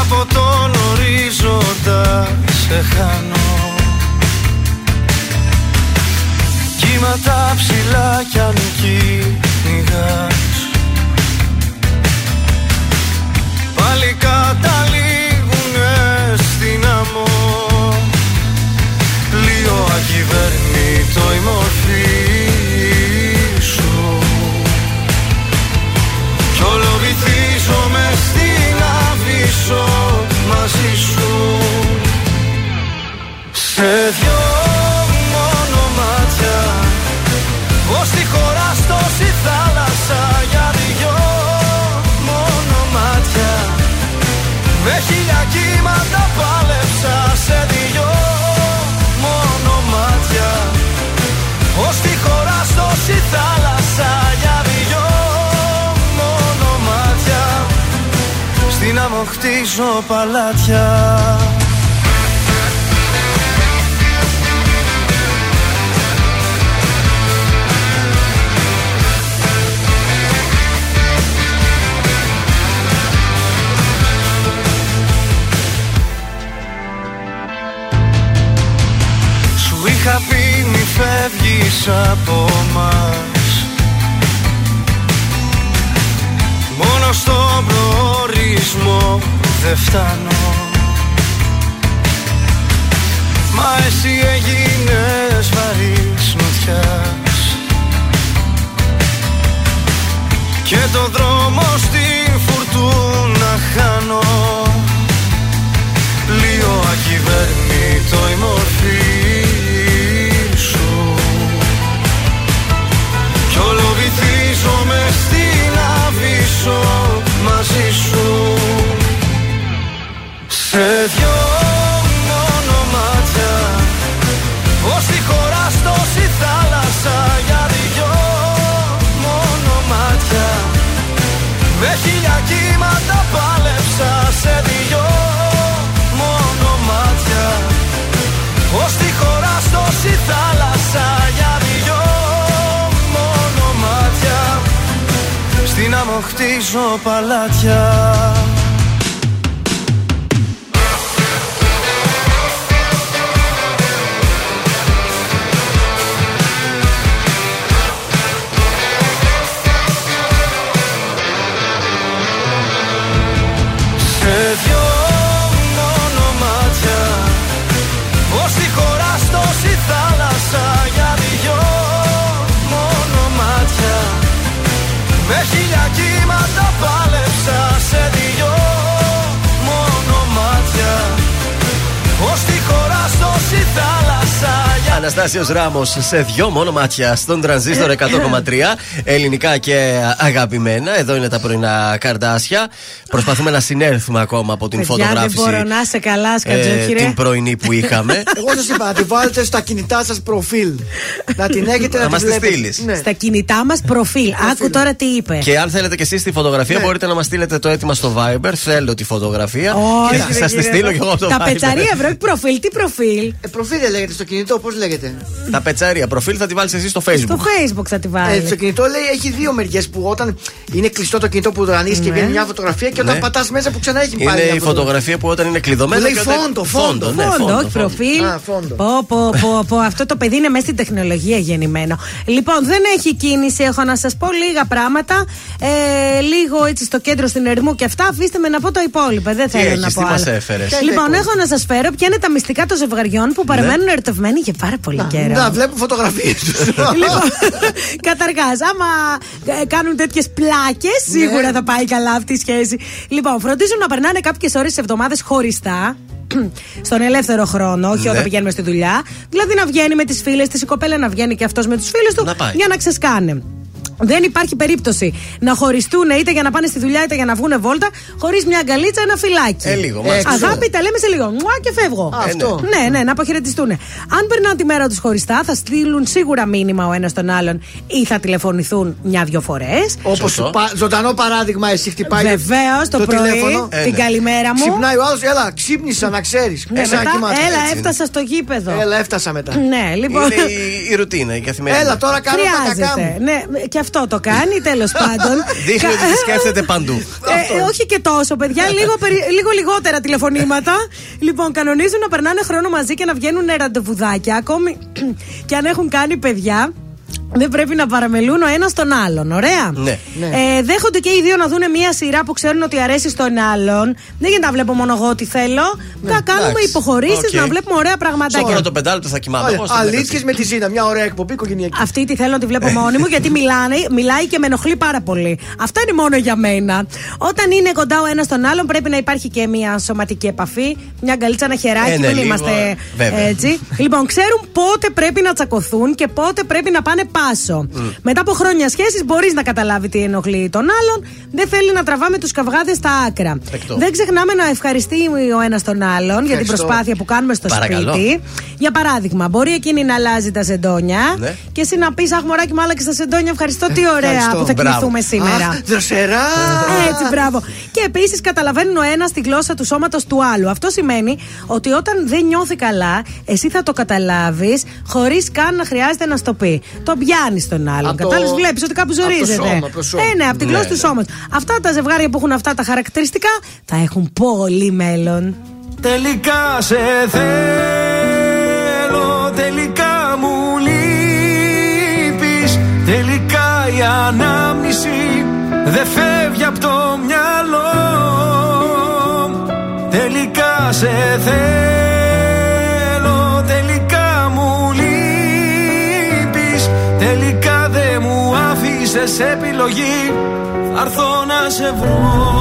Από τον ορίζοντα σε χάνω. Κύματα ψηλά κι αν κυνηγάς. Πάλι καταλήγουνε στην άμμο. Λίγο ακυβέρνητο η μορφή όλο βυθίζομαι στην αβύσσο μαζί σου. Σε δυο μόνο μάτια Ως τη χώρα στόση θάλασσα για δυο μόνο μάτια. Με χίλια κύματα Στην άμμο χτίζω παλάτια. Σου είχα πει μη φεύγεις από μας στον προορισμό. Δεν φτάνω. Μα εσύ έγινες βαρύς νοτιάς Και το δρόμο στην χτίζω για Αναστάσιο Ράμος σε δυο μόνο μάτια στον τρανζίστορ 100,3 ελληνικά και αγαπημένα. Εδώ είναι τα πρωινά καρδάσια. Προσπαθούμε να συνέλθουμε ακόμα από την Παιδιά, δεν φωτογράφηση. μπορώ να είσαι καλά, σκατζόχυρε. την πρωινή που είχαμε. [laughs] Εγώ σας είπα να τη βάλετε στα κινητά σας προφίλ. να την έχετε να, Να μας τη τη βλέπετε. στείλεις. Ναι. Στα κινητά μας προφίλ. Άκου τώρα τι είπε. και αν θέλετε και εσείς τη φωτογραφία, Ναι. μπορείτε να μας στείλετε το έτοιμα στο Viber. Θέλω τη φωτογραφία. Όχι, και ρε θα σας τη κύριε. στείλω και εγώ από το Τα Viber. πετσαρία ευρώ, έχει προφίλ. Τι προφίλ; Ε, προφίλ δεν λέγεται στο κινητό, πώς λέγεται; Τα πετσαρία προφίλ θα τη βάλεις εσύ στο Στο Facebook. facebook θα τη Ε, βάλεις. στο κινητό λέει έχει δύο μεριές που όταν είναι κλειστό το κινητό που το ανοίγει και Ναι. βγαίνει μια φωτογραφία και όταν Ναι. πατάς μέσα που ξανά έχει Είναι πάλι. μια η φωτογραφία που όταν είναι κλειδωμένη. Που λέει φόντο, φόντο. ναι, Φόντο, όχι φόντο. προφίλ. Α, φόντο. Πω, πω, πω, πω. Αυτό το παιδί είναι μέσα στην τεχνολογία γεννημένο. Λοιπόν, δεν έχει κίνηση. Έχω να σας πω λίγα πράγματα. Ε, λίγο έτσι στο κέντρο στην Ερμού και αυτά. Αφήστε με να πω το υπόλοιπο. Δεν Τι θέλω έχεις, να τι πω μας άλλο. έφερες; Ποια είναι Λοιπόν, τα έχω να σας φέρω ποια είναι τα μυστικά των ζευγαριών που παραμένουν ερωτευμένοι για πάρα πολύ καιρό. Να βλέπω φωτογραφίες τους. [laughs] Λοιπόν, καταρχά, άμα ε, κάνουν τέτοιες πλάκες, Ναι. σίγουρα θα πάει καλά αυτή η σχέση. Λοιπόν, φροντίζουν να περνάνε κάποιες ώρες τι εβδομάδες χωριστά. [clears throat] Στον ελεύθερο χρόνο, όχι Ναι. όταν πηγαίνουμε στη δουλειά. Δηλαδή να βγαίνει με τις φίλες της, η κοπέλα να βγαίνει και αυτός με τους φίλους του Να πάει. για να ξεσκάνε. Δεν υπάρχει περίπτωση να χωριστούν είτε για να πάνε στη δουλειά είτε για να βγουν βόλτα χωρίς μια αγκαλίτσα, ένα φυλάκι. Ε, λίγο, μάλιστα. Αγάπη, τα λέμε σε λίγο. Μουά και φεύγω. Α, αυτό. Ναι, ναι, να αποχαιρετιστούν. Αν περνάνε τη μέρα τους χωριστά, θα στείλουν σίγουρα μήνυμα ο ένας τον άλλον ή θα τηλεφωνηθούν μια-δυο φορές. Όπως ζωντανό παράδειγμα, εσύ χτυπάει Βεβαίως το, πρωί, τηλέφωνο. Ε, την ναι. καλημέρα μου. Ξυπνάει ο άλλος, έλα, ξύπνησα να ξέρεις. Ε, μετά, έλα, έφτασα στο γήπεδο. Έλα, έφτασα μετά. Ναι, λοιπόν. Είναι η, η ρουτίνα, η καθημερινή. Έλα, τώρα κάνω τα κακά Χρειάζεται. μου. Ναι, και αυτό το κάνει, τέλος πάντων. [laughs] Δείχνει ότι τη σκέφτεται παντού. Ε, όχι και τόσο, παιδιά. Λίγο, περι- λίγο λιγότερα τηλεφωνήματα. λοιπόν, κανονίζουν να περνάνε χρόνο μαζί και να βγαίνουν ραντεβουδάκια. Ακόμη [clears throat] και αν έχουν κάνει παιδιά. Δεν πρέπει να παραμελούν ο ένας τον άλλον. Ωραία; Ναι. Ε, δέχονται και οι δύο να δουν μια σειρά που ξέρουν ότι αρέσει στον άλλον. Δεν γίνεται να βλέπω μόνο εγώ ό,τι θέλω. να κάνουμε εντάξει. υποχωρήσεις, Οκ. να βλέπουμε ωραία Στο πραγματάκια. πρώτο πεντάλεπτο θα κοιμάμαι. εγώ στο Αλήθειες μεταξύ. με τη Ζήνα. Μια ωραία εκπομπή οικογενειακή. Αυτή τη θέλω να τη βλέπω μόνη μου γιατί μιλάνε, μιλάει και με ενοχλεί πάρα πολύ. Αυτά είναι μόνο για μένα. Όταν είναι κοντά ο ένας στον άλλον, πρέπει να υπάρχει και μια σωματική επαφή, μια αγκαλίτσα, ένα χεράκι. Ε, ναι, μην λίγο, είμαστε βέβαια. έτσι. λοιπόν, ξέρουν πότε πρέπει να τσακωθούν και πότε πρέπει να πάνε πάσο. Μετά από χρόνια σχέσης, μπορείς να καταλάβει τι ενοχλεί τον άλλον. Δεν θέλει να τραβάμε τους καυγάδες στα άκρα. Δεκτό. Δεν ξεχνάμε να ευχαριστεί ο ένας τον άλλον για την Ευχαριστώ. προσπάθεια που κάνουμε στο Παρακαλώ. σπίτι. Για παράδειγμα, μπορεί εκείνη να αλλάζει τα σεντόνια Ναι. και εσύ να πεις Αχ, μωράκι μου, άλλαξες τα σεντόνια. Ευχαριστώ, τι ωραία Ευχαριστώ. που θα Μπράβο. κοιμηθούμε σήμερα. Αχ, Δροσερά. Έτσι, μπράβο. Και επίσης καταλαβαίνουν ο ένας τη γλώσσα του σώματος του άλλου. Αυτό σημαίνει ότι όταν δεν νιώθει καλά, εσύ θα το καταλάβεις χωρίς καν να χρειάζεται να στο πει. Το πιάνει τον άλλον. Απ' το- Κατάλαβες, βλέπεις ότι κάπου απ' το ζορίζεται. σώμα, απ' το σώμα. Ε, ναι, από τη Ναι, γλώσσα του ναι. σώματος. Αυτά τα ζευγάρια που έχουν αυτά τα χαρακτηριστικά θα έχουν πολύ μέλλον. Τελικά σε θέλω Τελικά μου λείπεις Τελικά η ανάμνηση Δεν φεύγει από το μυαλό Τελικά σε θέλω άφησες επιλογή Θα έρθω να σε βρω.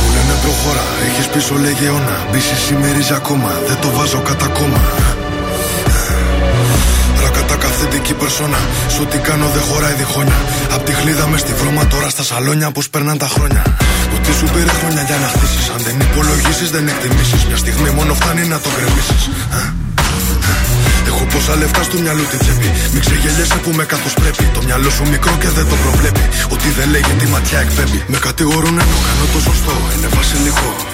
Μου λένε προχώρα, έχεις πίσω λέγε αιώνα Μπίση σημερίζει ακόμα, δεν το βάζω κατά κόμμα Ρακατά καθεντική περσόνα Σ' ό,τι κάνω δεν χωράει διχόνια Απ' τη χλίδα μες στη βρώμα τώρα στα σαλόνια Πως περνάνε τα χρόνια Ότι σου πήρε χρόνια για να χτίσεις Αν δεν υπολογίσεις δεν εκτιμήσεις Μια στιγμή μόνο φτάνει να το γκρεμίσεις Έχω πόσα λεφτά στο μυαλό την τσέπη. Μην ξεγελιέσαι που με κάθος πρέπει. Το μυαλό σου μικρό και δεν το προβλέπει. Ότι δεν λέγει τη ματιά εκπέμπει. Με κατηγορούν ενώ κάνω το σωστό. Είναι βασιλικό.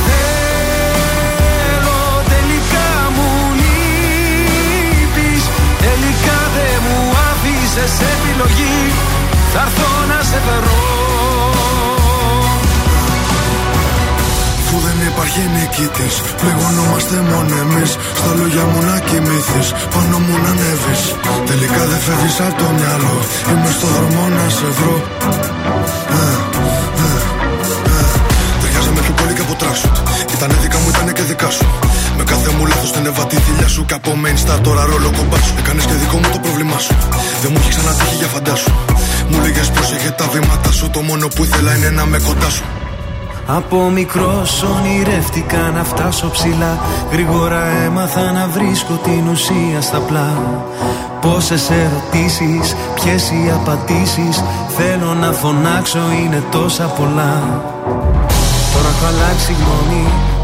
άφησες επιλογή Θα έρθω να σε βρω Αφού δεν υπάρχει νικητής, πληγωνόμαστε μόνο εμείς. Στα λόγια μου να κοιμηθείς, πάνω μου να ανέβεις. Τελικά δεν φεύγεις από το μυαλό. Είμαι στο δρόμο να σε βρω. Ε, ε, ε. Ταιριάζαμε πιο πολύ και από τράσου. Ήτανε δικά μου, ήτανε και δικά σου μου λάθος την ευατή θηλιά σου. Καπομένη στα τώρα ρόλο κομπά σου. Και δικό μου το πρόβλημά σου. Δεν μου έχει ξανατύχει για φαντάσου. Μου λέγες είχε τα βήματα σου. Το μόνο που ήθελα είναι να με κοντά σου. Από μικρός ονειρεύτηκα να φτάσω ψηλά. Γρήγορα έμαθα να βρίσκω την ουσία στα πλά. Πόσες ερωτήσεις, ποιες οι απαντήσεις. Θέλω να φωνάξω, είναι τόσα πολλά. Τώρα έχω αλλάξει γνώμη,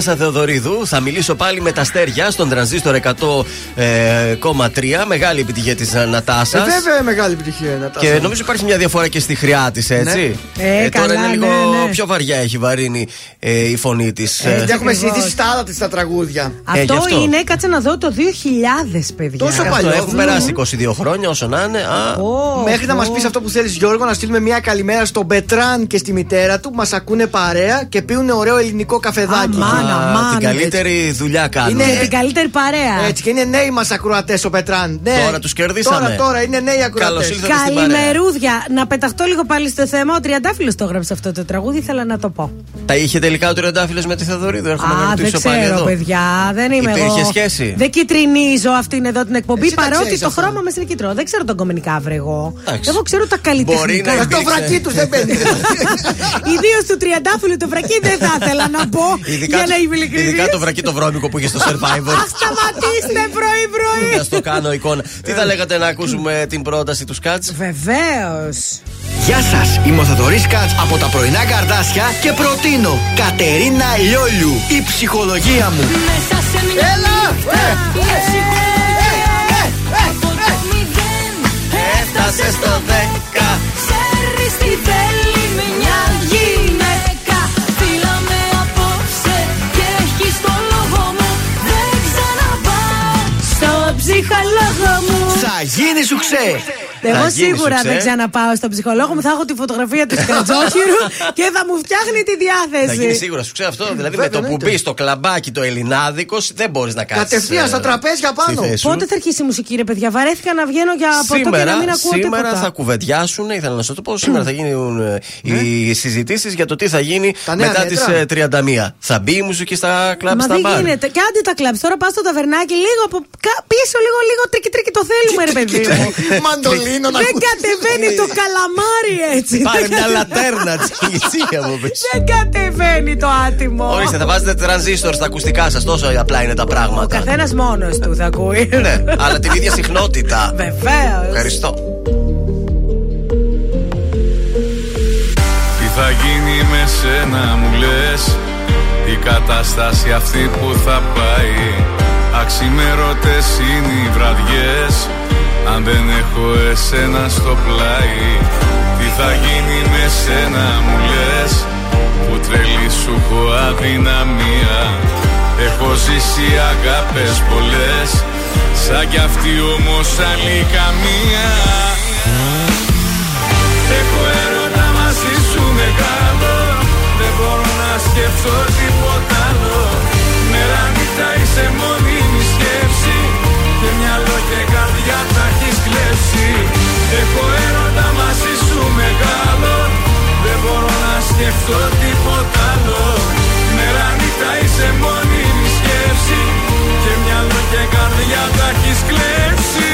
Νατάσα Θεοδωρίδου. Θα μιλήσω πάλι με τα αστέρια στον τρανζίστορ 100,3. Μεγάλη επιτυχία της Νατάσας. Ε, βέβαια μεγάλη επιτυχία η Νατάσας. Και νομίζω υπάρχει μια διαφορά και στη χρειά της, έτσι. Ε, τώρα καλά, είναι λίγο ναι, ναι. πιο βαριά έχει βαρύνει ε, η φωνή της. Ε, γιατί έχουμε συνηθίσει στα άλλα της τα τραγούδια. Ε, γι' Αυτό, αυτό. είναι, κάτσε να δω το 2000, παιδιά. Τόσο Αυτό παλιό. έχουν περάσει 22 χρόνια, όσο να είναι. Α, Ω, Μέχρι να ω. μας πεις αυτό που θέλεις, Γιώργο, να στείλουμε μια καλημέρα στον Πετράν και στη μητέρα του. Μας ακούνε παρέα και πίνουν ωραίο ελληνικό καφεδάκι. Αμάν, α, αμάν, την καλύτερη δουλειά κάνουν. Είναι- Είναι την καλύτερη παρέα. Έτσι και είναι νέοι μας ακροατές ο Πετράν. Ναι. Τώρα τους κερδίσαμε. Τώρα, τώρα είναι νέοι ακροατές. Καλώς ήλθατε στην παρέα. Καλημερούδια. Να πεταχτώ λίγο πάλι στο θέμα. Ο Τριαντάφυλλος το έγραψε αυτό το τραγούδι, ήθελα να το πω. Τα είχε τελικά ο Τριαντάφυλλος με τη Θεοδωρίδου. Έρχομαι να Α, δεν ρωτήσω πάλι ξέρω, εδώ. παιδιά. Δεν είμαι Υπήρχε εγώ. σχέση; Δεν κυτρινίζω αυτήν εδώ την εκπομπή Εσύ τα παρότι ξέρεις το αυτά. χρώμα μες είναι κυτρό. Δεν ξέρω τον κομμενικά εγώ. Εντάξει. Εγώ ξέρω τα καλλιτεχνικά. Μπορεί να Το υπήρξε. βρακί τους δεν μπαίνει. [laughs] Ιδίως του Τριαντάφυλλου το βρακί δεν θα ήθελα να πω. Ειδικά, για να είμαι ειδικά ειλικρινής. το βρακί το βρώμικο που είχε στο Survivor. Αχ, σταματήστε πρωί-πρωί. Να στο κάνω εικόνα. Τι θα λέγατε να ακούσουμε την πρόταση του Σκάτς; Βεβαίως. Γεια σας, είμαι ο Θοδωρής Κάτ από τα πρωινά καρδάσια και προτείνω Κατερίνα Λιόλιου, η ψυχολογία μου. Μέσα σε μια Έλα! νύχτα η ψυχολογία από το μηδέν Έφτασε στο 10. Ψυχολόγο μου Θα γίνει σου ξέ. Εγώ γίνει σίγουρα σουξέ. δεν ξαναπάω στον ψυχολόγο μου. Θα έχω τη φωτογραφία του Σκατζόχυρου [laughs] και θα μου φτιάχνει τη Θα γίνει διάθεση. σίγουρα, σου ξέρω αυτό. Δηλαδή με Βέβαια, το που εννοείται. μπεις στο κλαμπάκι το ελληνάδικος, δεν μπορείς να κάτσει. Κατευθείαν στα τραπέζια πάνω. Πότε θα αρχίσει η μουσική, ρε παιδιά; Βαρέθηκα να βγαίνω για ποτό και Σήμερα, να μην ακούω σήμερα τίποτα. θα κουβεντιάσουν, ήθελα να σας το πω. Σήμερα θα γίνουν ε, οι συζητήσεις για το τι θα γίνει Ναι. Τα νέα μέτρα μετά τις. 31. Θα μπει η μουσική στα κλαμπ Μα στα δεν μπαρ. γίνεται. Και άντε τα κλαμπ. Τώρα πας στο ταβερνάκι λίγο από κα- πίσω, λίγο, λίγο τρίκι τρίκι το θέλουμε, ρε παιδί μου. [laughs] Μαντολίνο να Δεν ακούσεις. κατεβαίνει το καλαμάρι έτσι. Πάρε Δεν μια κατεβαίνει. λατέρνα τσιγιτσί από [laughs] πίσω. Δεν κατεβαίνει το άτιμο. Ορίστε, θα βάζετε τρανζίστορ στα ακουστικά σας. Τόσο απλά είναι τα Ο πράγματα. καθένας μόνος του θα ακούει. Ναι, αλλά την ίδια συχνότητα. [laughs] Βεβαίως. Ευχαριστώ. Τι θα γίνει με σένα μου λες; Η κατάσταση αυτή που θα πάει Αξιμέρωτες είναι οι βραδιές Αν δεν έχω εσένα στο πλάι Τι θα γίνει με σένα μου λες; Που τρελή σου έχω αδυναμία. Έχω ζήσει αγάπες πολλές Σαν κι αυτή όμως άλλη καμία. Έχω έρωτα μαζί σου μεγάλο Δεν μπορώ να σκεφτώ τίποτα άλλο. Μέρα νύχτα είσαι μόνιμη Έχω έρωτα μαζί σου μεγάλο. Δεν μπορώ να σκεφτώ τίποτα άλλο. Μέρα νύχτα είσαι μόνιμη σκέψη. Και μυαλό και καρδιά τα έχεις κλέψει.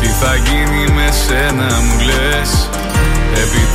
Τι θα γίνει με σένα μου λες;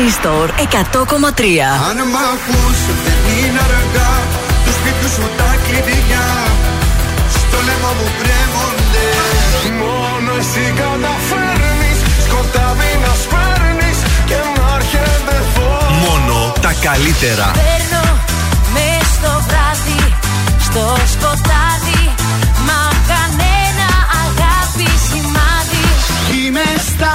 Τρανζίστορ 100,3. Αν μ' ακούς δεν είναι αργά. Τους σπίτιους σου τα κλειδιά. Στο λαιμό μου κρέμονται. Μόνο εσύ καταφέρνεις. Σκοτάδι να σπέρνεις Και να έρχεται φως. Μόνο τα καλύτερα. Παίρνω μες στο βράδυ, στο σκοτάδι. Μα κανένα αγάπη σημάδι. Είμαι στα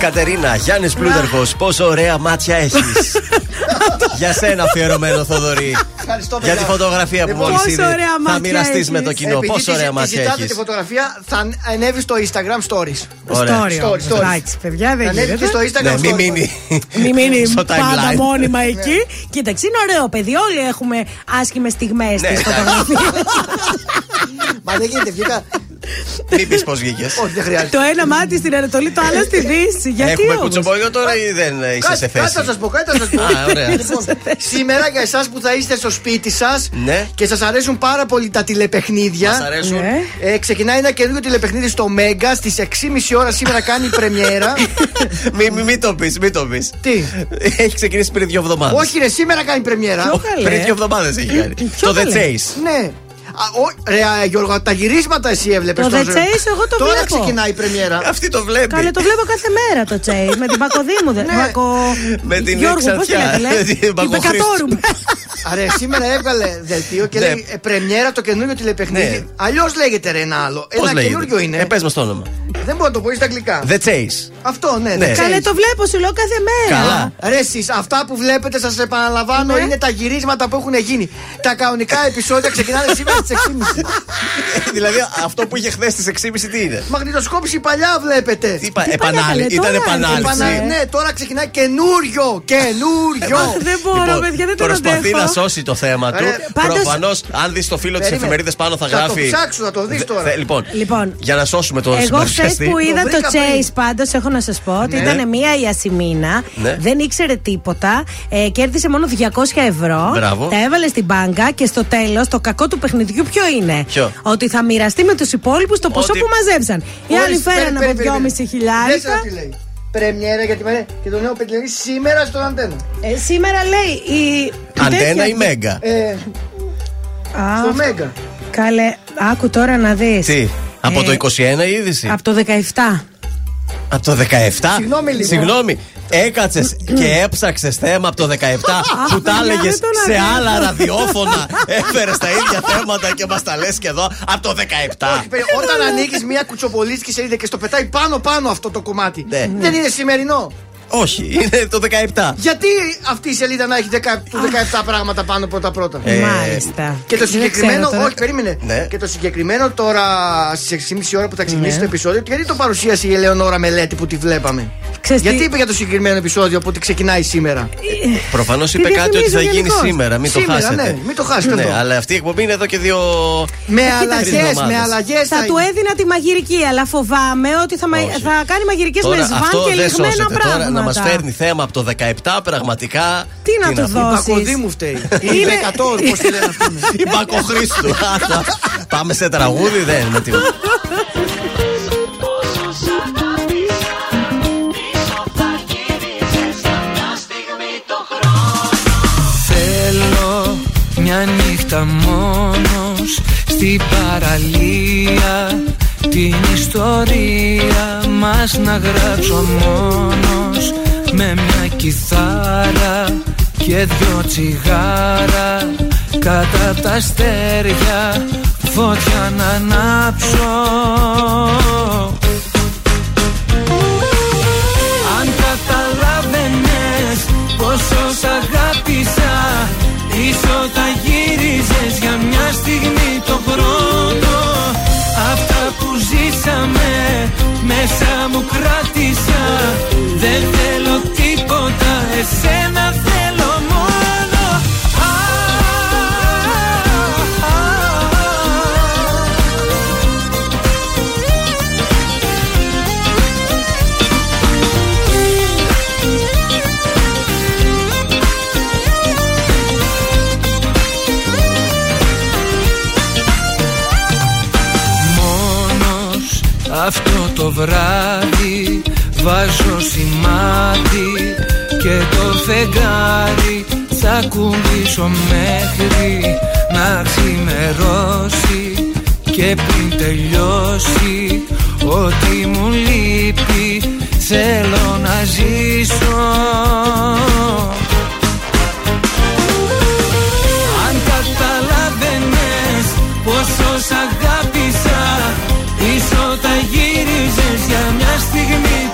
Κατερίνα, Γιάννης Πλούταρχος, πόσο ωραία μάτια έχεις. [laughs] Για σένα αφιερωμένο, Θοδωρή. Ευχαριστώ, Για τη παιδιά. φωτογραφία που Λοιπόν, μόλις πόσο είδε. ωραία Θα μάτια μοιραστείς έχεις. με το κοινό. Επειδή Πόσο τη- ωραία τη μάτια ζητάτε έχεις. τη φωτογραφία, θα ανέβει στο Instagram stories. Ωραία. Story όμως. Εντάξει, παιδιά, δεν Ανέβηκε γίνεται. στο Instagram Ναι, μη stories. μείνει. Μην μείνει [laughs] Στο πάντα timeline. μόνιμα εκεί. Κοίταξε, είναι ωραίο παιδί. Όλοι έχουμε άσχημες στιγμές Ναι, στις εντάξει. φωτογραφίες. Μα δεν γίνεται, βγήκα. Μην πεις πώς βγήκες. Όχι, δεν χρειάζεται. το ένα μάτι στην Ανατολή, το άλλο στη Δύση. Γιατί Έχουμε όμως; κουτσομπόλιο τώρα ή δεν ε, είσαι σε Κάτι θα θέση. σας πω, κάτι θα σας πω. Α, ωραία. Λοιπόν, σήμερα για εσάς που θα είστε στο σπίτι σας Ναι. και σας αρέσουν πάρα πολύ τα τηλεπαιχνίδια. Μας αρέσουν. Ναι. Ε, ξεκινάει ένα καινούργιο τηλεπαιχνίδι στο Μέγκα στις 6.30 ώρα σήμερα κάνει πρεμιέρα. [laughs] Μην μη, μη το πεις, μην το πεις. Τι; Έχει ξεκινήσει πριν δύο εβδομάδες. Όχι, ρε, σήμερα κάνει πρεμιέρα. Πριν δύο εβδομάδες έχει κάνει. Το The καλέ. Chase. Ναι. Α, ο, ρε, α, Γιώργο, τα γυρίσματα εσύ έβλεπες. Το The Chase εγώ το Τώρα βλέπω. ξεκινάει η πρεμιέρα. Αυτή το βλέπει. Καλέ, το βλέπω κάθε μέρα το Chase με την Πακοδήμου. Ναι. δεν- Πακο... Με την Γιώργο, πώς τη Εξαρθιά. λέτε, λέ; [laughs] Την Την Πακοχρήστου. Πεκατόρου. Άρα σήμερα έβγαλε δελτίο και Ναι. λέει ε, πρεμιέρα το καινούριο τηλεπαιχνίδι. Ναι. Αλλιώς λέγεται ρε ένα άλλο. Πώς ένα λέγεται; καινούριο είναι. Ε, πες μας το όνομα. Δεν μπορώ να το πω, είναι στα αγγλικά. The Chase. Αυτό, ναι, Ναι. ναι. Καλέ, το βλέπω, σου λέω κάθε μέρα. Καλά. Ρε εσείς, αυτά που βλέπετε σας επαναλαμβάνω Ναι. είναι τα γυρίσματα που έχουν γίνει. Τα κανονικά [laughs] επεισόδια ξεκινάνε σήμερα στις 6.30. δηλαδή αυτό που είχε χθες στις 6.30 τι είναι; Μαγνητοσκόπηση παλιά βλέπετε. Τι είπα, παλιά, επανάλη- καλέ, ήταν τώρα, επανάληψη. Επανα- Ναι, τώρα ξεκινάει καινούριο. Καινούριο. Αχ, δεν μπορώ, παιδιά, δεν το προσπαθεί αντέχω. να σώσει το θέμα του. Ρε, πάντως- Προφανώς, αν δεις το φίλο της Περίμενε. εφημερίδας πάνω θα Θα το γράφει. ψάξω, θα το δεις Δε- τώρα. θε- Λοιπόν, Λοιπόν, για να σώσουμε τον Εγώ χθες συμπαρουσιαστή. που είδα Το το βρήκα Chase, πριν. πάντως έχω να σας πω ότι Ναι. ήταν μία η Ασημίνα. Ναι. Δεν ήξερε τίποτα. Ε, κέρδισε μόνο 200 ευρώ. Μπράβο. Τα έβαλε στην μπάγκα και στο τέλος το κακό του παιχνιδιού ποιο είναι; Ποιο; Ότι θα μοιραστεί με τους υπόλοιπους το ποσό Ότι- που μαζέψαν. Οι άλλοι Ορίστε, φέραν περι- από περι- 2,5 περι- χιλιάρικα. Δες εδώ τι λέει. Πρεμιέρα για τη μέρα και το νέο παιχνίδι σήμερα στον αντένα. Ε, σήμερα λέει η. Αντένα τέτοια- ή μέγα. Ε, Α, στο Μέγκα. Καλέ, άκου τώρα να δεις. Τι, από Ε, το 21 η είδηση; Από το 17. Από το 17. Συγγνώμη λίγο. Συγγνώμη. Έκατσες και έψαξες θέμα από το 17 που τα παιδιά, έλεγες δεν τον σε αντέχω. άλλα ραδιόφωνα. Έφερες τα ίδια θέματα και μας τα λες και εδώ από το 17. Όχι, παιδί, Όταν ανοίγεις μια κουτσοπολίστικη σελίδα και στο πετάει πάνω-πάνω αυτό το κομμάτι. Ναι. Δεν είναι σημερινό. Όχι, είναι το 17. Γιατί αυτή η σελίδα να έχει 10 του 17 πράγματα πάνω πρώτα-πρώτα. Ε, Μάλιστα. Και το Δεν συγκεκριμένο, ξέρω τώρα. όχι, περίμενε. Ναι. Και το συγκεκριμένο τώρα στι 6.30 ώρα που θα ξεκινήσει Ναι. το επεισόδιο, γιατί το παρουσίασε η Ελεονόρα Μελέτη που τη βλέπαμε; Ξέρεις γιατί τι- είπε για το συγκεκριμένο επεισόδιο που ότι ξεκινάει σήμερα; Προφανώς Τι είπε κάτι ότι θα διαφημίζει γίνει γενικώς. σήμερα. Μην το Σήμερα, χάσετε. ναι, μην το χάσετε Ναι, αυτό. αλλά αυτή η εκπομπή είναι εδώ και δύο. Με Τρεις αλλαγές, εβδομάδες. με αλλαγές. Θα του έδινα τη μαγειρική, αλλά φοβάμαι ότι θα, μα- Όχι. θα κάνει μαγειρικές με Τώρα σβάν αυτό και δεν λιγμένα σώσεται. πράγματα. Τώρα να μας φέρνει θέμα από το 17 πραγματικά. Τι να του πούμε. Η δώσεις. Πακοδί μου φταίει. Η Είναι- Δεκατόρ, πώς τη λένε αυτήν. [laughs] Η Μπακοχρήστου. Άστα. Πάμε σε τραγούδι, δεν είναι τίποτα. Θέλω μια νύχτα μόνος στην παραλία Την ιστορία μας να γράψω μόνος Με μια κιθάρα και δυο τσιγάρα. Κάτω απ' τα αστέρια φωτιά να ανάψω. Αν καταλάβαινες πόσο σ' αγάπησα Πίσω θα γύριζες για μια στιγμή ζήσαμε μέσα μου κράτησα. Δεν θέλω τίποτα, εσένα το βράδυ βάζω σημάδι και το φεγγάρι θα κουμπίσω μέχρι να ξημερώσει και πριν τελειώσει ό,τι μου λείπει θέλω να ζήσω. Αν καταλάβαινες πόσο σ' αγάπησα Πίσω τα γύριζες για μια στιγμή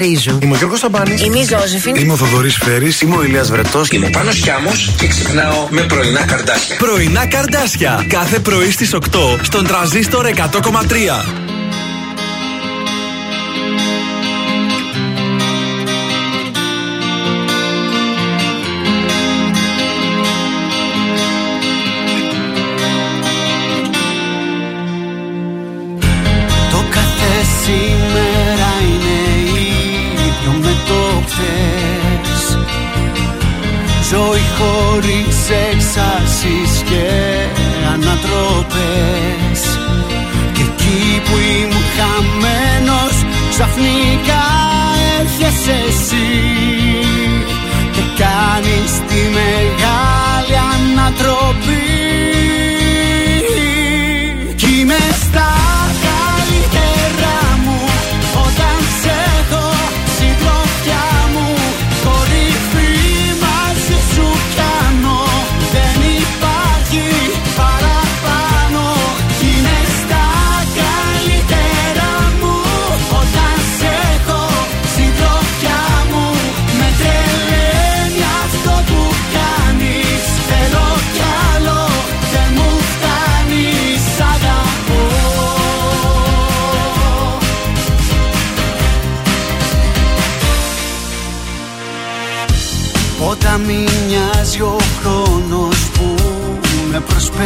Μένα Παπαρίζου. Είμαι ο Γιώργος Σαμπάνης. Είμαι η Ζώζεφιν. Είμαι ο Θοδωρής Φέρης. Είμαι ο Ηλίας Βρετός. Είμαι ο Πάνος Κιάμο και ξυπνάω με πρωινά καρδάσια. Πρωινά καρδάσια. Κάθε πρωί στις 8 στον τραζίστορ 100,3. Χωρίς εξάσεις και ανατροπές. Και εκεί που ήμουν χαμένος ξαφνικά έρχεσαι εσύ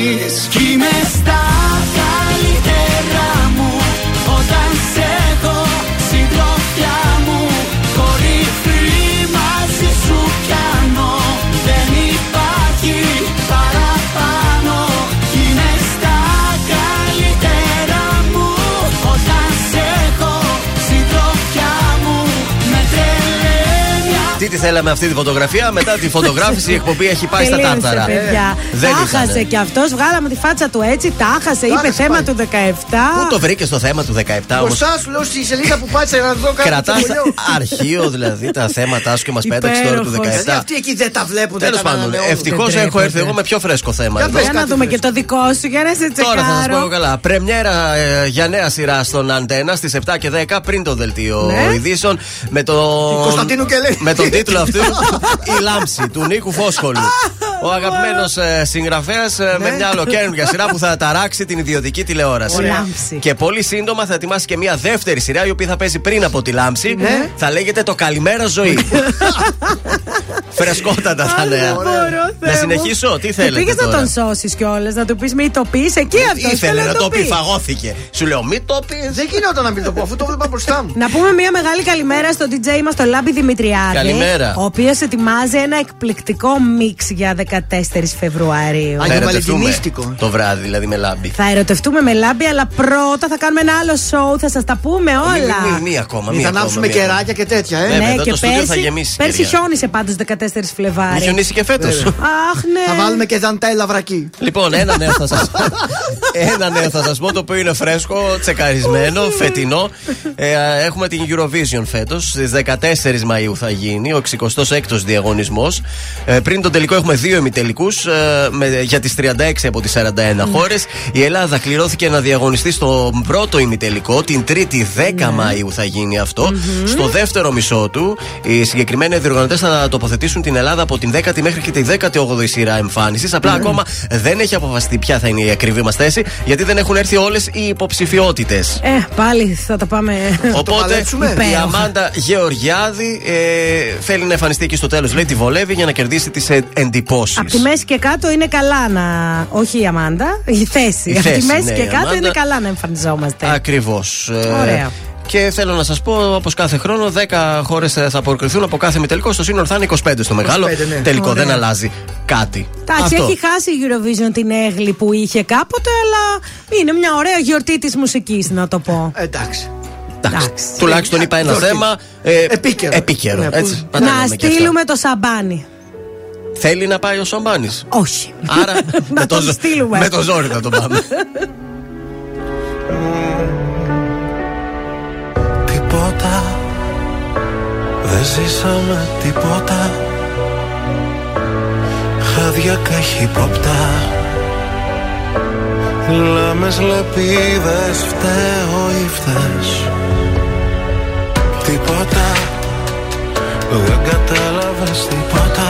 peace θέλαμε αυτή τη φωτογραφία, μετά τη φωτογράφηση η εκπομπή έχει πάει στα Τελείωσε, τάρταρα. παιδιά. Δεν τα ήτανε. χάσε κι αυτός. Βγάλαμε τη φάτσα του έτσι. Τα χάσε. Είπε θέμα του 17. Πού το βρήκες το θέμα του 17 όμως; Μπροστά σου λέω στη σελίδα που πάτησα να δω κάτι Κρατάς στο χωριό. αρχείο δηλαδή τα θέματα σου και μας πέταξε τώρα του Δηλαδή 17. αυτοί εκεί δεν τα βλέπουν. δεν Τέλος τα πάντων, ανανεώνουν. ευτυχώς Δεν έχω έρθει τρέπονται. εγώ με πιο φρέσκο θέμα. Για εδώ. πες Για να δούμε και το δικό σου για να σε Τώρα θα σας πω τσεκάρω. εγώ καλά. Πρεμιέρα ε, για νέα σειρά στον Αντένα στις 7 και 10 πριν το δελτίο Ναι. ειδήσεων. Με το. Κωνσταντίνου Κελέ. Με τον τίτλο [laughs] αυτού Η Λάμψη του Νίκου Φόσχολου. Ο αγαπημένος συγγραφέας Ναι. με μια ολοκαίρια σειρά που θα ταράξει την ιδιωτική τηλεόραση. Ο Λάμψη. Και πολύ σύντομα θα ετοιμάσει και μια δεύτερη σειρά η οποία θα παίζει πριν από τη Λάμψη. Ναι. Θα λέγεται Το Καλημέρα Ζωή. [laughs] Φρεσκότατα τα νέα. μπορώ, Να Θεέ μου. συνεχίσω, τι θέλετε. Πήγες να τώρα; τον σώσεις κιόλας, να του πεις μη το πεις. Εκεί αυτός. Ήθελε να το πει, φαγώθηκε. Σου λέω, μη το πεις. Δεν γινόταν να μην το πω αφού το βλέπα μπροστά μου. Να πούμε μια μεγάλη καλημέρα στον DJ μας, τον Λάμπη Δημητριάδη. Καλημέρα. Ο οποίος ετοιμάζει ένα εκπληκτικό μίξ για 17 14 Φεβρουαρίου. Θα ερωτευτούμε Το βράδυ, δηλαδή με λάμπη. Θα ερωτευτούμε με λάμπη, αλλά πρώτα θα κάνουμε ένα άλλο σοου. Θα σας τα πούμε όλα. Μη, μη, μη, μία ακόμα. Μία Θα ανάψουμε ακόμα, μία κεράκια και τέτοια, ε. Ναι, Ναι, εδώ και το στούντιο θα πέρσι, γεμίσει. πέρσι κυρία. χιόνισε πάντως 14 Φλεβάρι. Μη χιονίσει και φέτος. Αχ, ναι. Θα βάλουμε και δαντέλα βρακή. Λοιπόν, ένα νέο θα σας [laughs] Ένα νέο θα σας πω το οποίο είναι φρέσκο, τσεκαρισμένο, φετινό. Ε, α, έχουμε την Eurovision φέτος Στις 14 Μαΐου θα γίνει ο 66ος διαγωνισμός Ε, πριν τον τελικό έχουμε δύο ημιτελικούς ε, με, για τις 36 από τις 41 χώρες Η Ελλάδα κληρώθηκε να διαγωνιστεί στο πρώτο ημιτελικό. Την Τρίτη 10 Μαΐου θα γίνει αυτό. Στο δεύτερο μισό του, οι συγκεκριμένοι διοργανωτές θα τοποθετήσουν την Ελλάδα από την 10η μέχρι και τη 18η σειρά εμφάνισης. Απλά ακόμα δεν έχει αποφασιστεί ποια θα είναι η ακριβή μας θέση, γιατί δεν έχουν έρθει όλες οι υποψηφιότητες. Ε, πάλι θα τα πάμε. Οπότε η Υπέροχα. Αμάντα Γεωργιάδη ε, θέλει να εμφανιστεί εκεί στο τέλος. Λέει τη βολεύει για να κερδίσει τις εντυπώσεις. Από τη μέση και κάτω είναι καλά να. Όχι η Αμάντα, η θέση. Η Από τη θέση, μέση ναι, και η κάτω Αμάντα. είναι καλά να εμφανιζόμαστε. Ακριβώς. Ωραία. Και θέλω να σας πω, όπως κάθε χρόνο, 10 χώρες θα προκριθούν από κάθε μητελικό. Στο σύνολο θα είναι 25 στο μεγάλο. 25, ναι. Τελικό, Ωραία. δεν αλλάζει κάτι. Εντάξει, Αυτό. έχει χάσει η Eurovision την έγλη που είχε κάποτε, αλλά είναι μια ωραία γιορτή της μουσικής, να το πω. Εντάξει. Εντάξει. Τουλάχιστον είπα ένα Γιορτή. θέμα. Ε, Επίκαιρο. επίκαιρο, Ναι, που- έτσι. Να Πατάμε και αυτά. στείλουμε το σαμπάνι. Θέλει να πάει ο Σαμπάνης. Όχι. Άρα [laughs] Να με, τον ζω- στείλουμε. με το ζόρι θα τον πάμε. Τίποτα Δεν ζήσαμε τίποτα Χάδια καχύποπτα Λάμες λεπίδες φταίω ή φταίς Τίποτα Δεν κατάλαβες τίποτα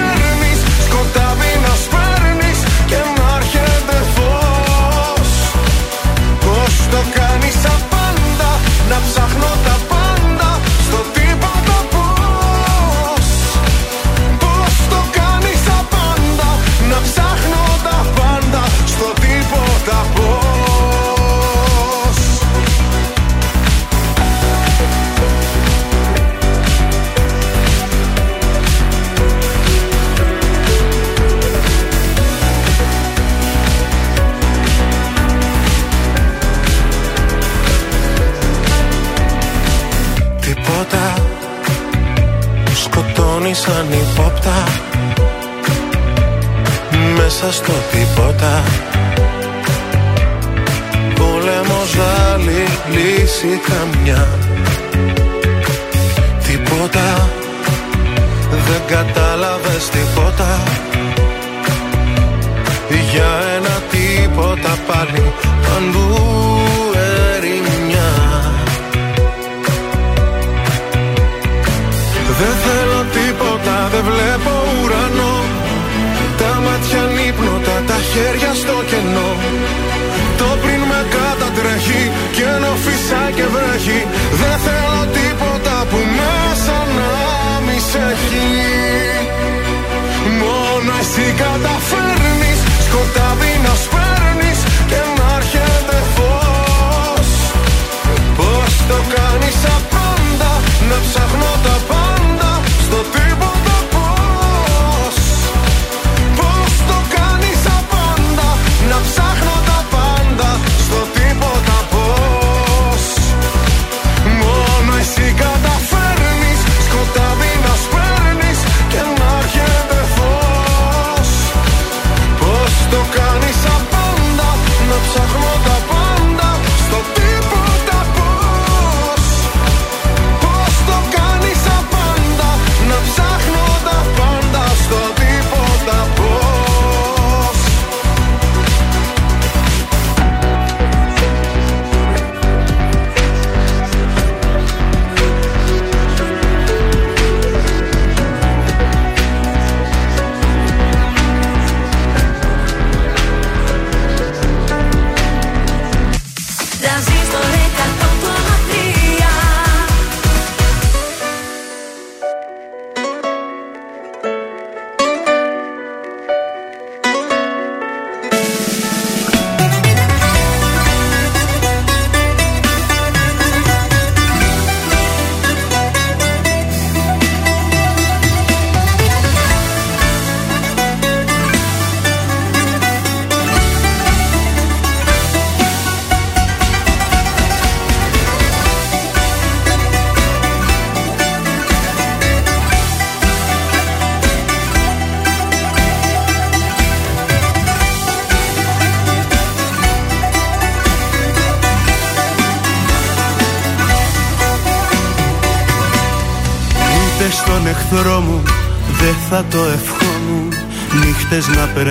σκοτάδι να σπέρνεις και να έρχεται φως. Πώς το κάνεις απάντα Να ψάχνω τα Σκοτώνει σαν υπόπτα. Μέσα στο τίποτα. Πόλεμος άλλη λύση καμιά. Τίποτα. Δεν κατάλαβες τίποτα. Για ένα τίποτα πάλι Παντού ερημιά. Δεν θέλω τίποτα, δεν βλέπω ουρανό. Τα μάτια νύπνοτα, τα χέρια στο κενό. Το πριν με κατατρέχει και ενώ φυσάει και βρέχει. Δεν θέλω τίποτα που μέσα να μη σε έχει. Μόνο εσύ καταφέρνεις. Σκοτάδι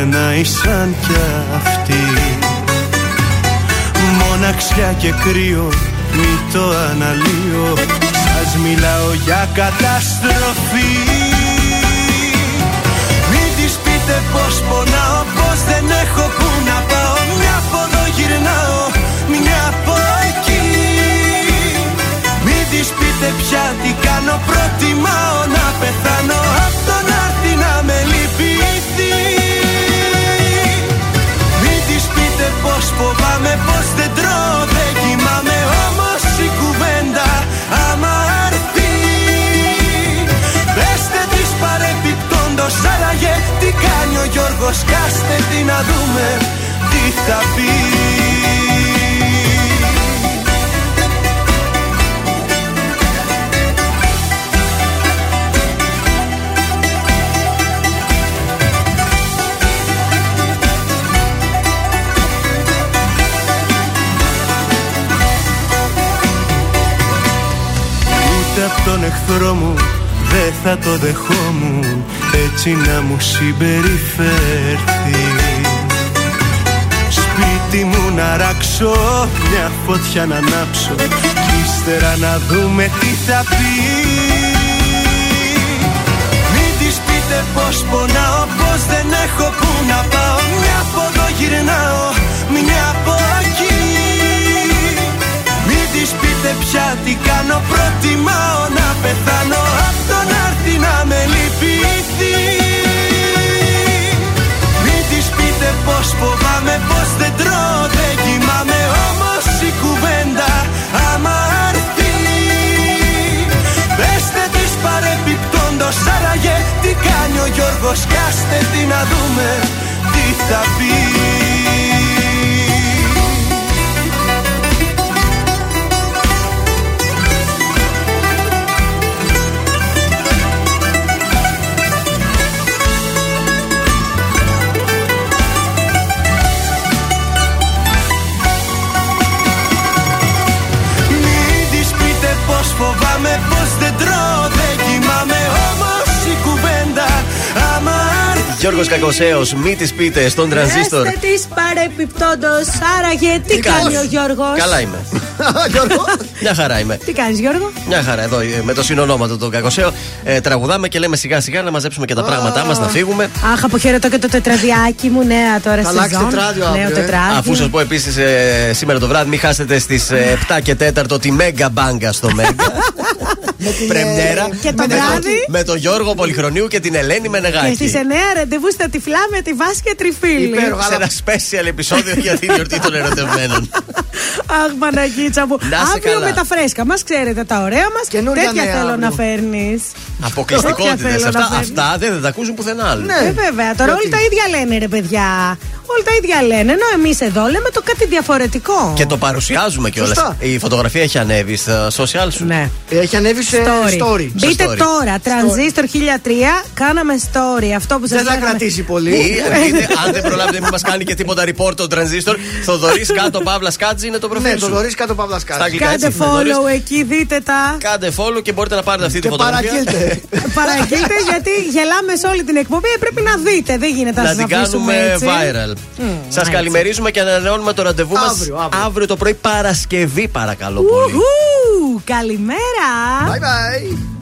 περνάει σαν κι αυτή Μοναξιά και κρύο μη το αναλύω. Σας μιλάω για καταστροφή να δούμε τι θα πει. Ούτε απ' τον εχθρό μου δεν θα το δεχόμουν. Έτσι να μου συμπεριφέρθεις Σπίτι μου να ράξω, μια φωτιά να ανάψω κι ύστερα να δούμε τι θα πει. Μην της πείτε πως πονάω, πως δεν έχω που να πάω. Μια από εδώ γυρνάω, μια από εκεί. Μην της πείτε πια τι κάνω Προτιμάω να πεθάνω. Απ' το να έρθει να με λυπηθεί πως φοβάμαι Πως δεν τρώω δεν κοιμάμαι Όμως η κουβέντα άμα έρθει. Πεστε της παρεπιπτόντος Άραγε τι κάνει ο Γιώργος Κάστε τι να δούμε τι θα πει έρθει Γιώργος Κακοσέος, μη τη πείτε στον τρανζίστορ. Έστε της παρεπιπτόντω. Άραγε, τι, Τι κάνει κάνεις; ο Γιώργος; Καλά είμαι. [laughs] Μια χαρά είμαι. Τι κάνεις, Γιώργο; Μια χαρά εδώ ε, με το συνονόματο τον Κακοσέο. Ε, τραγουδάμε και λέμε σιγά σιγά να μαζέψουμε και τα πράγματά μας, να φύγουμε. Αχ, αποχαιρετώ και το τετραδιάκι μου, νέα τώρα Θα στη αλλάξει ζώνη. τετράδιο Νέο αύριο, ε. τετράδιο. Αφού σας πω επίσης σήμερα το βράδυ, μην χάσετε στις 7 και 4 τη Μέγκα Μπάγκα στο Μέγκα. [laughs] Πρεμιέρα. Και το βράδυ. Με τον Γιώργο Πολυχρονίου και την Ελένη Και Μενεγάκη. στις 9 ραντεβού στα τυφλά με τη Βάση και Τριφίλη. Σε ένα special επεισόδιο για την γιορτή των ερωτευμένων. [laughs] Αχ, Παναγίτσα μου. Να είσαι Αύριο καλά. με τα φρέσκα μας, ξέρετε τα ωραία μας. Καινούρια Τέτοια νέα θέλω αύριο. να φέρνεις. Αποκλειστικότητες. θέλω να Αυτά, φέρνεις. αυτά δεν θα τα ακούσουν πουθενά άλλο. Ναι, βέβαια. Τώρα όλοι τα ίδια λένε, ρε παιδιά. Όλοι τα ίδια λένε. Ενώ εμείς εδώ λέμε το κάτι διαφορετικό. Και το παρουσιάζουμε κιόλας. Σωστά. Η φωτογραφία έχει ανέβει στα social σου. Ναι. Έχει ανέβει σε Story. story. Μπείτε story. τώρα, Transistor 1003, κάναμε story. Αυτό που σας Δεν θα κρατήσει πολύ. Ή, μπείτε, [laughs] αν δεν προλάβετε, μην μας κάνει και τίποτα report το transistor. Θοδωρής κάτω, Παύλας Σκάτζη είναι το Ναι, προφίλ το σου. δωρή κάτω παύλας Στα σκάτω. αγγλικά Κάντε έτσι, Θοδωρής. follow εκεί, δείτε τα. Κάντε follow και μπορείτε να πάρετε αυτή τη Και φωτογραφία. παραγγείλτε. [laughs] Παραγγείλτε γιατί γελάμε σε όλη την εκπομπή. Ε, Πρέπει να δείτε. Δεν γίνεται να Να σα την αφήσουμε κάνουμε έτσι. viral. Σας καλημερίζουμε και ανανεώνουμε το ραντεβού μας Αύριο, αύριο. αύριο το πρωί Παρασκευή, παρακαλώ πολύ. Ουχού, Καλημέρα. Bye bye.